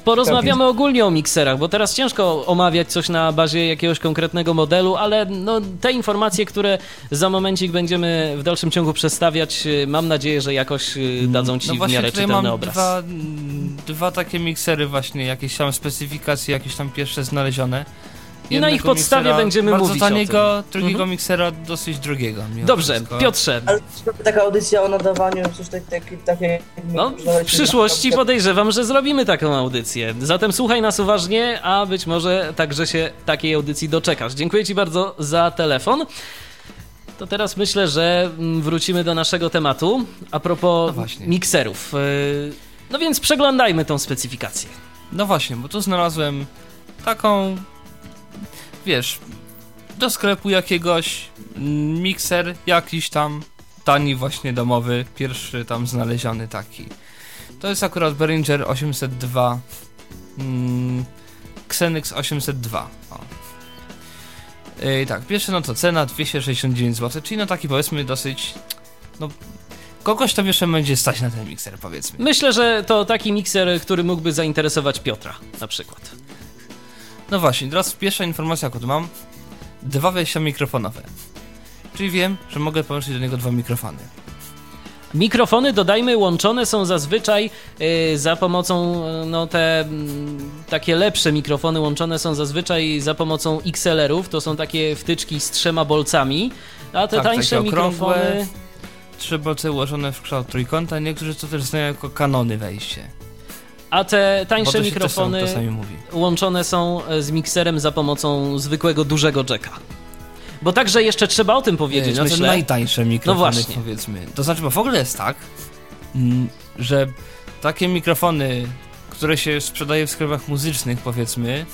porozmawiamy ogólnie o mikserach, bo teraz ciężko omawiać coś na bazie jakiegoś konkretnego modelu, ale no, te informacje, które za momencik będziemy w dalszym ciągu przedstawiać, y, mam nadzieję, że jakoś y, dadzą ci No w miarę czytelny mam obraz. dwa, mm, dwa takie miksery właśnie, jakieś tam specyfikacje, jakieś tam pierwsze znalezione. I na ich podstawie miksera będziemy bardzo mówić o taniego, tym. drugiego Mhm. miksera dosyć drogiego. mimo Dobrze, wszystko. Piotrze, Ale taka audycja o nadawaniu, coś tak, tak, takie... no, w przyszłości podejrzewam, że zrobimy taką audycję. Zatem słuchaj nas uważnie, a być może także się takiej audycji doczekasz. Dziękuję Ci bardzo za telefon. To teraz myślę, że mm, wrócimy do naszego tematu. A propos No mikserów. Yy, No więc przeglądajmy tą specyfikację. No właśnie, bo tu znalazłem taką, wiesz, do sklepu jakiegoś mikser jakiś tam, tani właśnie domowy, pierwszy tam znaleziony taki. To jest akurat Behringer 802, mm, Xenix 802. O. Yy, tak, pierwsze no to cena 269 zł, czyli no taki powiedzmy dosyć, no kogoś to jeszcze będzie stać na ten mikser powiedzmy. Myślę, że to taki mikser, który mógłby zainteresować Piotra na przykład. No właśnie, teraz pierwsza informacja, tu mam. Dwa wejścia mikrofonowe. Czyli wiem, że mogę połączyć do niego dwa mikrofony. Mikrofony, dodajmy, łączone są zazwyczaj y, za pomocą, y, no te mm, takie lepsze mikrofony łączone są zazwyczaj za pomocą XLR-ów, to są takie wtyczki z trzema bolcami, a te Tak, tańsze mikrofony... Trzy bolce ułożone w kształt trójkąta, niektórzy to też znają jako kanony wejście. A te tańsze mikrofony mówi. łączone są e, z mikserem za pomocą zwykłego dużego jacka. Bo także jeszcze trzeba o tym powiedzieć, no to myślę. najtańsze mikrofony, No właśnie. powiedzmy. To znaczy, bo w ogóle jest tak, mm, że takie mikrofony, które się sprzedaje w sklepach muzycznych, powiedzmy,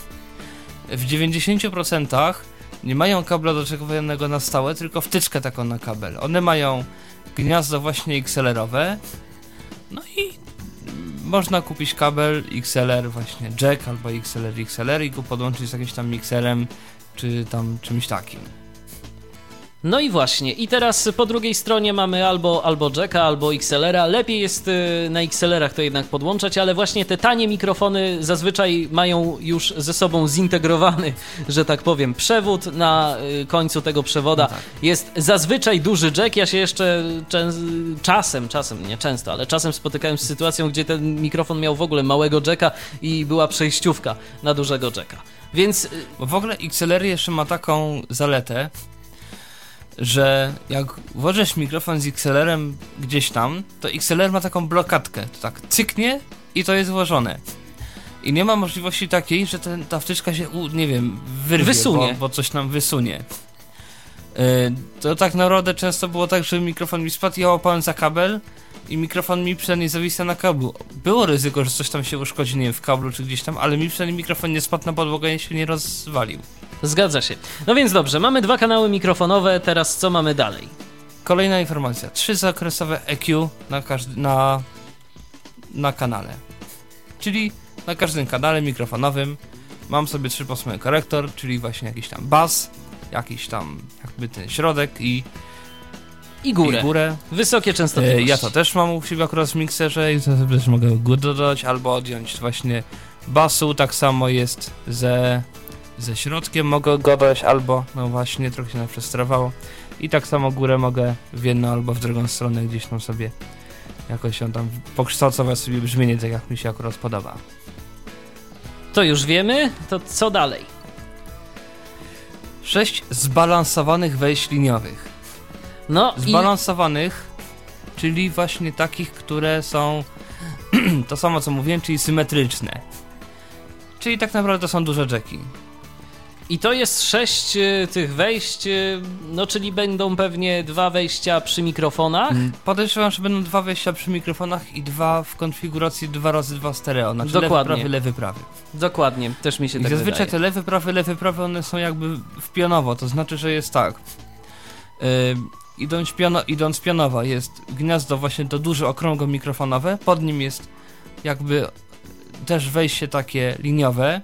w 90% nie mają kabla doczekowanego na stałe, tylko wtyczkę taką na kabel. One mają gniazdo właśnie XLR-owe, no i można kupić kabel XLR właśnie jack albo XLR XLR i go podłączyć z jakimś tam mikserem czy tam czymś takim. No i właśnie, i teraz po drugiej stronie mamy albo, albo jacka, albo XLR-a. Lepiej jest y, na XLR-ach to jednak podłączać, ale właśnie te tanie mikrofony zazwyczaj mają już ze sobą zintegrowany, że tak powiem, przewód. Na y, końcu tego przewoda No tak. jest zazwyczaj duży jack. Ja się jeszcze czasem, czasem, nie często, ale czasem spotykałem z sytuacją, gdzie ten mikrofon miał w ogóle małego jacka i była przejściówka na dużego jacka. Więc y, Bo w ogóle XLR jeszcze ma taką zaletę, że jak włożysz mikrofon z XLR-em gdzieś tam, to XLR ma taką blokadkę. To tak cyknie i to jest włożone. I nie ma możliwości takiej, że ten, ta wtyczka się, u, nie wiem, wyrwie, Wysunie. Bo, bo coś nam wysunie. Yy, to tak naprawdę często było tak, że mikrofon mi spadł, ja łapałem za kabel i mikrofon mi przynajmniej zawisał na kablu. Było ryzyko, że coś tam się uszkodzi, nie wiem, w kablu czy gdzieś tam, ale mi przynajmniej mikrofon nie spadł na podłogę i się nie rozwalił. Zgadza się. No więc dobrze, mamy dwa kanały mikrofonowe, teraz co mamy dalej? Kolejna informacja. Trzy zakresowe EQ na, każdy, na, na kanale. Czyli na każdym kanale mikrofonowym mam sobie trzy posłowy korektor, czyli właśnie jakiś tam bas, jakiś tam jakby ten środek i, I górę. i górę. Wysokie częstotliwości. E, ja to też mam u siebie akurat w mikserze i to sobie też mogę dodać albo odjąć właśnie basu. Tak samo jest ze, ze środkiem mogę go dodać albo no właśnie trochę się nam przestrowało. I tak samo górę mogę w jedną albo w drugą stronę gdzieś tam sobie jakoś ją tam pokształtować sobie brzmienie tak jak mi się akurat podoba. To już wiemy, to co dalej? Sześć zbalansowanych wejść liniowych. No i Zbalansowanych, czyli właśnie takich, które są to samo co mówiłem, czyli symetryczne. Czyli tak naprawdę to są duże jacki. I to jest sześć y, tych wejść, y, no czyli będą pewnie dwa wejścia przy mikrofonach. Podejrzewam, że będą dwa wejścia przy mikrofonach i dwa w konfiguracji 2 razy 2 stereo, znaczy Dokładnie. lewy, prawy, lewy, prawy. Dokładnie, też mi się I tak zazwyczaj wydaje. te lewy, prawy, lewy, prawy, one są jakby w pionowo, to znaczy, że jest tak. Yy, idąc, piono, idąc pionowo jest gniazdo właśnie to duże, okrągłe mikrofonowe, pod nim jest jakby też wejście takie liniowe,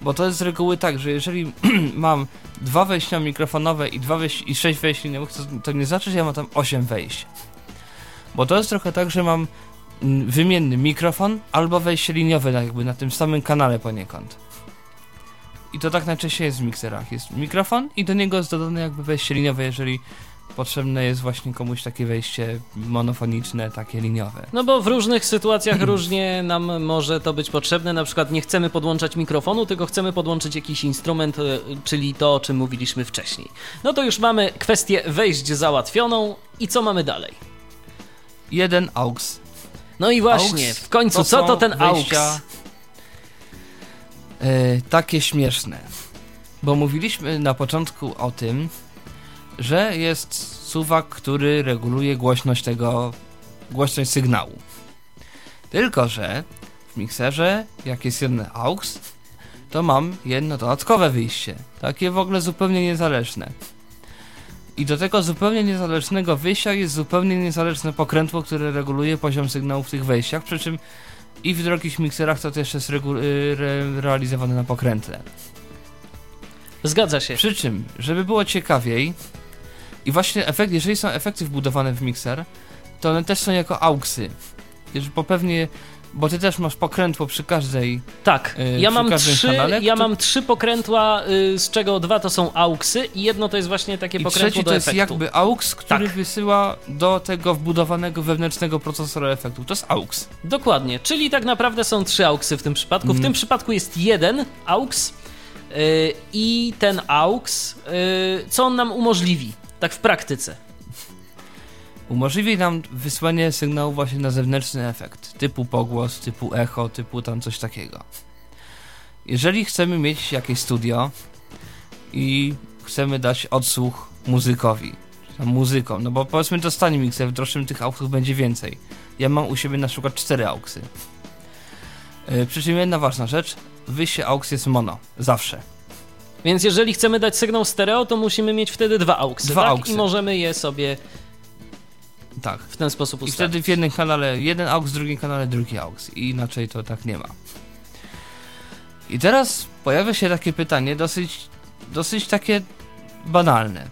bo to jest z reguły tak, że jeżeli mam dwa wejścia mikrofonowe i, dwa wejś, i sześć wejść liniowych, to, to nie znaczy, że ja mam tam osiem wejść. Bo to jest trochę tak, że mam mm, wymienny mikrofon albo wejście liniowe jakby na tym samym kanale poniekąd. I to tak najczęściej jest w mikserach. Jest mikrofon i do niego jest dodane jakby wejście liniowe, jeżeli potrzebne jest właśnie komuś takie wejście monofoniczne, takie liniowe. No bo w różnych sytuacjach różnie nam może to być potrzebne. Na przykład nie chcemy podłączać mikrofonu, tylko chcemy podłączyć jakiś instrument, e, czyli to, o czym mówiliśmy wcześniej. No to już mamy kwestię wejść załatwioną i co mamy dalej? Jeden AUX. No i właśnie, AUX w końcu, to co to ten wejścia, AUX? E, takie śmieszne. Bo mówiliśmy na początku o tym, że jest suwak, który reguluje głośność tego, głośność sygnału. Tylko, że w mikserze, jak jest jeden AUX, to mam jedno dodatkowe wyjście. Takie w ogóle zupełnie niezależne. I do tego zupełnie niezależnego wyjścia jest zupełnie niezależne pokrętło, które reguluje poziom sygnału w tych wejściach, przy czym i w drogich mikserach to też jest re realizowane na pokrętle. Zgadza się. Przy czym, żeby było ciekawiej, i właśnie efekt, jeżeli są efekty wbudowane w mikser, to one też są jako auxy. Jeżeli- Bo pewnie, bo ty też masz pokrętło przy każdej. Tak, Yy, ja mam, każdym trzy, kanale, ja to- mam trzy pokrętła, y, z czego dwa to są AUXy i jedno to jest właśnie takie I pokrętło trzeci do to jest efektu. jakby aux, który Tak. wysyła do tego wbudowanego wewnętrznego procesora efektu. To jest aux. Dokładnie, czyli tak naprawdę są trzy AUXy w tym przypadku. W Mm. tym przypadku jest jeden AUX y, i ten AUX, y, co on nam umożliwi, tak w praktyce? Umożliwi nam wysłanie sygnału właśnie na zewnętrzny efekt, typu pogłos, typu echo, typu tam coś takiego. Jeżeli chcemy mieć jakieś studio i chcemy dać odsłuch muzykowi, muzykom, no bo powiedzmy to stanie mikser, w droższym tych auksów będzie więcej. Ja mam u siebie na przykład cztery auksy. Yy, przy czym jedna ważna rzecz, wyjście aux jest mono, zawsze. Więc jeżeli chcemy dać sygnał stereo, to musimy mieć wtedy dwa AUXy, Dwa tak? AUXy. I możemy je sobie Tak. w ten sposób I ustawić. wtedy w jednym kanale jeden AUX, w drugim kanale drugi AUX. I inaczej to tak nie ma. I teraz pojawia się takie pytanie, dosyć, dosyć takie banalne.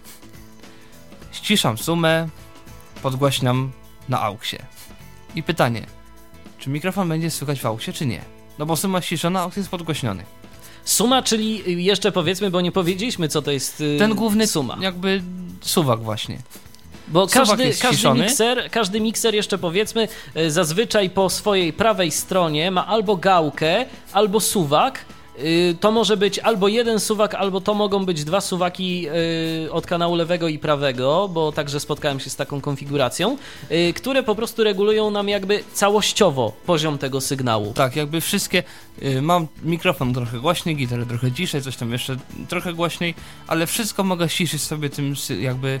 Ściszam sumę, podgłaśniam na AUXie. I pytanie, czy mikrofon będzie słychać w AUXie, czy nie? No bo suma ściszona, AUX jest podgłośniony. Suma, czyli y, jeszcze powiedzmy, bo nie powiedzieliśmy, co to jest y, Ten główny suma. jakby suwak właśnie. Bo każdy, każdy, mikser, każdy mikser, jeszcze powiedzmy, e, zazwyczaj po swojej prawej stronie ma albo gałkę, albo suwak. Y, To może być albo jeden suwak, albo to mogą być dwa suwaki y, od kanału lewego i prawego, bo także spotkałem się z taką konfiguracją, y, które po prostu regulują nam jakby całościowo poziom tego sygnału. Tak, jakby wszystkie. Mam mikrofon trochę głośniej, gitarę trochę ciszej, coś tam jeszcze trochę głośniej, ale wszystko mogę ściszyć sobie tym jakby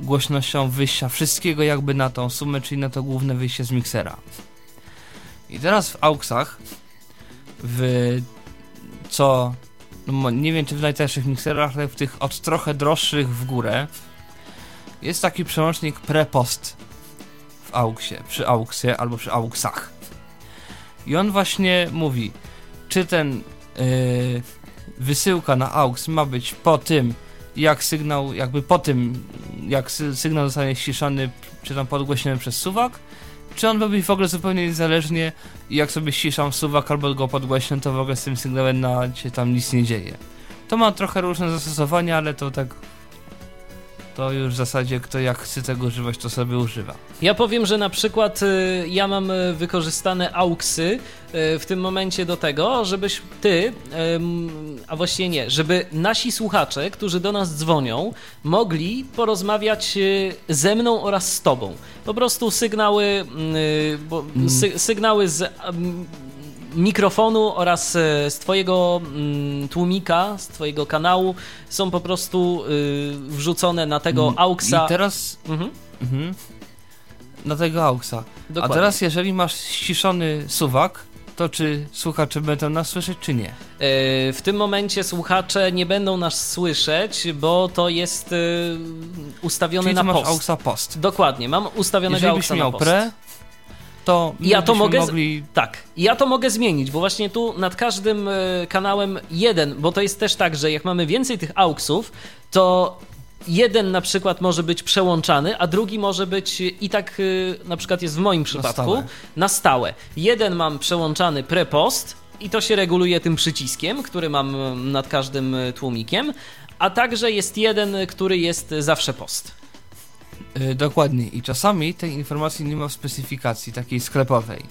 głośnością wyjścia wszystkiego jakby na tą sumę, czyli na to główne wyjście z miksera. I teraz w AUXach w co no nie wiem czy w najtańszych mikserach, ale w tych od trochę droższych w górę jest taki przełącznik pre-post w AUXie, przy AUXie albo przy AUXach. I on właśnie mówi, czy ten yy, wysyłka na AUX ma być po tym, jak sygnał, jakby po tym, jak sy sygnał zostanie ściszony, czy tam podgłośniony przez suwak, czy on być w ogóle zupełnie niezależnie i jak sobie ściszam suwak albo go podgłośniam, to w ogóle z tym sygnałem na się tam nic nie dzieje. To ma trochę różne zastosowania, ale to tak to już w zasadzie kto jak chce tego używać, to sobie używa. Ja powiem, że na przykład y, ja mam y, wykorzystane AUXy y, w tym momencie do tego, żebyś ty, a właściwie nie, żeby nasi słuchacze, którzy do nas dzwonią, mogli porozmawiać ze mną oraz z tobą. Po prostu sygnały, y, bo, sy, sygnały z mikrofonu oraz e, z twojego mm, tłumika, z twojego kanału są po prostu y, wrzucone na tego Mm, AUXa. I teraz Mhm, mhm, na tego AUXa. dokładnie. A teraz jeżeli masz ściszony suwak, to czy słuchacze będą nas słyszeć, czy nie? E, W tym momencie słuchacze nie będą nas słyszeć, bo to jest e, ustawione Czyli na masz post. AUXa post. Dokładnie, mam ustawionego Jeżeli AUXa na post. pre, to Ja to mogę mogli... Tak, ja to mogę zmienić, bo właśnie tu nad każdym e, kanałem jeden, bo to jest też tak, że jak mamy więcej tych AUXów, to jeden na przykład może być przełączany, a drugi może być i tak y, na przykład jest w moim przypadku stałe. na stałe. Jeden mam przełączany pre-post i to się reguluje tym przyciskiem, który mam y, nad każdym tłumikiem, a także jest jeden, który jest zawsze post. Y, dokładnie. I czasami tej informacji nie ma w specyfikacji takiej sklepowej.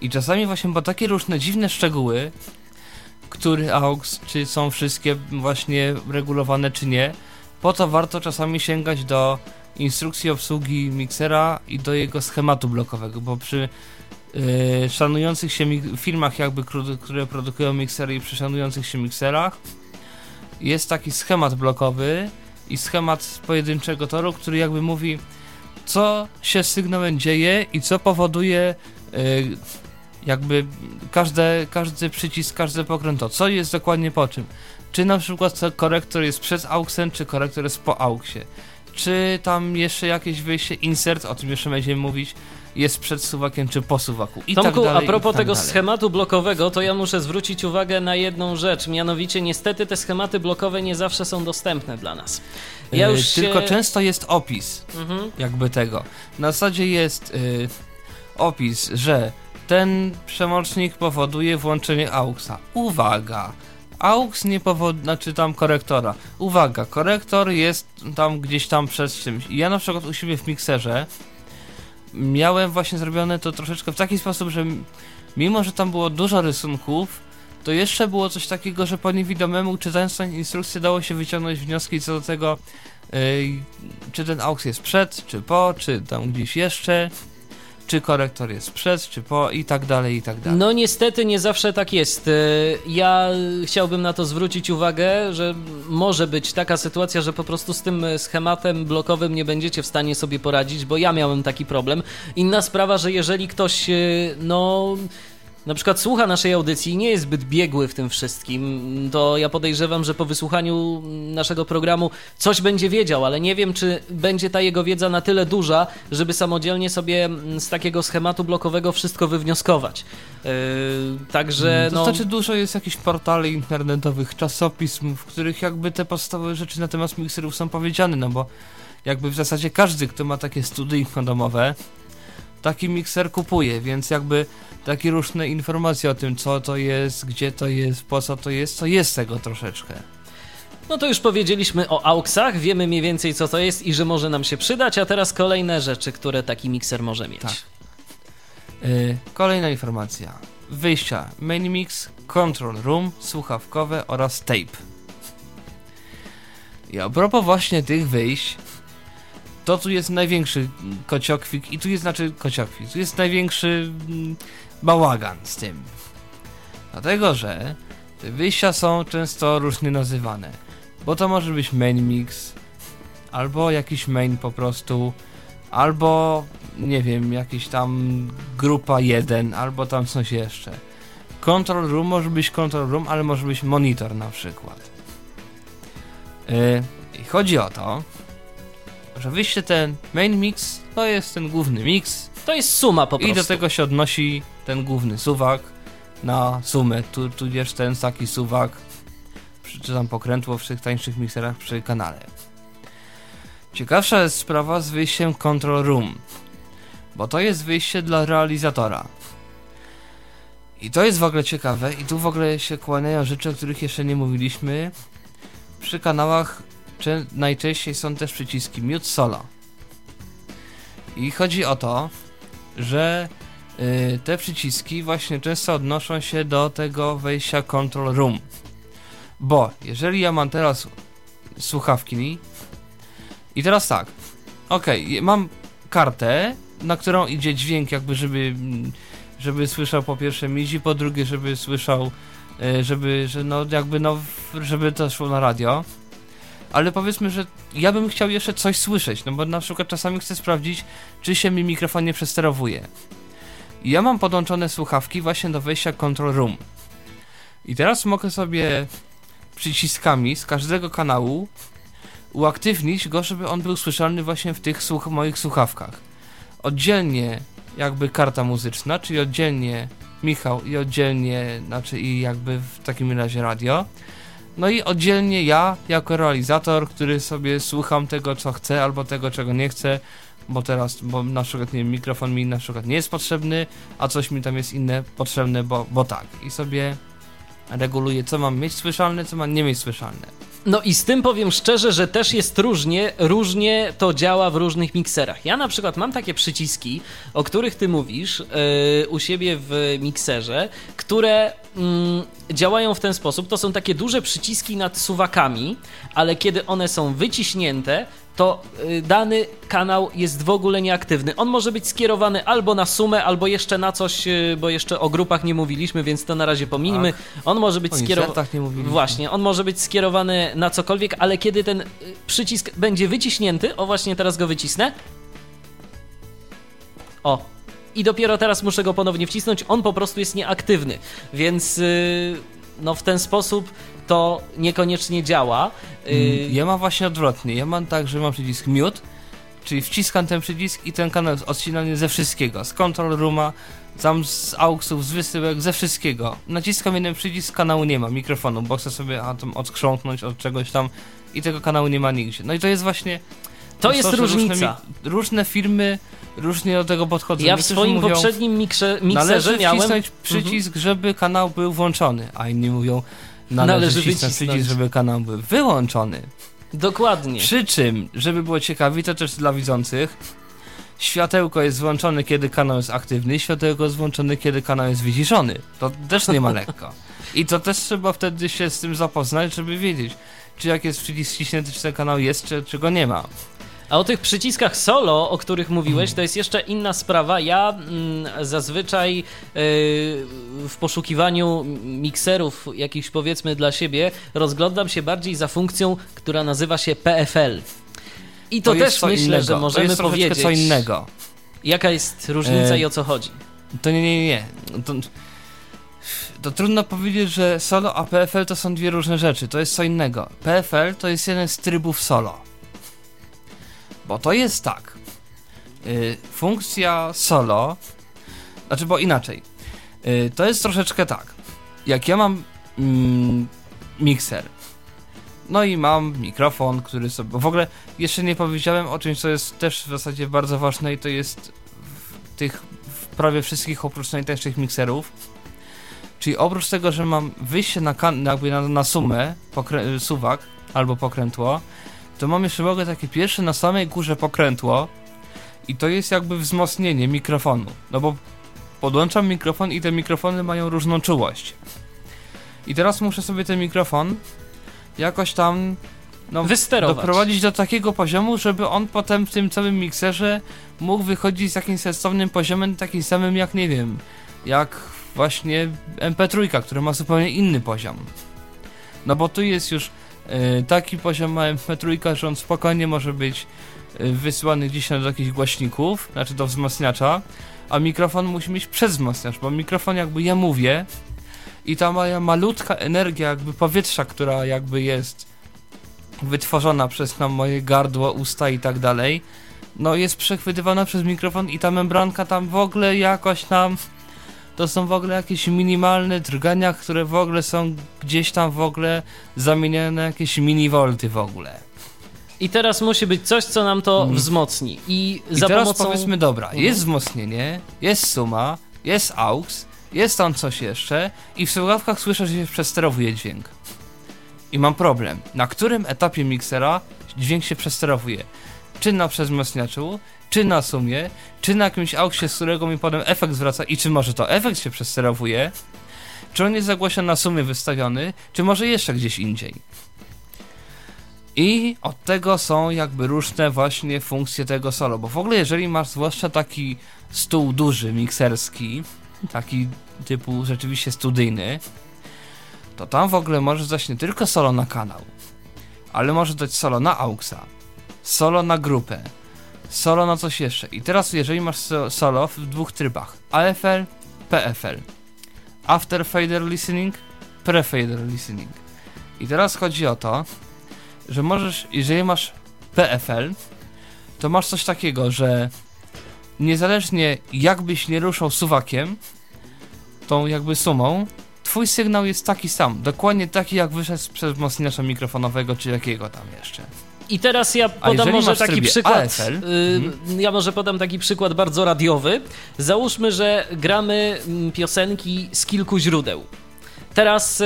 I czasami właśnie, bo takie różne dziwne szczegóły, który AUX, czy są wszystkie właśnie regulowane, czy nie, po to warto czasami sięgać do instrukcji obsługi miksera i do jego schematu blokowego, bo przy y, szanujących się firmach jakby, które produkują miksery i przy szanujących się mikserach jest taki schemat blokowy i schemat pojedynczego toru, który jakby mówi co się z sygnałem dzieje i co powoduje y, jakby każde, każdy przycisk, każde pokrętło, co jest dokładnie po czym. Czy na przykład korektor jest przed AUXem, czy korektor jest po AUXie. Czy tam jeszcze jakieś wyjście, insert, o tym jeszcze będziemy mówić, jest przed suwakiem, czy po suwaku. I Tomku, tak dalej, a propos tak tego dalej. schematu blokowego, to ja muszę zwrócić uwagę na jedną rzecz, mianowicie niestety te schematy blokowe nie zawsze są dostępne dla nas. Ja Y, już się... Tylko często jest opis. Mhm. jakby tego. Na zasadzie jest y, opis, że ten przełącznik powoduje włączenie AUXa. Uwaga! AUX nie powoduje, znaczy tam korektora. Uwaga, korektor jest tam gdzieś tam przed czymś. I ja na przykład u siebie w mikserze miałem właśnie zrobione to troszeczkę w taki sposób, że mimo, że tam było dużo rysunków, to jeszcze było coś takiego, że po niewidomemu czytając tę instrukcję dało się wyciągnąć wnioski co do tego, Ej, czy ten AUX jest przed, czy po, czy tam gdzieś jeszcze, czy korektor jest przed, czy po i tak dalej, i tak dalej. No niestety nie zawsze tak jest. E, Ja chciałbym na to zwrócić uwagę, że może być taka sytuacja, że po prostu z tym schematem blokowym nie będziecie w stanie sobie poradzić, bo ja miałem taki problem. Inna sprawa, że jeżeli ktoś, e, no... Na przykład słucha naszej audycji i nie jest zbyt biegły w tym wszystkim, to ja podejrzewam, że po wysłuchaniu naszego programu coś będzie wiedział, ale nie wiem, czy będzie ta jego wiedza na tyle duża, żeby samodzielnie sobie mm, z takiego schematu blokowego wszystko wywnioskować. Yy, także to no. znaczy dużo jest jakichś portali internetowych, czasopism, w których jakby te podstawowe rzeczy na temat mikserów są powiedziane, no bo jakby w zasadzie każdy, kto ma takie studyjko domowe, taki mikser kupuje, więc jakby takie różne informacje o tym, co to jest, gdzie to jest, po co to jest, to jest tego troszeczkę. No to już powiedzieliśmy o AUXach, wiemy mniej więcej co to jest i że może nam się przydać, a teraz kolejne rzeczy, które taki mikser może mieć. Tak. Yy, kolejna informacja. Wyjścia Main Mix, Control Room, słuchawkowe oraz tape. I a propos właśnie tych wyjść, to tu jest największy kociokwik i tu jest, znaczy kociokwik, tu jest największy mm, bałagan z tym. Dlatego, że te wyjścia są często różnie nazywane. Bo to może być main mix, albo jakiś main po prostu, albo nie wiem, jakiś tam grupa 1, albo tam coś jeszcze. Control room może być control room, ale może być monitor na przykład. Yy, chodzi o to, że wyjście ten main mix to jest ten główny mix To jest suma po prostu. i do tego się odnosi ten główny suwak na sumę, tu, tudzież ten taki suwak czy tam pokrętło w tych tańszych mikserach przy kanale. Ciekawsza jest sprawa z wyjściem Control Room, bo to jest wyjście dla realizatora. I to jest w ogóle ciekawe i tu w ogóle się kłaniają rzeczy, o których jeszcze nie mówiliśmy. Przy kanałach najczęściej są też przyciski Mute Solo. I chodzi o to, że y, te przyciski właśnie często odnoszą się do tego wejścia Control Room. Bo jeżeli ja mam teraz słuchawki i teraz tak, ok, mam kartę, na którą idzie dźwięk jakby, żeby, żeby słyszał po pierwsze MIDI, po drugie, żeby słyszał, y, żeby, że no jakby no, żeby to szło na radio. Ale powiedzmy, że ja bym chciał jeszcze coś słyszeć, no bo na przykład czasami chcę sprawdzić, czy się mi mikrofon nie przesterowuje. Ja mam podłączone słuchawki właśnie do wejścia Control Room. I teraz mogę sobie przyciskami z każdego kanału uaktywnić go, żeby on był słyszalny właśnie w tych słuch moich słuchawkach. Oddzielnie jakby karta muzyczna, czyli oddzielnie Michał i oddzielnie, znaczy i jakby w takim razie radio. No i oddzielnie ja, jako realizator, który sobie słucham tego, co chcę, albo tego, czego nie chcę, bo teraz, bo na przykład, nie wiem, mikrofon mi na przykład nie jest potrzebny, a coś mi tam jest inne potrzebne, bo, bo tak. I sobie reguluję, co mam mieć słyszalne, co mam nie mieć słyszalne. No i z tym powiem szczerze, że też jest różnie, różnie to działa w różnych mikserach. Ja na przykład mam takie przyciski, o których ty mówisz yy, u siebie w mikserze, które mm, działają w ten sposób. To są takie duże przyciski nad suwakami, ale kiedy one są wyciśnięte, to y, dany kanał jest w ogóle nieaktywny. On może być skierowany albo na sumę, albo jeszcze na coś, y, bo jeszcze o grupach nie mówiliśmy, więc to na razie pominijmy. Tak. On może być skierowany. insertach nie mówiliśmy. Właśnie, on może być skierowany na cokolwiek, ale kiedy ten y, przycisk będzie wyciśnięty, o właśnie teraz go wycisnę. O. I dopiero teraz muszę go ponownie wcisnąć, on po prostu jest nieaktywny, więc yy, no w ten sposób to niekoniecznie działa. Yy, Mm, Ja mam właśnie odwrotnie. Ja mam tak, że mam przycisk mute, czyli wciskam ten przycisk i ten kanał jest odcinany ze wszystkiego. Z control rooma, tam z auxów, z wysyłek, ze wszystkiego. Naciskam jeden przycisk, kanału nie ma, mikrofonu, bo chcę sobie a, tam odkrząknąć od czegoś tam i tego kanału nie ma nigdzie. No i to jest właśnie... to jest różnica. Różne, różne firmy różnie do tego podchodzą. Ja w Niektórzy swoim mówią, poprzednim miksze, mikserze Należy miałem. wcisnąć przycisk, żeby kanał był włączony, a inni mówią należy, Należy wcisnąć przycisk, żeby kanał był wyłączony. Dokładnie. Przy czym, żeby było ciekawi, to też dla widzących, światełko jest włączone, kiedy kanał jest aktywny, światełko jest włączone, kiedy kanał jest wyciszony. To też nie ma lekko. I to też trzeba wtedy się z tym zapoznać, żeby wiedzieć, czy jak jest przycisk ściśnięty, czy ten kanał jest, czy, czy go nie ma. A o tych przyciskach solo, o których mówiłeś, to jest jeszcze inna sprawa. Ja mm, zazwyczaj yy, w poszukiwaniu mikserów, jakichś powiedzmy dla siebie, rozglądam się bardziej za funkcją, która nazywa się PFL. I to, jest też myślę, innego. że to możemy jest troszeczkę powiedzieć, co innego. jaka jest różnica E, i o co chodzi. To nie, nie, nie. To, to trudno powiedzieć, że solo a PFL to są dwie różne rzeczy. To jest co innego. PFL to jest jeden z trybów solo. Bo to jest tak. Y, funkcja solo, znaczy, bo inaczej. Y, to jest troszeczkę tak. Jak ja mam mm, mikser, no i mam mikrofon, który sobie. W ogóle jeszcze nie powiedziałem o czymś, co jest też w zasadzie bardzo ważne, i to jest w tych w prawie wszystkich oprócz najtańszych mikserów. Czyli oprócz tego, że mam wyjście na, kan- jakby na, na sumę, pokrę- suwak albo pokrętło, to mam jeszcze mogę takie pierwsze na samej górze pokrętło i to jest jakby wzmocnienie mikrofonu. No bo podłączam mikrofon i te mikrofony mają różną czułość. I teraz muszę sobie ten mikrofon jakoś tam no, Wysterować. doprowadzić do takiego poziomu, żeby on potem w tym całym mikserze mógł wychodzić z jakimś sensownym poziomem, takim samym jak, nie wiem, jak właśnie MP3, który ma zupełnie inny poziom. No bo tu jest już taki poziom ma MP3, że on spokojnie może być e, wysyłany gdzieś do jakichś głośników, znaczy do wzmacniacza, a mikrofon musi mieć przezwzmacniacz, bo mikrofon jakby ja mówię i ta moja malutka energia jakby powietrza, która jakby jest wytworzona przez tam moje gardło, usta i tak dalej, no jest przechwytywana przez mikrofon i ta membranka tam w ogóle jakoś tam to są w ogóle jakieś minimalne drgania, które w ogóle są gdzieś tam w ogóle zamienione na jakieś minivolty w ogóle. I teraz musi być coś, co nam to Mm. wzmocni. I, I za teraz pomocą. powiedzmy, dobra, Mhm. jest wzmocnienie, jest suma, jest aux, jest tam coś jeszcze i w słuchawkach słyszę, że się przesterowuje dźwięk. I mam problem. Na którym etapie miksera dźwięk się przesterowuje? Czy na przezmocniaczu, czy na sumie, czy na jakimś auxie, z którego mi potem efekt zwraca i czy może to efekt się przesterowuje? Czy on jest zagłośniony na sumie wystawiony, czy może jeszcze gdzieś indziej? I od tego są jakby różne właśnie funkcje tego solo, bo w ogóle jeżeli masz zwłaszcza taki stół duży, mikserski, taki typu rzeczywiście studyjny, to tam w ogóle możesz dać nie tylko solo na kanał, ale możesz dać solo na AUXa, solo na grupę, solo na coś jeszcze. I teraz jeżeli masz so- solo w dwóch trybach, AFL, PFL, After Fader Listening, Pre-Fader Listening. I teraz chodzi o to, że możesz, jeżeli masz PFL, to masz coś takiego, że niezależnie jakbyś nie ruszał suwakiem, tą jakby sumą, twój sygnał jest taki sam, dokładnie taki jak wyszedł przez wzmacniacza mikrofonowego czy jakiego tam jeszcze. I teraz ja podam może taki przykład. Y, mhm. Ja może podam taki przykład bardzo radiowy. Załóżmy, że gramy mm, piosenki z kilku źródeł. Teraz y,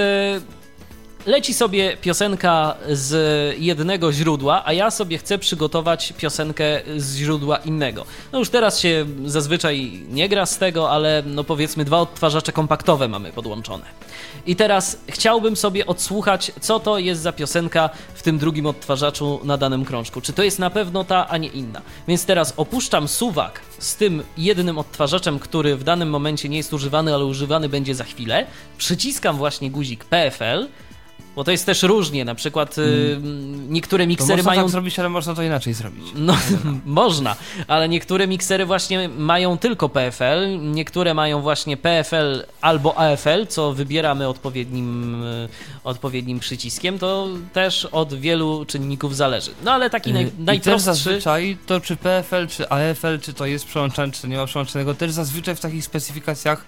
leci sobie piosenka z jednego źródła, a ja sobie chcę przygotować piosenkę z źródła innego. No już teraz się zazwyczaj nie gra z tego, ale no powiedzmy dwa odtwarzacze kompaktowe mamy podłączone. I teraz chciałbym sobie odsłuchać, co to jest za piosenka w tym drugim odtwarzaczu na danym krążku. Czy to jest na pewno ta, a nie inna. Więc teraz opuszczam suwak z tym jednym odtwarzaczem, który w danym momencie nie jest używany, ale używany będzie za chwilę. Przyciskam właśnie guzik PFL, bo to jest też różnie, na przykład y, niektóre To miksery można mają... tak zrobić, ale można to inaczej zrobić. No, można, ale niektóre miksery właśnie mają tylko PFL, niektóre mają właśnie PFL albo AFL, co wybieramy odpowiednim, y, odpowiednim przyciskiem, to też od wielu czynników zależy. No ale taki naj, Yy, I też najprostszy... zazwyczaj to czy PFL, czy AFL, czy to jest przełączane, czy nie ma przełączonego, też zazwyczaj w takich specyfikacjach,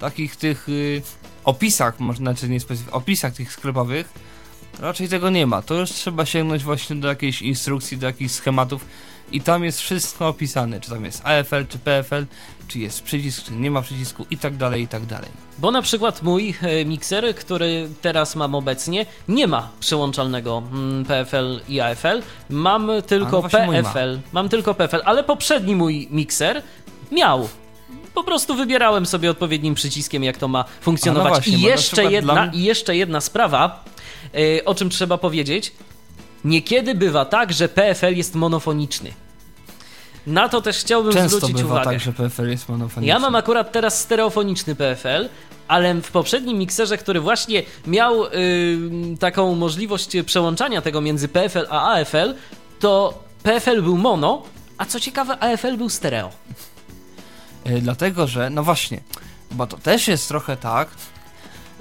takich tych y, opisach, może znaczy nie specyf- opisach tych sklepowych, raczej tego nie ma. To już trzeba sięgnąć właśnie do jakiejś instrukcji, do jakichś schematów i tam jest wszystko opisane, czy tam jest AFL, czy PFL, czy jest przycisk, czy nie ma przycisku i tak dalej, i tak dalej. Bo na przykład mój e, mikser, który teraz mam obecnie, nie ma przełączalnego mm, PFL i AFL. Mam tylko no mój ma. PFL. Mam tylko PFL, ale poprzedni mój mikser miał. Po prostu wybierałem sobie odpowiednim przyciskiem, jak to ma funkcjonować. No właśnie, I, jeszcze jedna, I jeszcze jedna sprawa, e, o czym trzeba powiedzieć. Niekiedy bywa tak, że PFL jest monofoniczny. Na to też chciałbym Często zwrócić bywa uwagę. tak, że PFL jest monofoniczny. Ja mam akurat teraz stereofoniczny PFL, ale w poprzednim mikserze, który właśnie miał y, taką możliwość przełączania tego między PFL a AFL, to PFL był mono, a co ciekawe, AFL był stereo. Y, Dlatego, że, no właśnie, bo to też jest trochę tak,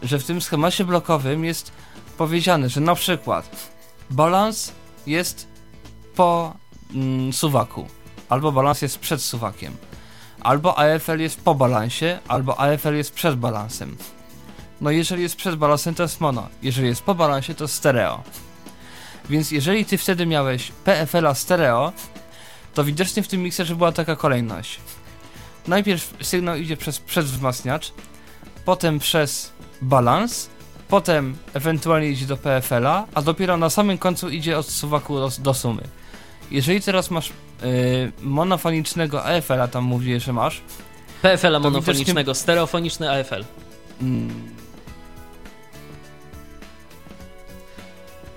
że w tym schemacie blokowym jest powiedziane, że na przykład balans jest po mm, suwaku, albo balans jest przed suwakiem, albo AFL jest po balansie, albo AFL jest przed balansem. No jeżeli jest przed balansem to jest mono, jeżeli jest po balansie to stereo. Więc jeżeli ty wtedy miałeś PFL-a stereo, to widocznie w tym mikserze była taka kolejność. Najpierw sygnał idzie przez przedwzmacniacz, potem przez balans, potem ewentualnie idzie do PFL-a, a dopiero na samym końcu idzie od suwaku do, do sumy. Jeżeli teraz masz yy, monofonicznego AFL-a, tam mówię, że masz, PFL-a monofonicznego, stereofoniczny AFL. mm,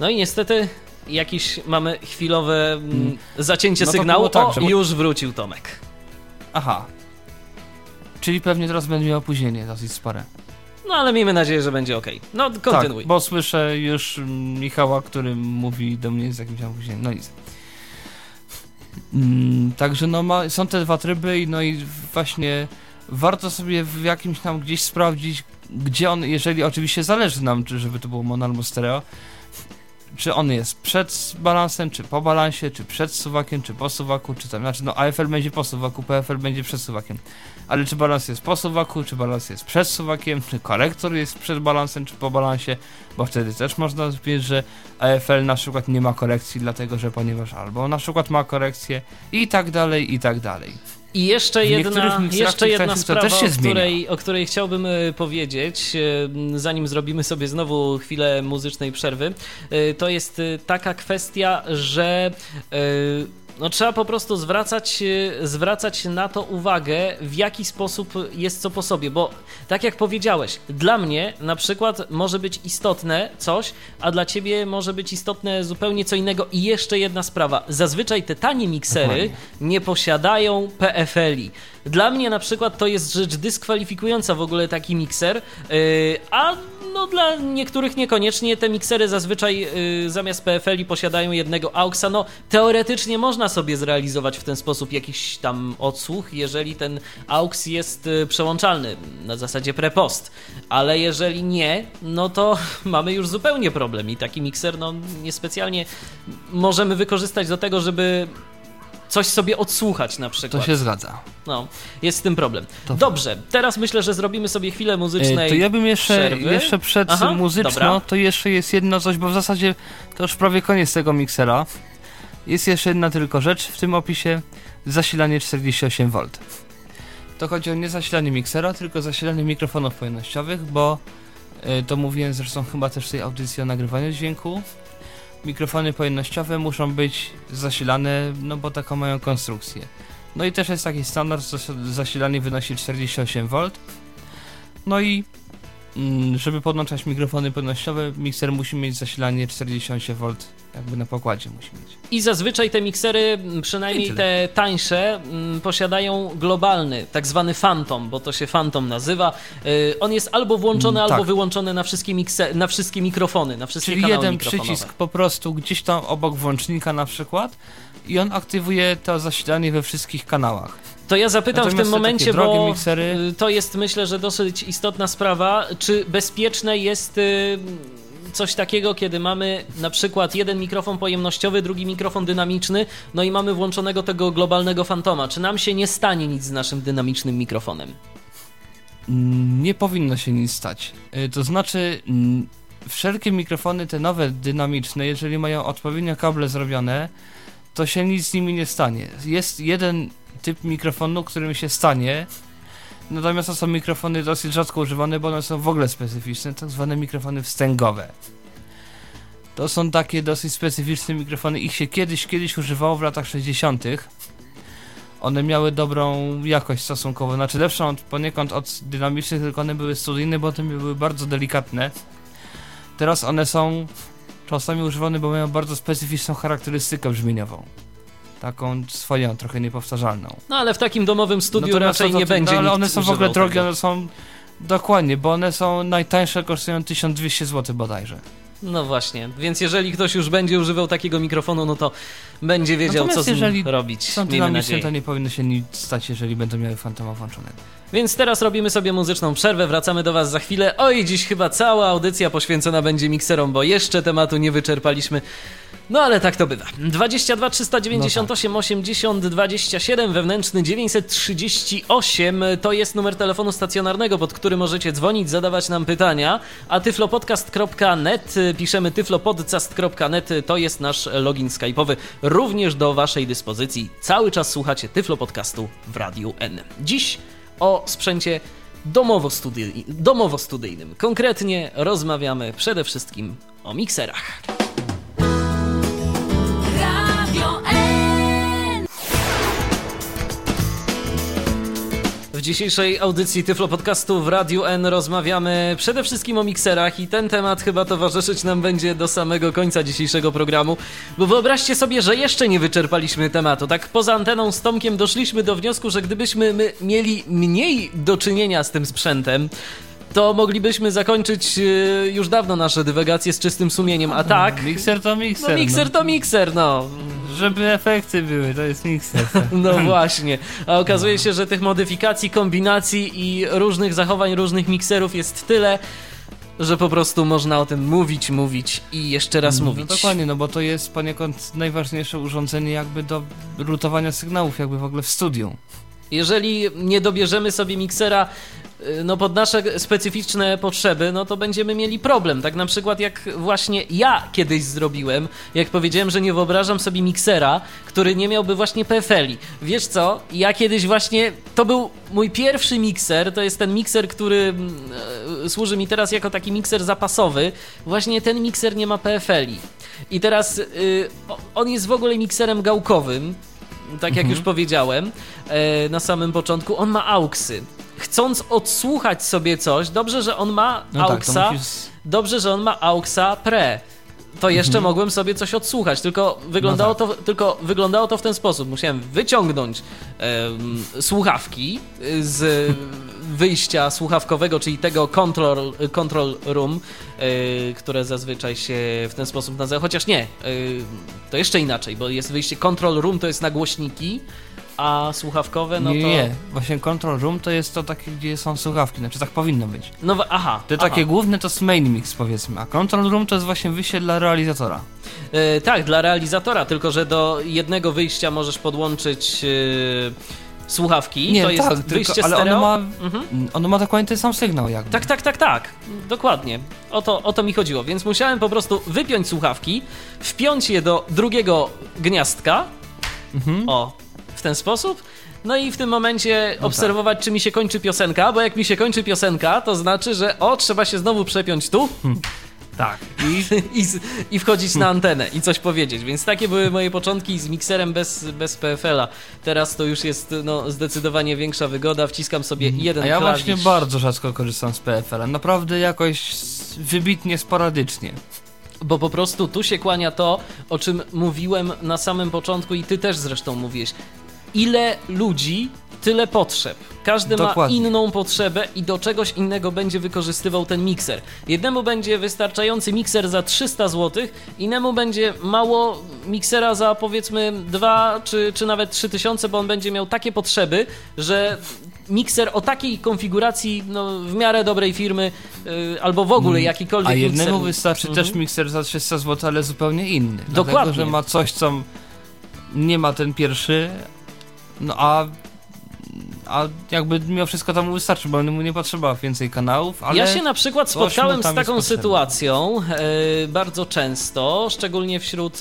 No i niestety jakiś mamy chwilowe mm, Mm. zacięcie No sygnału. tak, o, że- już wrócił Tomek. aha. Czyli pewnie teraz będzie miał opóźnienie dosyć spore. No ale miejmy nadzieję, że będzie ok. No kontynuuj. Tak, bo słyszę już Michała, który mówi do mnie z jakimś tam opóźnieniem. No nic. Mm, także no ma, są te dwa tryby i no i właśnie warto sobie w jakimś tam gdzieś sprawdzić, gdzie on, jeżeli oczywiście zależy nam, czy żeby to było mono albo stereo, czy on jest przed balansem, czy po balansie, czy przed suwakiem, czy po suwaku, czy tam, znaczy no AFL będzie po suwaku, PFL będzie przed suwakiem. Ale czy balans jest po suwaku, czy balans jest przed suwakiem, czy korektor jest przed balansem, czy po balansie, bo wtedy też można powiedzieć, że AFL na przykład nie ma korekcji, dlatego że ponieważ albo na przykład ma korekcję i tak dalej, i tak dalej. I jeszcze jedna, jeszcze jedna sprawa, też się o której, o której chciałbym e, powiedzieć, e, zanim zrobimy sobie znowu chwilę muzycznej przerwy, e, to jest e, taka kwestia, że e, no, trzeba po prostu zwracać, e, zwracać na to uwagę, w jaki sposób jest co po sobie, bo tak jak powiedziałeś, dla mnie na przykład może być istotne coś, a dla ciebie może być istotne zupełnie co innego. I jeszcze jedna sprawa, zazwyczaj te tanie miksery Dokładnie. nie posiadają PFL-i. Dla mnie na przykład to jest rzecz dyskwalifikująca w ogóle taki mikser, yy, a no dla niektórych niekoniecznie te miksery zazwyczaj yy, zamiast PFL-i posiadają jednego AUXa. No teoretycznie można sobie zrealizować w ten sposób jakiś tam odsłuch, jeżeli ten AUX jest yy, przełączalny na zasadzie pre-post, ale jeżeli nie, no to mamy już zupełnie problem i taki mikser no niespecjalnie możemy wykorzystać do tego, żeby coś sobie odsłuchać na przykład. To się zgadza. No, jest z tym problem. To- Dobrze, teraz myślę, że zrobimy sobie chwilę muzycznej. E, To ja bym jeszcze, przerwy. jeszcze przed Aha, muzyczną, dobra. to jeszcze jest jedno coś, bo w zasadzie to już prawie koniec tego miksera. Jest jeszcze jedna tylko rzecz w tym opisie, zasilanie 48V. To chodzi o nie zasilanie miksera, tylko zasilanie mikrofonów pojemnościowych, bo e, to mówiłem zresztą chyba też w tej audycji o nagrywaniu dźwięku. Mikrofony pojemnościowe muszą być zasilane, no bo taką mają konstrukcję. No i też jest taki standard, zasilanie wynosi 48V. No i mm, żeby podłączać mikrofony pojemnościowe, mikser musi mieć zasilanie 48V, jakby na pokładzie musi mieć. I zazwyczaj te miksery, przynajmniej te tańsze, posiadają globalny, tak zwany Phantom, bo to się Phantom nazywa. Y, On jest albo włączony, Mm, albo tak. wyłączony na wszystkie, mikse, na wszystkie mikrofony, na wszystkie Czyli kanały jeden przycisk po prostu gdzieś tam obok włącznika na przykład i on aktywuje to zasilanie we wszystkich kanałach. To ja zapytam w Natomiast tym te momencie, bo miksery- y, to jest myślę, że dosyć istotna sprawa, czy bezpieczne jest y, coś takiego, kiedy mamy na przykład jeden mikrofon pojemnościowy, drugi mikrofon dynamiczny, no i mamy włączonego tego globalnego fantoma. Czy nam się nie stanie nic z naszym dynamicznym mikrofonem? Mm, Nie powinno się nic stać. Y, To znaczy, mm, wszelkie mikrofony, te nowe, dynamiczne, jeżeli mają odpowiednio kable zrobione, to się nic z nimi nie stanie. Jest jeden typ mikrofonu, którym się stanie, natomiast to są mikrofony dosyć rzadko używane, bo one są w ogóle specyficzne, tak zwane mikrofony wstęgowe. To są takie dosyć specyficzne mikrofony. Ich się kiedyś, kiedyś używało w latach 60. One miały dobrą jakość stosunkowo, znaczy lepszą od, poniekąd od dynamicznych, tylko one były studyjne, bo te były bardzo delikatne. Teraz one są czasami używane, bo mają bardzo specyficzną charakterystykę brzmieniową. Taką swoją, trochę niepowtarzalną. No ale w takim domowym studiu Natomiast raczej nie to- będzie no, ale one są w ogóle drogie, tego. one są dokładnie, bo one są najtańsze, kosztują 1200 zł bodajże. No właśnie, więc jeżeli ktoś już będzie używał takiego mikrofonu, no to będzie wiedział, Natomiast co z nim robić. Są dynamiczne, to nie powinno się nic stać, jeżeli będą miały fantoma włączonego. Więc teraz robimy sobie muzyczną przerwę, wracamy do Was za chwilę. Oj, dziś chyba cała audycja poświęcona będzie mikserom, bo jeszcze tematu nie wyczerpaliśmy. No ale tak to bywa. 22 398 80 27 wewnętrzny 938 to jest numer telefonu stacjonarnego, pod który możecie dzwonić, zadawać nam pytania, a tyflopodcast.net piszemy tyflopodcast.net to jest nasz login skype'owy również do Waszej dyspozycji. Cały czas słuchacie Tyflo Podcastu w Radiu N. Dziś o sprzęcie domowo-studyjnym. domowo-studyjnym. Konkretnie rozmawiamy przede wszystkim o mikserach. W dzisiejszej audycji Tyflo Podcastu w Radiu N rozmawiamy przede wszystkim o mikserach i ten temat chyba towarzyszyć nam będzie do samego końca dzisiejszego programu, bo wyobraźcie sobie, że jeszcze nie wyczerpaliśmy tematu. Tak poza anteną z Tomkiem doszliśmy do wniosku, że gdybyśmy my mieli mniej do czynienia z tym sprzętem, to moglibyśmy zakończyć e, już dawno nasze dywagacje z czystym sumieniem, a tak... Mikser to mikser. No mikser to mikser, no. Żeby efekty były, to jest mikser. No właśnie. A okazuje się, że tych modyfikacji, kombinacji i różnych zachowań różnych mikserów jest tyle, że po prostu można o tym mówić, mówić i jeszcze raz No mówić. dokładnie, no bo to jest poniekąd najważniejsze urządzenie jakby do rutowania sygnałów jakby w ogóle w studiu. Jeżeli nie dobierzemy sobie miksera y, no pod nasze specyficzne potrzeby, no to będziemy mieli problem. Tak na przykład jak właśnie ja kiedyś zrobiłem, jak powiedziałem, że nie wyobrażam sobie miksera, który nie miałby właśnie PFL-i. Wiesz co? Ja kiedyś właśnie, to był mój pierwszy mikser, to jest ten mikser, który mm, e, służy mi teraz jako taki mikser zapasowy. Właśnie ten mikser nie ma PFL-i. I teraz y, on jest w ogóle mikserem gałkowym, tak jak już powiedziałem e, na samym początku, on ma auksy. Chcąc odsłuchać sobie coś, dobrze, że on ma No tak, auksa, to musisz... dobrze, że on ma auksa pre. To jeszcze mogłem sobie coś odsłuchać, tylko wyglądało, Mhm. No to, tylko wyglądało to w ten sposób. Musiałem wyciągnąć em, słuchawki y, z wyjścia słuchawkowego, czyli tego control, control room, y, które zazwyczaj się w ten sposób nazywa. Chociaż nie, y, to jeszcze inaczej, bo jest wyjście control room, to jest na głośniki, a słuchawkowe, no to... nie, właśnie control room to jest to takie, gdzie są słuchawki, znaczy tak powinno być. No aha. Te aha. takie główne to jest main mix powiedzmy, a control room to jest właśnie wyjście dla realizatora. E, tak, dla realizatora, tylko że do jednego wyjścia możesz podłączyć e, słuchawki. nie, to jest tak, wyjście tylko, ale stereo. ono ma, Mhm. ono ma dokładnie ten sam sygnał jakby. Tak, tak, tak, tak. Dokładnie. O to, o to mi chodziło. Więc musiałem po prostu wypiąć słuchawki, wpiąć je do drugiego gniazdka. Mhm. O, w ten sposób. No i w tym momencie No obserwować, czy mi się kończy piosenka, bo jak mi się kończy piosenka, to znaczy, że o, trzeba się znowu przepiąć tu Tak. I i, i wchodzić na antenę i coś powiedzieć. Więc takie były moje początki z mikserem bez, bez PFL-a. Teraz to już jest no, zdecydowanie większa wygoda. Wciskam sobie jeden A ja klawisz. właśnie bardzo rzadko korzystam z PFL-a. Naprawdę jakoś wybitnie sporadycznie. Bo po prostu tu się kłania to, o czym mówiłem na samym początku i ty też zresztą mówiłeś. Ile ludzi, tyle potrzeb. Każdy Dokładnie. ma inną potrzebę i do czegoś innego będzie wykorzystywał ten mikser. Jednemu będzie wystarczający mikser za 300 zł, innemu będzie mało miksera za powiedzmy 2 czy, czy nawet 3000, bo on będzie miał takie potrzeby, że mikser o takiej konfiguracji no, w miarę dobrej firmy yy, albo w ogóle jakikolwiek Mm. A jednemu mikser. wystarczy Mhm. też mikser za 300 zł, ale zupełnie inny. Dokładnie. Dlatego, że ma coś, co nie ma ten pierwszy, no a, a jakby mimo wszystko to mu wystarczy, bo mu nie potrzeba więcej kanałów, Ja się na przykład spotkałem z tam taką sytuacją e, bardzo często, szczególnie wśród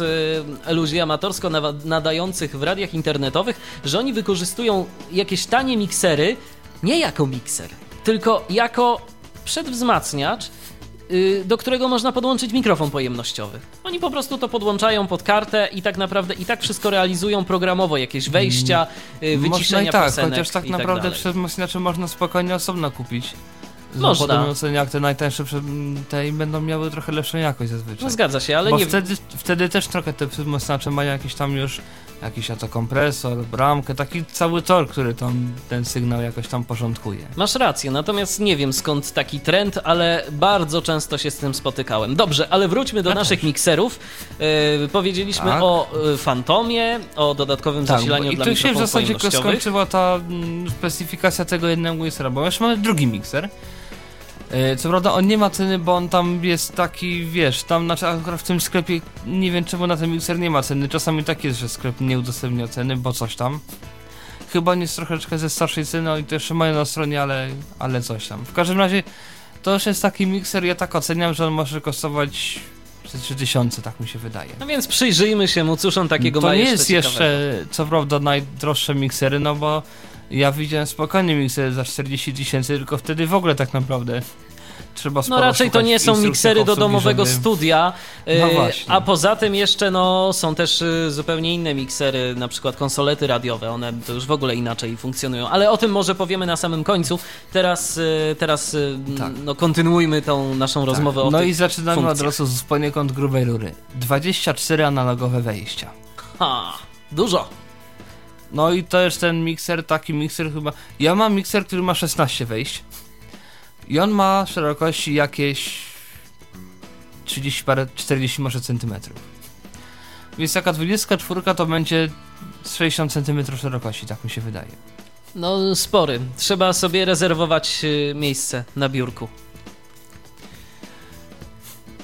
e, ludzi amatorsko nadających w radiach internetowych, że oni wykorzystują jakieś tanie miksery nie jako mikser, tylko jako przedwzmacniacz, do którego można podłączyć mikrofon pojemnościowy. Oni po prostu to podłączają pod kartę i tak naprawdę i tak wszystko realizują programowo, jakieś wejścia, y, można wyciszenia i tak, chociaż tak tak naprawdę dalej. przedwzmacniacze można spokojnie osobno kupić. Można. Można. Ocenię, jak te najtańsze te i będą miały trochę lepszą jakość zazwyczaj. No zgadza się, ale Bo nie... wtedy, wtedy też trochę te przedwzmacniacze mają jakiś tam już jakiś oto kompresor, bramkę, taki cały tor, który tam ten sygnał jakoś tam porządkuje. Masz rację, natomiast nie wiem skąd taki trend, ale bardzo często się z tym spotykałem. Dobrze, ale wróćmy do Ja naszych też. mikserów. Yy, powiedzieliśmy Tak. o y, Fantomie, o dodatkowym Tak, zasilaniu i dla tu się w zasadzie skończyła ta mm, specyfikacja tego jednego miksera, bo już mamy drugi mikser. E, Co prawda on nie ma ceny, bo on tam jest taki, wiesz, tam znaczy akurat w tym sklepie nie wiem czemu na ten mikser nie ma ceny. Czasami tak jest, że sklep nie udostępnia ceny, bo coś tam. Chyba on jest troszeczkę ze starszej ceny, oni to jeszcze mają na stronie, ale, ale coś tam. W każdym razie to już jest taki mikser, ja tak oceniam, że on może kosztować ze 3000, tak mi się wydaje. No więc przyjrzyjmy się mu, cóż on takiego to ma nie jeszcze jest jeszcze, co prawda, najdroższe miksery, no bo ja widziałem spokojnie miksery za 40 tysięcy, tylko wtedy w ogóle tak naprawdę trzeba No raczej to nie są miksery do domowego żeby- studia, No właśnie. a poza tym jeszcze no, są też yy, zupełnie inne miksery, na przykład konsolety radiowe, one to już w ogóle inaczej funkcjonują, ale o tym może powiemy na samym końcu. Teraz, yy, teraz Tak. no, kontynuujmy tą naszą rozmowę o No i zaczynamy od funkcjach. razu z poniekąd grubej rury. 24 analogowe wejścia. Ha, dużo. No i to jest ten mikser, taki mikser chyba... Ja mam mikser, który ma 16 wejść. I on ma szerokości jakieś 30 parę, 40 może centymetrów. Więc taka 24 to będzie z 60 centymetrów szerokości, tak mi się wydaje. No spory. Trzeba sobie rezerwować yy, miejsce na biurku.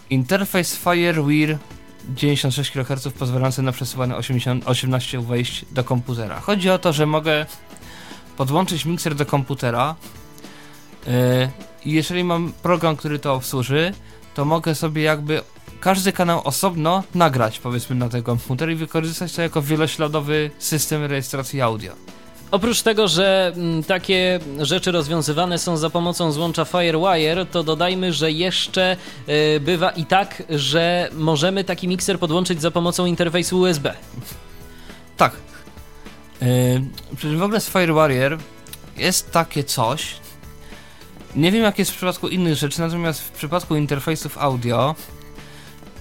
Interfejs FireWire 96 kHz pozwalający na przesuwanie 80, 18 wejść do komputera. Chodzi o to, że mogę podłączyć mikser do komputera yy, i jeżeli mam program, który to obsłuży, to mogę sobie jakby każdy kanał osobno nagrać powiedzmy na ten komputer i wykorzystać to jako wielośladowy system rejestracji audio. Oprócz tego, że mm, takie rzeczy rozwiązywane są za pomocą złącza FireWire, to dodajmy, że jeszcze y, bywa i tak, że możemy taki mikser podłączyć za pomocą interfejsu USB. Tak. Yy, w ogóle z FireWire jest takie coś. Nie wiem jak jest w przypadku innych rzeczy, natomiast w przypadku interfejsów audio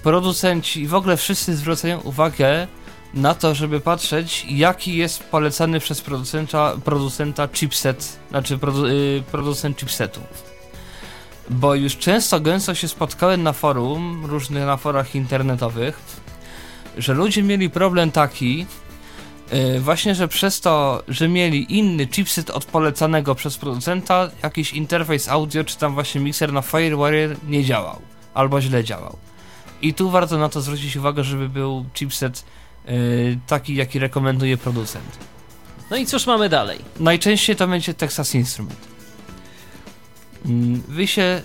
producenci i w ogóle wszyscy zwracają uwagę na to, żeby patrzeć jaki jest polecany przez producenta, producenta chipset, znaczy produ, yy, producent chipsetu. Bo już często gęsto się spotkałem na forum, różnych na forach internetowych, że ludzie mieli problem taki, Yy, właśnie, że przez to, że mieli inny chipset od polecanego przez producenta, jakiś interfejs audio, czy tam właśnie mikser na FireWire nie działał, albo źle działał. I tu warto na to zwrócić uwagę, żeby był chipset taki, jaki rekomenduje producent. No i cóż mamy dalej? Najczęściej to będzie Texas Instrument. Mm, Wyjście,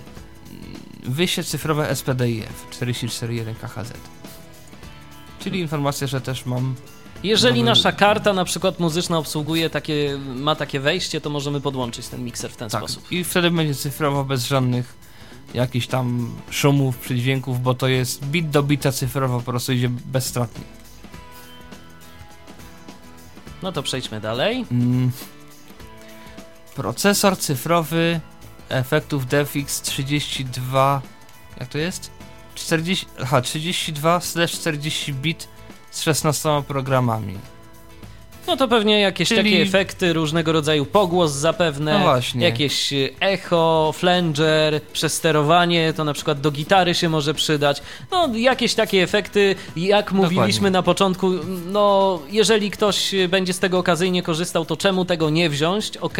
wyjście cyfrowe SPDIF 441KHZ. Czyli informacja, że też mam. Jeżeli nasza karta na przykład muzyczna obsługuje takie, ma takie wejście, to możemy podłączyć ten mikser w ten Tak. sposób. I wtedy będzie cyfrowo bez żadnych jakichś tam szumów, przydźwięków, bo to jest bit do bita cyfrowo, po prostu idzie bezstratnie. No to przejdźmy dalej. Mm. Procesor cyfrowy efektów DFX 32. Jak to jest? 40, aha, 32 40 bit z 16 programami. No to pewnie jakieś Czyli- takie efekty, różnego rodzaju pogłos zapewne, No właśnie. jakieś y, echo, flanger, przesterowanie, to na przykład do gitary się może przydać. No jakieś takie efekty, jak mówiliśmy na początku, no jeżeli ktoś y, będzie z tego okazyjnie korzystał, to czemu tego nie wziąć, ok,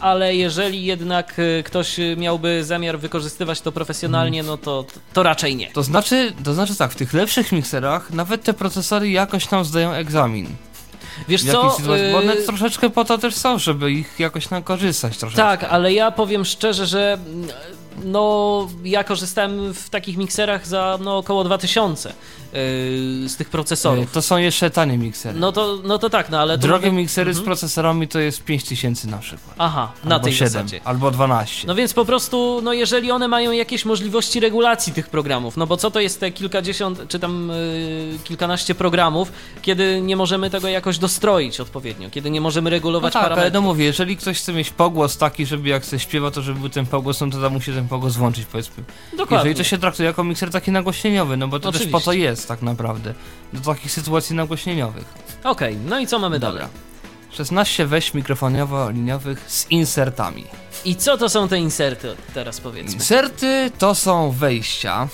ale jeżeli jednak y, ktoś miałby zamiar wykorzystywać to profesjonalnie, no to, to raczej nie. To znaczy, to znaczy tak, w tych lepszych mikserach nawet te procesory jakoś tam zdają egzamin. Wiesz co? sytuacji, bo one y, troszeczkę po to też są, żeby ich jakoś tam korzystać troszeczkę. Tak, ale ja powiem szczerze, że no ja korzystałem w takich mikserach za no, około 2000 yy, z tych Y, procesorów. To są jeszcze tanie miksery. No to, no to tak, no ale to Drogie mówię- miksery z Mhm. procesorami to jest 5000 na przykład. Aha, na albo tej 7, zasadzie. albo 12. No więc po prostu, no jeżeli one mają jakieś możliwości regulacji tych programów, no bo co to jest te kilkadziesiąt, czy tam yy, kilkanaście programów, kiedy nie możemy tego jakoś dostroić odpowiednio, kiedy nie możemy No regulować tak, ale parametrów. no mówię, jeżeli ktoś chce mieć pogłos taki, żeby jak ktoś śpiewa, to żeby był ten pogłos, no to tam musi ten pogłos włączyć, powiedzmy. Dokładnie. Jeżeli to się traktuje jako mikser taki nagłośnieniowy, no bo to też po to Oczywiście. jest tak naprawdę. Do takich sytuacji nagłośnieniowych. Okej, no i co mamy Dobra. dalej? 16 weź mikrofoniowo-liniowych z insertami. I co to są te inserty teraz powiedzmy? Inserty to są wejścia.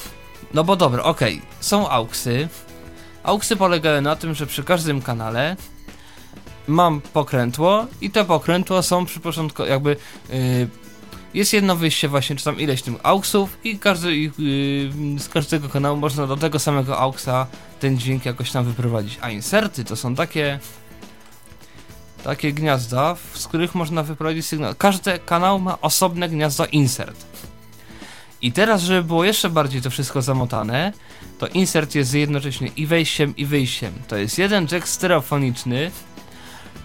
No bo dobra, okej, są auksy. Auksy polegają na tym, że przy każdym kanale mam pokrętło i te pokrętła są przy początku jakby yy, jest jedno wyjście właśnie, czy tam ileś tym auksów i każdy, yy, z każdego kanału można do tego samego auksa ten dźwięk jakoś tam wyprowadzić. A inserty to są takie takie gniazda, z których można wyprowadzić sygnał. Każdy kanał ma osobne gniazdo insert. I teraz, żeby było jeszcze bardziej to wszystko zamotane, to insert jest jednocześnie i wejściem, i wyjściem. To jest jeden jack stereofoniczny,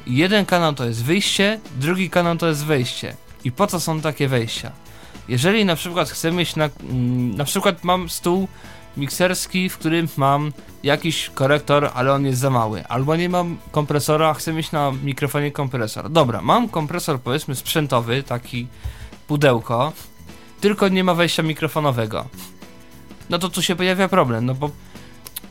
jeden kanał to jest wyjście, drugi kanał to jest wejście. I po co są takie wejścia? Jeżeli na przykład chcę mieć na, mm, na przykład mam stół mikserski, w którym mam jakiś korektor, ale on jest za mały, albo nie mam kompresora, chcę mieć na mikrofonie kompresor. Dobra, mam kompresor powiedzmy sprzętowy, taki pudełko, tylko nie ma wejścia mikrofonowego. No to tu się pojawia problem, no bo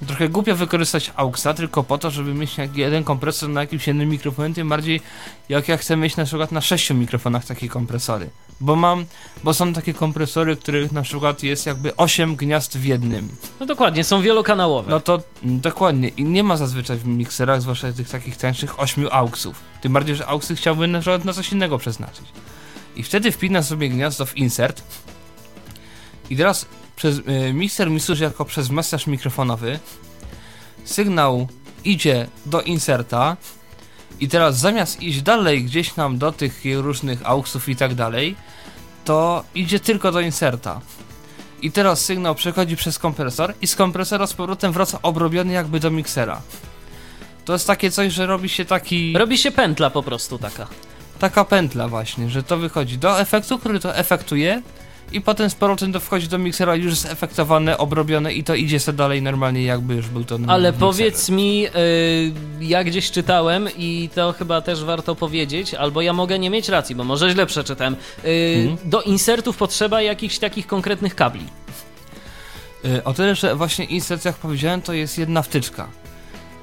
trochę głupio wykorzystać AUXa tylko po to, żeby mieć jeden kompresor na jakimś jednym mikrofonie, tym bardziej jak ja chcę mieć na przykład na sześciu mikrofonach takie kompresory. Bo mam, bo są takie kompresory, których na przykład jest jakby 8 gniazd w jednym. No dokładnie, są wielokanałowe. No to mm, dokładnie. I nie ma zazwyczaj w mikserach, zwłaszcza tych takich tańszych, 8 auksów. Tym bardziej, że auksy chciałby na przykład na coś innego przeznaczyć. I wtedy wpina sobie gniazdo w insert. I teraz przez, y, mikser mi służy jako przez masaż mikrofonowy. Sygnał idzie do inserta. I teraz zamiast iść dalej gdzieś tam do tych różnych auksów i tak dalej, to idzie tylko do inserta. I teraz sygnał przechodzi przez kompresor i z kompresora z powrotem wraca obrobiony jakby do miksera. To jest takie coś, że robi się taki Robi się pętla po prostu taka. taka pętla właśnie, że to wychodzi do efektu, który to efektuje i potem z powrotem to wchodzi do miksera już zefektowane, obrobione i to idzie sobie dalej normalnie jakby już był to Ale powiedz mi, yy, ja gdzieś czytałem i to chyba też warto powiedzieć, albo ja mogę nie mieć racji, bo może źle przeczytałem. Yy, Mhm. Do insertów potrzeba jakichś takich konkretnych kabli. Y, O tyle, że właśnie insert, jak powiedziałem, to jest jedna wtyczka.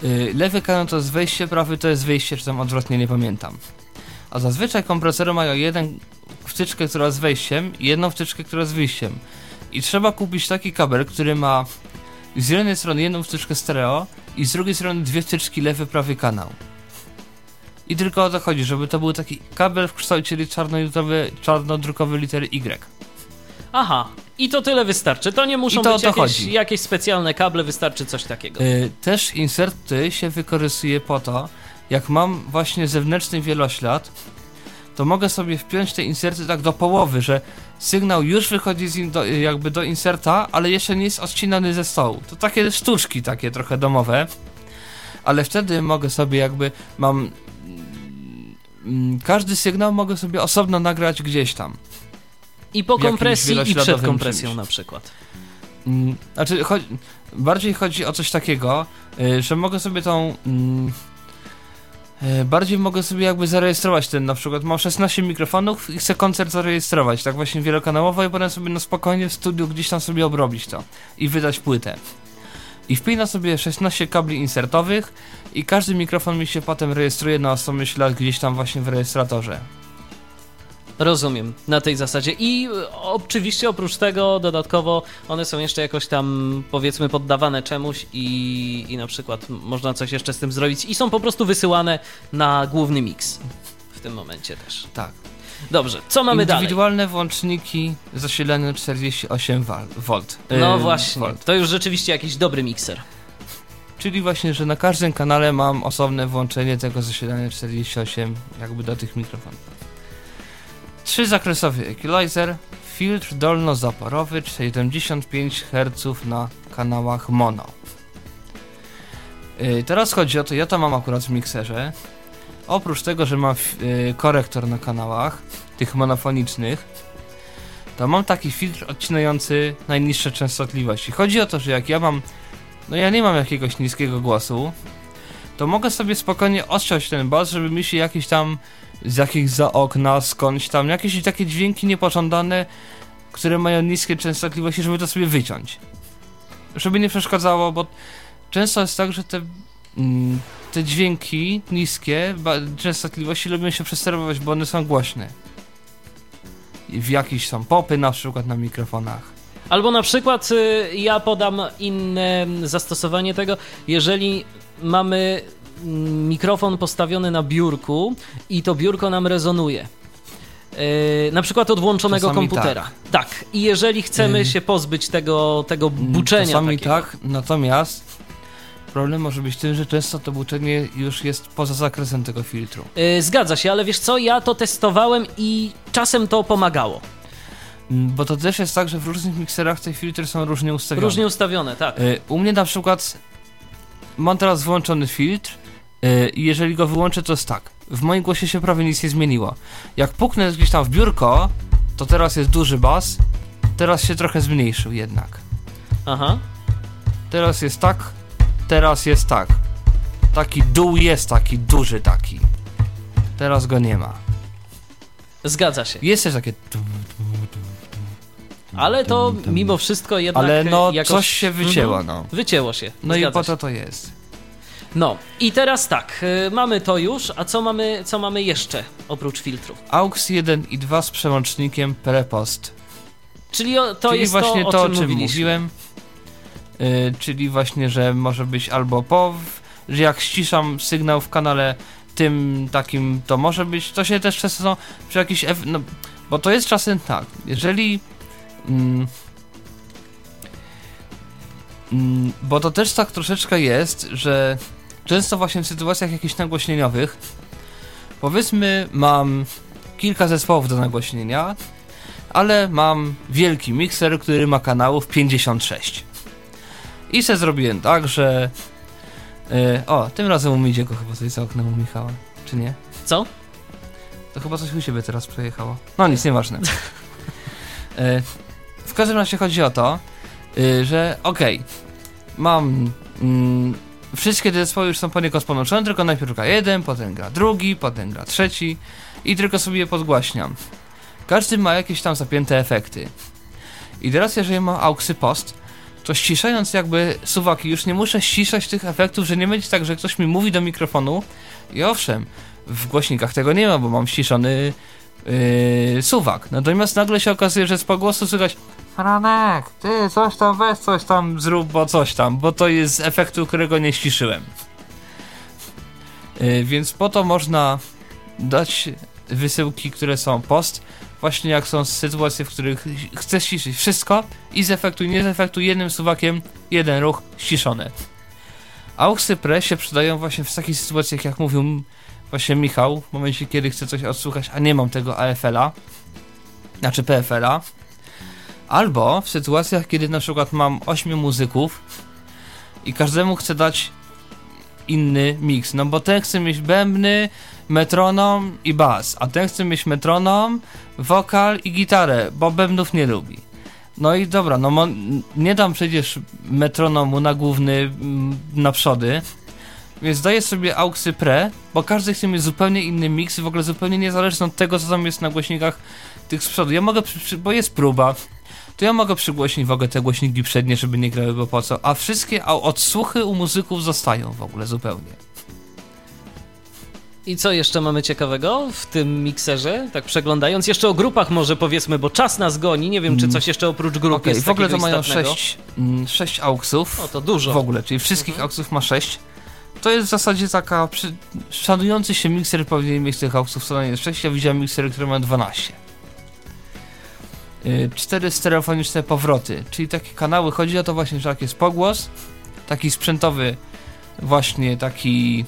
Y, Lewy kanał to jest wejście, prawy to jest wyjście, czy tam odwrotnie, nie pamiętam. A zazwyczaj kompresory mają jeden wtyczkę, która jest wejściem i jedną wtyczkę, która jest wyjściem. I trzeba kupić taki kabel, który ma z jednej strony jedną wtyczkę stereo i z drugiej strony dwie wtyczki lewy, prawy kanał. I tylko o to chodzi, żeby to był taki kabel w kształcie czarnodrukowy, czarnodrukowy litery Y. Aha, i to tyle wystarczy. To nie muszą I to być jakieś, chodzi. jakieś specjalne kable, wystarczy coś takiego. Y, Też inserty się wykorzystuje po to, jak mam właśnie zewnętrzny wieloślad, to mogę sobie wpiąć te inserty tak do połowy, że sygnał już wychodzi z in, do, jakby do inserta, ale jeszcze nie jest odcinany ze stołu. To takie sztuczki takie trochę domowe, ale wtedy mogę sobie jakby, mam mm, każdy sygnał mogę sobie osobno nagrać gdzieś tam. I po kompresji, i przed kompresją czymś. na przykład. Mm, Znaczy, chodzi, bardziej chodzi o coś takiego, y, że mogę sobie tą. Y, Bardziej mogę sobie jakby zarejestrować ten, na przykład mam 16 mikrofonów i chcę koncert zarejestrować, tak właśnie wielokanałowo i potem sobie no spokojnie w studiu gdzieś tam sobie obrobić to i wydać płytę. I wpina sobie 16 kabli insertowych i każdy mikrofon mi się potem rejestruje na osobny ślad gdzieś tam właśnie w rejestratorze. Rozumiem, na tej zasadzie. I y, oczywiście oprócz tego dodatkowo one są jeszcze jakoś tam powiedzmy poddawane czemuś i, i na przykład można coś jeszcze z tym zrobić i są po prostu wysyłane na główny mix w tym momencie też. Tak. Dobrze, co mamy dalej? Indywidualne włączniki zasilania 48 val- V. No właśnie, V. to już rzeczywiście jakiś dobry mikser. Czyli właśnie, że na każdym kanale mam osobne włączenie tego zasilania 48 jakby do tych mikrofonów. Trzykresowy equalizer, filtr dolnozaporowy 75 Hz na kanałach mono. Yy, teraz chodzi o to, ja to mam akurat w mikserze. Oprócz tego, że mam yy, korektor na kanałach, tych monofonicznych, to mam taki filtr odcinający najniższe częstotliwości. Chodzi o to, że jak ja mam no ja nie mam jakiegoś niskiego głosu, to mogę sobie spokojnie odciąć ten bas, żeby mi się jakieś tam z jakichś za okna, skądś tam, jakieś takie dźwięki niepożądane, które mają niskie częstotliwości, żeby to sobie wyciąć. Żeby nie przeszkadzało, bo często jest tak, że te, mm, te dźwięki niskie częstotliwości lubią się przesterować, bo one są głośne. I w jakieś są popy na przykład na mikrofonach. Albo na przykład y, ja podam inne zastosowanie tego, jeżeli mamy mikrofon postawiony na biurku i to biurko nam rezonuje. Yy, na przykład od włączonego Czasami komputera. Tak. I jeżeli chcemy Yy. się pozbyć tego, tego buczenia Czasami takiego, tak, natomiast problem może być tym, że często to buczenie już jest poza zakresem tego filtru. Yy, zgadza się, ale wiesz co, ja to testowałem i czasem to pomagało. Mm, Bo to też jest tak, że w różnych mikserach te filtry są różnie ustawione. Różnie ustawione, tak. Y, U mnie na przykład mam teraz włączony filtr jeżeli go wyłączę, to jest tak. W moim głosie się prawie nic nie zmieniło. Jak puknę gdzieś tam w biurko, to teraz jest duży bas, teraz się trochę zmniejszył jednak. Aha. Teraz jest tak, teraz jest tak. Taki dół jest taki, duży taki. Teraz go nie ma. Zgadza się. Jest też takie... Ale to mimo wszystko jednak Ale no, jakoś... coś się wycięło, Mhm. no. Wycięło się. No i Zgadza po się. to to jest. No i teraz tak, y, mamy to już, a co mamy, co mamy jeszcze oprócz filtrów? AUX 1 i 2 z przełącznikiem prepost. Czyli o, to czyli jest właśnie to, to, o o czym, czym mówiliśmy. mówiłem. Y, czyli właśnie, że może być albo po, że jak ściszam sygnał w kanale tym takim, to może być, to się też często przy ef- no, bo to jest czasem tak, jeżeli mm, mm, bo to też tak troszeczkę jest, że często właśnie w sytuacjach jakichś nagłośnieniowych powiedzmy mam kilka zespołów do nagłośnienia ale mam wielki mikser, który ma kanałów 56. I se zrobiłem tak, że. Yy, o, tym razem u mnie idzie go chyba coś za oknem u Michała, czy nie? Co? To chyba coś u siebie teraz przejechało. No nic, nieważne. Yy, w każdym razie chodzi o to, yy, że okej, mam. Mm, wszystkie te zespoły już są poniekąd połączone, tylko najpierw gra jeden, potem gra drugi, potem gra trzeci i tylko sobie je podgłaśniam. Każdy ma jakieś tam zapięte efekty. I teraz jeżeli mam auksy post, to ściszając jakby suwaki, już nie muszę ściszać tych efektów, że nie będzie tak, że ktoś mi mówi do mikrofonu i owszem, w głośnikach tego nie ma, bo mam ściszony yy, suwak. Natomiast nagle się okazuje, że z pogłosu słychać Franek, ty coś tam weź, coś tam zrób, bo coś tam, bo to jest z efektu, którego nie ściszyłem. Y, Więc po to można dać wysyłki, które są post, właśnie jak są sytuacje, w których chcesz ciszyć wszystko i zefektuj, nie zefektuj jednym suwakiem, jeden ruch ściszone. Auxy pre się przydają właśnie w takich sytuacjach, jak mówił właśnie Michał, w momencie kiedy chcę coś odsłuchać, a nie mam tego AFL-a, znaczy PFL-a, albo w sytuacjach, kiedy na przykład mam 8 muzyków i każdemu chcę dać inny miks, no bo ten chce mieć bębny, metronom i bas, a ten chce mieć metronom, wokal i gitarę, bo bębnów nie lubi. No i dobra, no nie dam przecież metronomu na główny mm, na przody, więc daję sobie auxy pre, bo każdy chce mieć zupełnie inny miks, w ogóle zupełnie niezależny od tego, co tam jest na głośnikach tych z przodu. Ja mogę, bo jest próba, to ja mogę przygłośnić w ogóle te głośniki przednie, żeby nie grały, bo po co, a wszystkie a odsłuchy u muzyków zostają w ogóle zupełnie. I co jeszcze mamy ciekawego w tym mikserze? Tak przeglądając, jeszcze o grupach może powiedzmy, bo czas nas goni. Nie wiem, czy coś jeszcze oprócz grup Mm. Okej, jest w ogóle to mają istotnego. 6, sześć auxów. O, to dużo. W ogóle, czyli wszystkich auxów ma 6. To jest w zasadzie taka przy... szanujący się mikser powinien mieć tych auxów co najmniej 6. Ja widziałem miksery, które mają 12. Yy, Cztery stereofoniczne powroty, czyli takie kanały. Chodzi o to właśnie, że jak jest pogłos, taki sprzętowy, właśnie taki,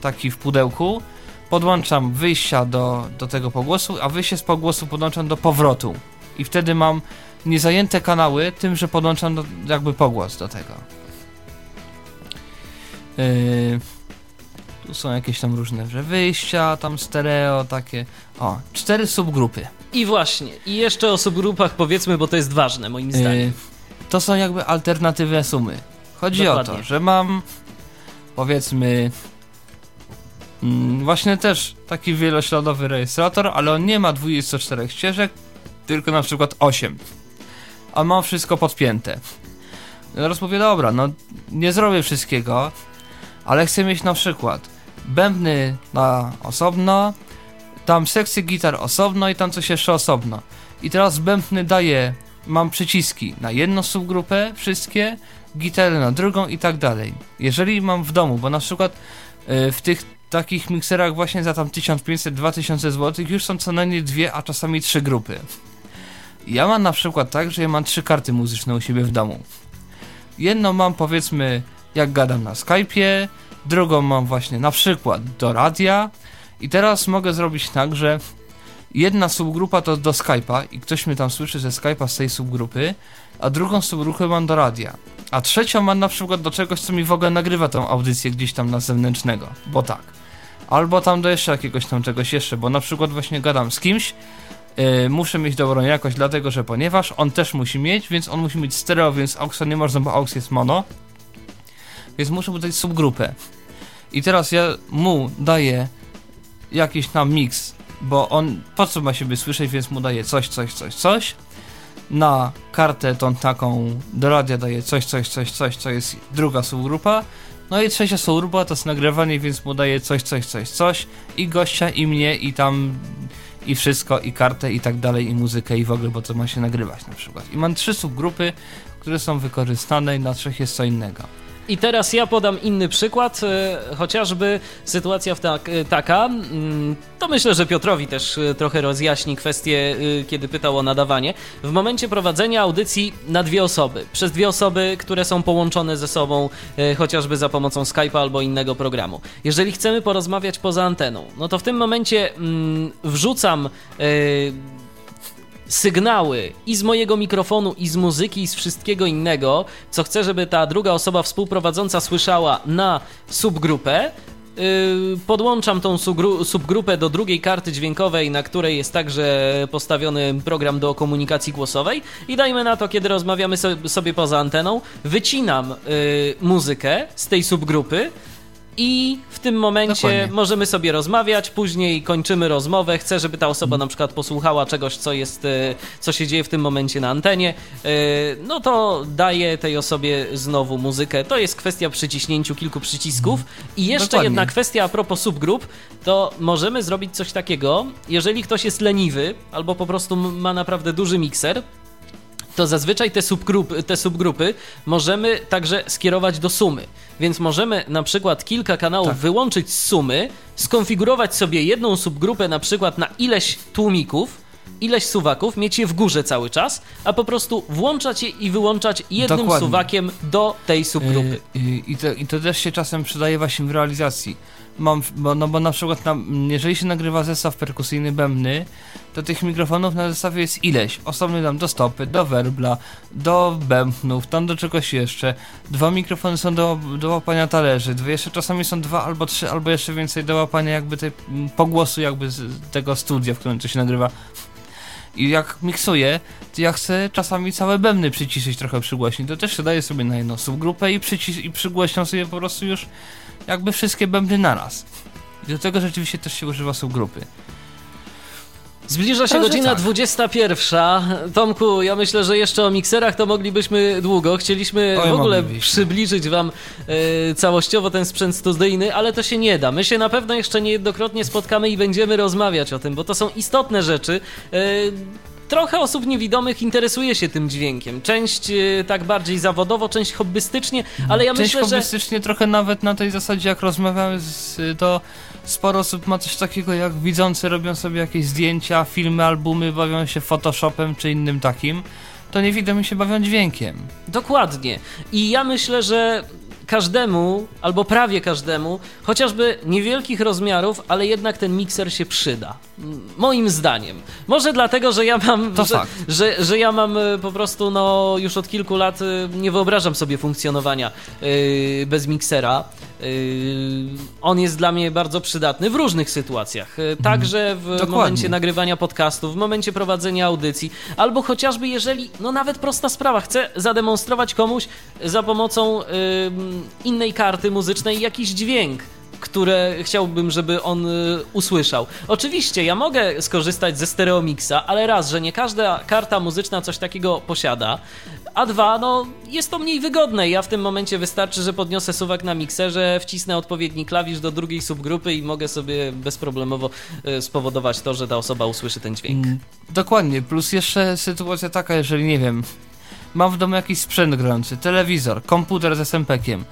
taki w pudełku, podłączam wyjścia do, do tego pogłosu, a wyjście z pogłosu podłączam do powrotu. I wtedy mam niezajęte kanały tym, że podłączam do, jakby pogłos do tego. Yy, tu są jakieś tam różne wyjścia, tam stereo, takie. O, cztery subgrupy. I właśnie, i jeszcze o subgrupach powiedzmy, bo to jest ważne moim zdaniem. Yy, to są jakby alternatywne sumy. Chodzi o Dokładnie. to, że mam powiedzmy mm, właśnie też taki wielośladowy rejestrator, ale on nie ma 24 ścieżek, tylko na przykład 8. A mam wszystko podpięte. Teraz mówię, dobra, no nie zrobię wszystkiego, ale chcę mieć na przykład bębny na osobno, tam sekcję gitar osobno i tam coś jeszcze osobno. I teraz bębny daje, mam przyciski na jedną subgrupę, wszystkie, gitary na drugą i tak dalej. Jeżeli mam w domu, bo na przykład y, w tych takich mikserach właśnie za tam 1500-2000 zł już są co najmniej dwie, a czasami trzy grupy. Ja mam na przykład tak, że ja mam trzy karty muzyczne u siebie w domu. Jedną mam powiedzmy jak gadam na Skype'ie, drugą mam właśnie na przykład do radia i teraz mogę zrobić tak, że jedna subgrupa to do Skype'a i ktoś mnie tam słyszy ze Skype'a z tej subgrupy, a drugą subgrupę mam do radia. A trzecią mam na przykład do czegoś, co mi w ogóle nagrywa tą audycję gdzieś tam na zewnętrznego, bo tak. Albo tam do jeszcze jakiegoś tam czegoś jeszcze, bo na przykład właśnie gadam z kimś, yy, muszę mieć dobrą jakość, dlatego że ponieważ on też musi mieć, więc on musi mieć stereo, więc AUXa nie można, bo AUX jest mono. Więc muszę mu dać subgrupę. I teraz ja mu daję jakiś tam mix, bo on po co ma siebie słyszeć, więc mu daję coś, coś, coś, coś. Na kartę tą taką do radia daję coś, coś, coś, coś, co jest druga subgrupa. No i trzecia subgrupa to jest nagrywanie, więc mu daję coś, coś, coś, coś. I gościa, i mnie, i tam i wszystko, i kartę, i tak dalej, i muzykę, i w ogóle, bo to ma się nagrywać na przykład. I mam trzy subgrupy, które są wykorzystane i na trzech jest co innego. I teraz ja podam inny przykład, e, chociażby sytuacja w tak, e, taka, mm, to myślę, że Piotrowi też e, trochę rozjaśni kwestię, kiedy pytał o nadawanie. W momencie prowadzenia audycji na dwie osoby, przez dwie osoby, które są połączone ze sobą, chociażby za pomocą Skype'a albo innego programu. Jeżeli chcemy porozmawiać poza anteną, no to w tym momencie mm, wrzucam sygnały i z mojego mikrofonu, i z muzyki, i z wszystkiego innego, co chcę, żeby ta druga osoba współprowadząca słyszała na subgrupę. Yy, podłączam tą subgru- subgrupę do drugiej karty dźwiękowej, na której jest także postawiony program do komunikacji głosowej i dajmy na to, kiedy rozmawiamy so- sobie poza anteną, wycinam yy, muzykę z tej subgrupy i w tym momencie Dokładnie. możemy sobie rozmawiać, później kończymy rozmowę. Chcę, żeby ta osoba na przykład posłuchała czegoś, co jest, e, co się dzieje w tym momencie na antenie. e, No to daję tej osobie znowu muzykę. To jest kwestia przyciśnięciu kilku przycisków. I jeszcze Dokładnie. jedna kwestia a propos subgrup, to możemy zrobić coś takiego, jeżeli ktoś jest leniwy albo po prostu ma naprawdę duży mikser, to zazwyczaj te subgrupy, te subgrupy możemy także skierować do sumy. Więc możemy na przykład kilka kanałów Tak. wyłączyć z sumy, skonfigurować sobie jedną subgrupę na przykład na ileś tłumików, ileś suwaków, mieć je w górze cały czas, a po prostu włączać je i wyłączać jednym Dokładnie. suwakiem do tej subgrupy. Y, y, I to, I to też się czasem przydaje właśnie w realizacji. Mam, bo, no bo na przykład na, jeżeli się nagrywa zestaw perkusyjny bębny, to tych mikrofonów na zestawie jest ileś. Osobny tam do stopy, do werbla, do bębnów, tam do czegoś jeszcze. Dwa mikrofony są do, do łapania talerzy, dwie jeszcze czasami są dwa albo trzy, albo jeszcze więcej do łapania jakby tej pogłosu jakby z tego studia, w którym to się nagrywa. I jak miksuję, to ja chcę czasami całe bębny przyciszyć trochę przygłośnić. To też się daje sobie na jedną subgrupę i, przycis- i przygłośniam sobie po prostu już jakby wszystkie bębny naraz. I do tego rzeczywiście też się używa subgrupy. Zbliża się Także godzina tak. 21. Tomku, ja myślę, że jeszcze o mikserach to moglibyśmy długo. Chcieliśmy Oj, w ogóle moglibyśmy. przybliżyć wam e, całościowo ten sprzęt studyjny, ale to się nie da. My się na pewno jeszcze niejednokrotnie spotkamy i będziemy rozmawiać o tym, bo to są istotne rzeczy. E, Trochę osób niewidomych interesuje się tym dźwiękiem. Część e, tak bardziej zawodowo, część hobbystycznie, ale ja Część myślę, że hobbystycznie trochę nawet na tej zasadzie, jak rozmawiamy, z, to sporo osób ma coś takiego, jak widzący robią sobie jakieś zdjęcia, filmy, albumy, bawią się Photoshopem czy innym takim. To niewidomi się bawią dźwiękiem. Dokładnie. I ja myślę, że każdemu, albo prawie każdemu, chociażby niewielkich rozmiarów, ale jednak ten mikser się przyda. Moim zdaniem. Może dlatego, że ja mam. To że, fakt. Że, że ja mam e, po prostu, no, już od kilku lat e, nie wyobrażam sobie funkcjonowania e, bez miksera. E, on jest dla mnie bardzo przydatny w różnych sytuacjach. E, Także w Dokładnie. momencie nagrywania podcastów, w momencie prowadzenia audycji, albo chociażby jeżeli, no nawet prosta sprawa, chcę zademonstrować komuś za pomocą ym, innej karty muzycznej jakiś dźwięk. Które chciałbym, żeby on usłyszał. Oczywiście, ja mogę skorzystać ze Stereomixa, ale raz, że nie każda karta muzyczna coś takiego posiada, a dwa, no jest to mniej wygodne. Ja w tym momencie wystarczy, że podniosę suwak na mikserze, wcisnę odpowiedni klawisz do drugiej subgrupy i mogę sobie bezproblemowo y, spowodować to, że ta osoba usłyszy ten dźwięk. Mm, Dokładnie, plus jeszcze sytuacja taka, jeżeli nie wiem, mam w domu jakiś sprzęt grający, telewizor, komputer z SMP-kiem,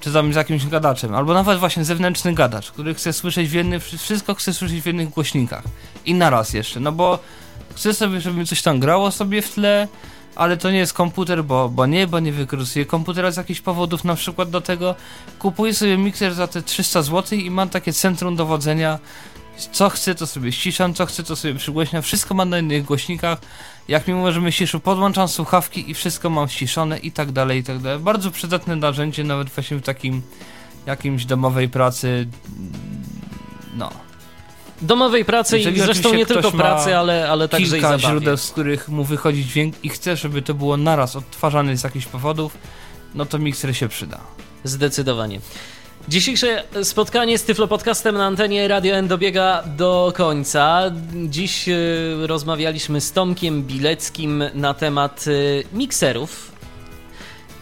czy tam z jakimś gadaczem, albo nawet właśnie zewnętrzny gadacz, który chce słyszeć w jednym, wszystko chce słyszeć w jednych głośnikach i naraz jeszcze, no bo chcę sobie, żeby coś tam grało sobie w tle, ale to nie jest komputer, bo, bo nie, bo nie wykorzystuje komputera z jakichś powodów, na przykład do tego kupuję sobie mikser za te 300 zł i mam takie centrum dowodzenia, co chcę, to sobie ściszam, co chcę, to sobie przygłośniam. Wszystko mam na innych głośnikach. Jak mi mówię, że my ciszu, podłączam słuchawki i wszystko mam ściszone i tak dalej, i tak dalej. Bardzo przydatne narzędzie, nawet właśnie w takim jakimś domowej pracy. No. Domowej pracy i Jeżeli zresztą oczywiście nie tylko pracy, ale, ale także i Kilka zabawie. źródeł, z których mu wychodzi dźwięk i chce, żeby to było naraz odtwarzane z jakichś powodów, no to mikser się przyda. Zdecydowanie. Dzisiejsze spotkanie z Tyflo Podcastem na antenie Radio N dobiega do końca. Dziś e, rozmawialiśmy z Tomkiem Bileckim na temat e, mikserów.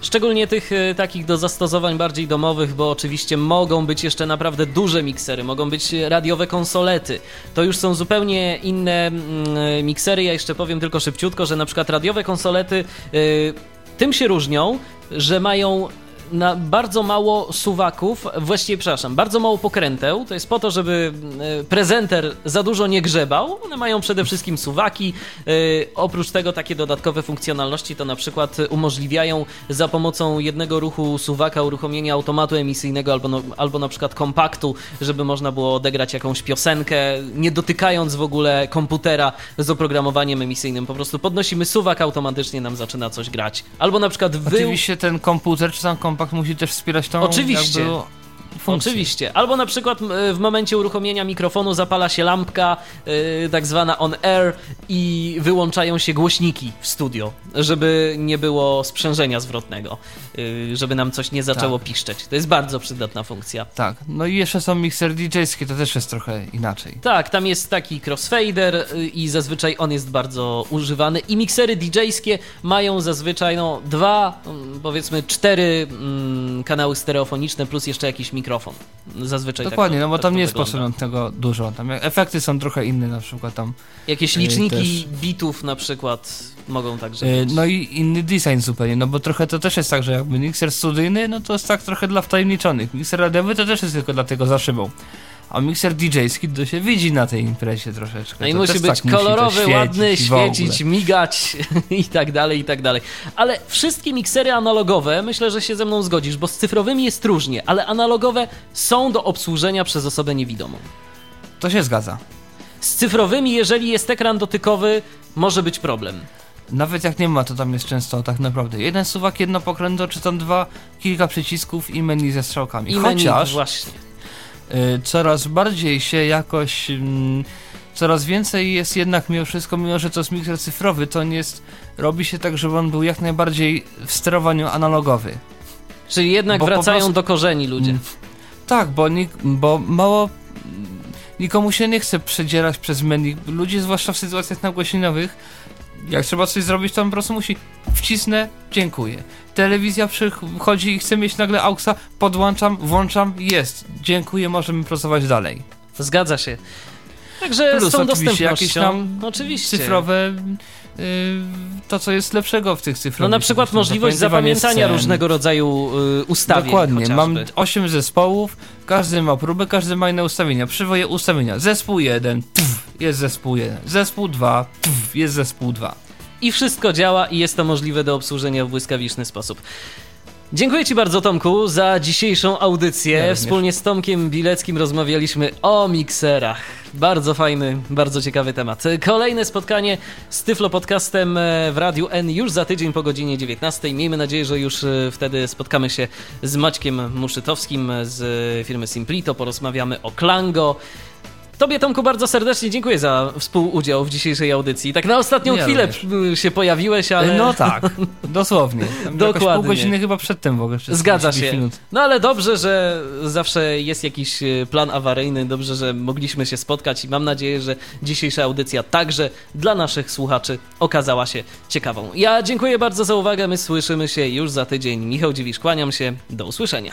Szczególnie tych e, takich do zastosowań bardziej domowych, bo oczywiście mogą być jeszcze naprawdę duże miksery, mogą być radiowe konsolety. To już są zupełnie inne mm, miksery. Ja jeszcze powiem tylko szybciutko, że na przykład radiowe konsolety e, tym się różnią, że mają na bardzo mało suwaków, właściwie przepraszam, bardzo mało pokręteł. To jest po to, żeby e, prezenter za dużo nie grzebał. One mają przede wszystkim suwaki. E, Oprócz tego takie dodatkowe funkcjonalności to na przykład umożliwiają za pomocą jednego ruchu suwaka uruchomienie automatu emisyjnego albo, no, albo na przykład kompaktu, żeby można było odegrać jakąś piosenkę, nie dotykając w ogóle komputera z oprogramowaniem emisyjnym. Po prostu podnosimy suwak, automatycznie nam zaczyna coś grać. Albo na przykład wy... Oczywiście ten komputer czy tam kompakt musi też wspierać tą Oczywiście. jakby funkcję. Oczywiście. Albo na przykład w momencie uruchomienia mikrofonu zapala się lampka, y, tak zwana on air i wyłączają się głośniki w studio, żeby nie było sprzężenia zwrotnego, y, żeby nam coś nie zaczęło Tak. piszczeć. To jest bardzo przydatna funkcja. Tak, no i jeszcze są mikser DJ-skie, to też jest trochę inaczej. Tak, tam jest taki crossfader y, i zazwyczaj on jest bardzo używany. I miksery DJ-skie mają zazwyczaj no, dwa, mm, powiedzmy cztery mm, kanały stereofoniczne plus jeszcze jakiś mikrofon. Zazwyczaj tak Dokładnie, to- no bo tak tam nie jest potrzebne tego dużo. Tam efekty są trochę inne, na przykład tam Jakieś y, liczniki Dźwięki bitów na przykład mogą także E, być. No i inny design zupełnie, no bo trochę to też jest tak, że jakby mikser studyjny, no to jest tak trochę dla wtajemniczonych. Mikser radiowy to też jest tylko dla tego za szybą. A mikser DJ-ski to się widzi na tej imprezie troszeczkę. No i To musi być tak musi kolorowy, świecić ładny, świecić, migać i tak dalej, i tak dalej. Ale wszystkie miksery analogowe, myślę, że się ze mną zgodzisz, bo z cyfrowymi jest różnie, ale analogowe są do obsłużenia przez osobę niewidomą. To się zgadza. Z cyfrowymi, jeżeli jest ekran dotykowy, może być problem. Nawet jak nie ma, to tam jest często tak naprawdę jeden suwak, jedno pokrętło, czy tam dwa, kilka przycisków i menu ze strzałkami. I menu, Chociaż właśnie. Y, coraz bardziej się jakoś... mm, coraz więcej jest jednak mimo wszystko, mimo że to jest mikser cyfrowy, to nie jest... Robi się tak, żeby on był jak najbardziej w sterowaniu analogowy. Czyli jednak Bo wracają prostu- do korzeni ludzie. Mm. Tak, bo, nik- bo mało. Nikomu się nie chce przedzierać przez menu. Ludzie, zwłaszcza w sytuacjach nagłośnieniowych, jak trzeba coś zrobić, to on po prostu musi wcisnę, dziękuję. Telewizja przychodzi i chce mieć nagle AUXa, podłączam, włączam, jest. Dziękuję, możemy pracować dalej. Zgadza się. Także Plus z tą oczywiście jakieś tam oczywiście. Cyfrowe, yy, to co jest lepszego w tych cyfrowych. No na przykład możliwość zapamiętania różnego rodzaju y, ustawień Dokładnie, chociażby. mam 8 zespołów, każdy ma próbę, każdy ma inne ustawienia. Przywoję ustawienia. Zespół 1, jest zespół 1. Zespół 2, jest zespół 2. I wszystko działa i jest to możliwe do obsłużenia w błyskawiczny sposób. Dziękuję Ci bardzo, Tomku, za dzisiejszą audycję. Ja. Wspólnie z Tomkiem Bileckim rozmawialiśmy o mikserach. Bardzo fajny, bardzo ciekawy temat. Kolejne spotkanie z Tyflo Podcastem e, w Radiu N już za tydzień po godzinie 19. Miejmy nadzieję, że już e, wtedy spotkamy się z Maćkiem Muszytowskim z firmy Simplito, porozmawiamy o Klango. Tobie, Tomku, bardzo serdecznie dziękuję za współudział w dzisiejszej audycji. Tak na ostatnią Ja chwilę również. się pojawiłeś, ale... No tak, dosłownie. Tam Dokładnie. pół godziny chyba przedtem w ogóle. Zgadza 40 się. Minut. No ale dobrze, że zawsze jest jakiś e, plan awaryjny, dobrze, że mogliśmy się spotkać i mam nadzieję, że dzisiejsza audycja także dla naszych słuchaczy okazała się ciekawą. Ja dziękuję bardzo za uwagę, my słyszymy się już za tydzień. Michał Dziwisz, kłaniam się, do usłyszenia.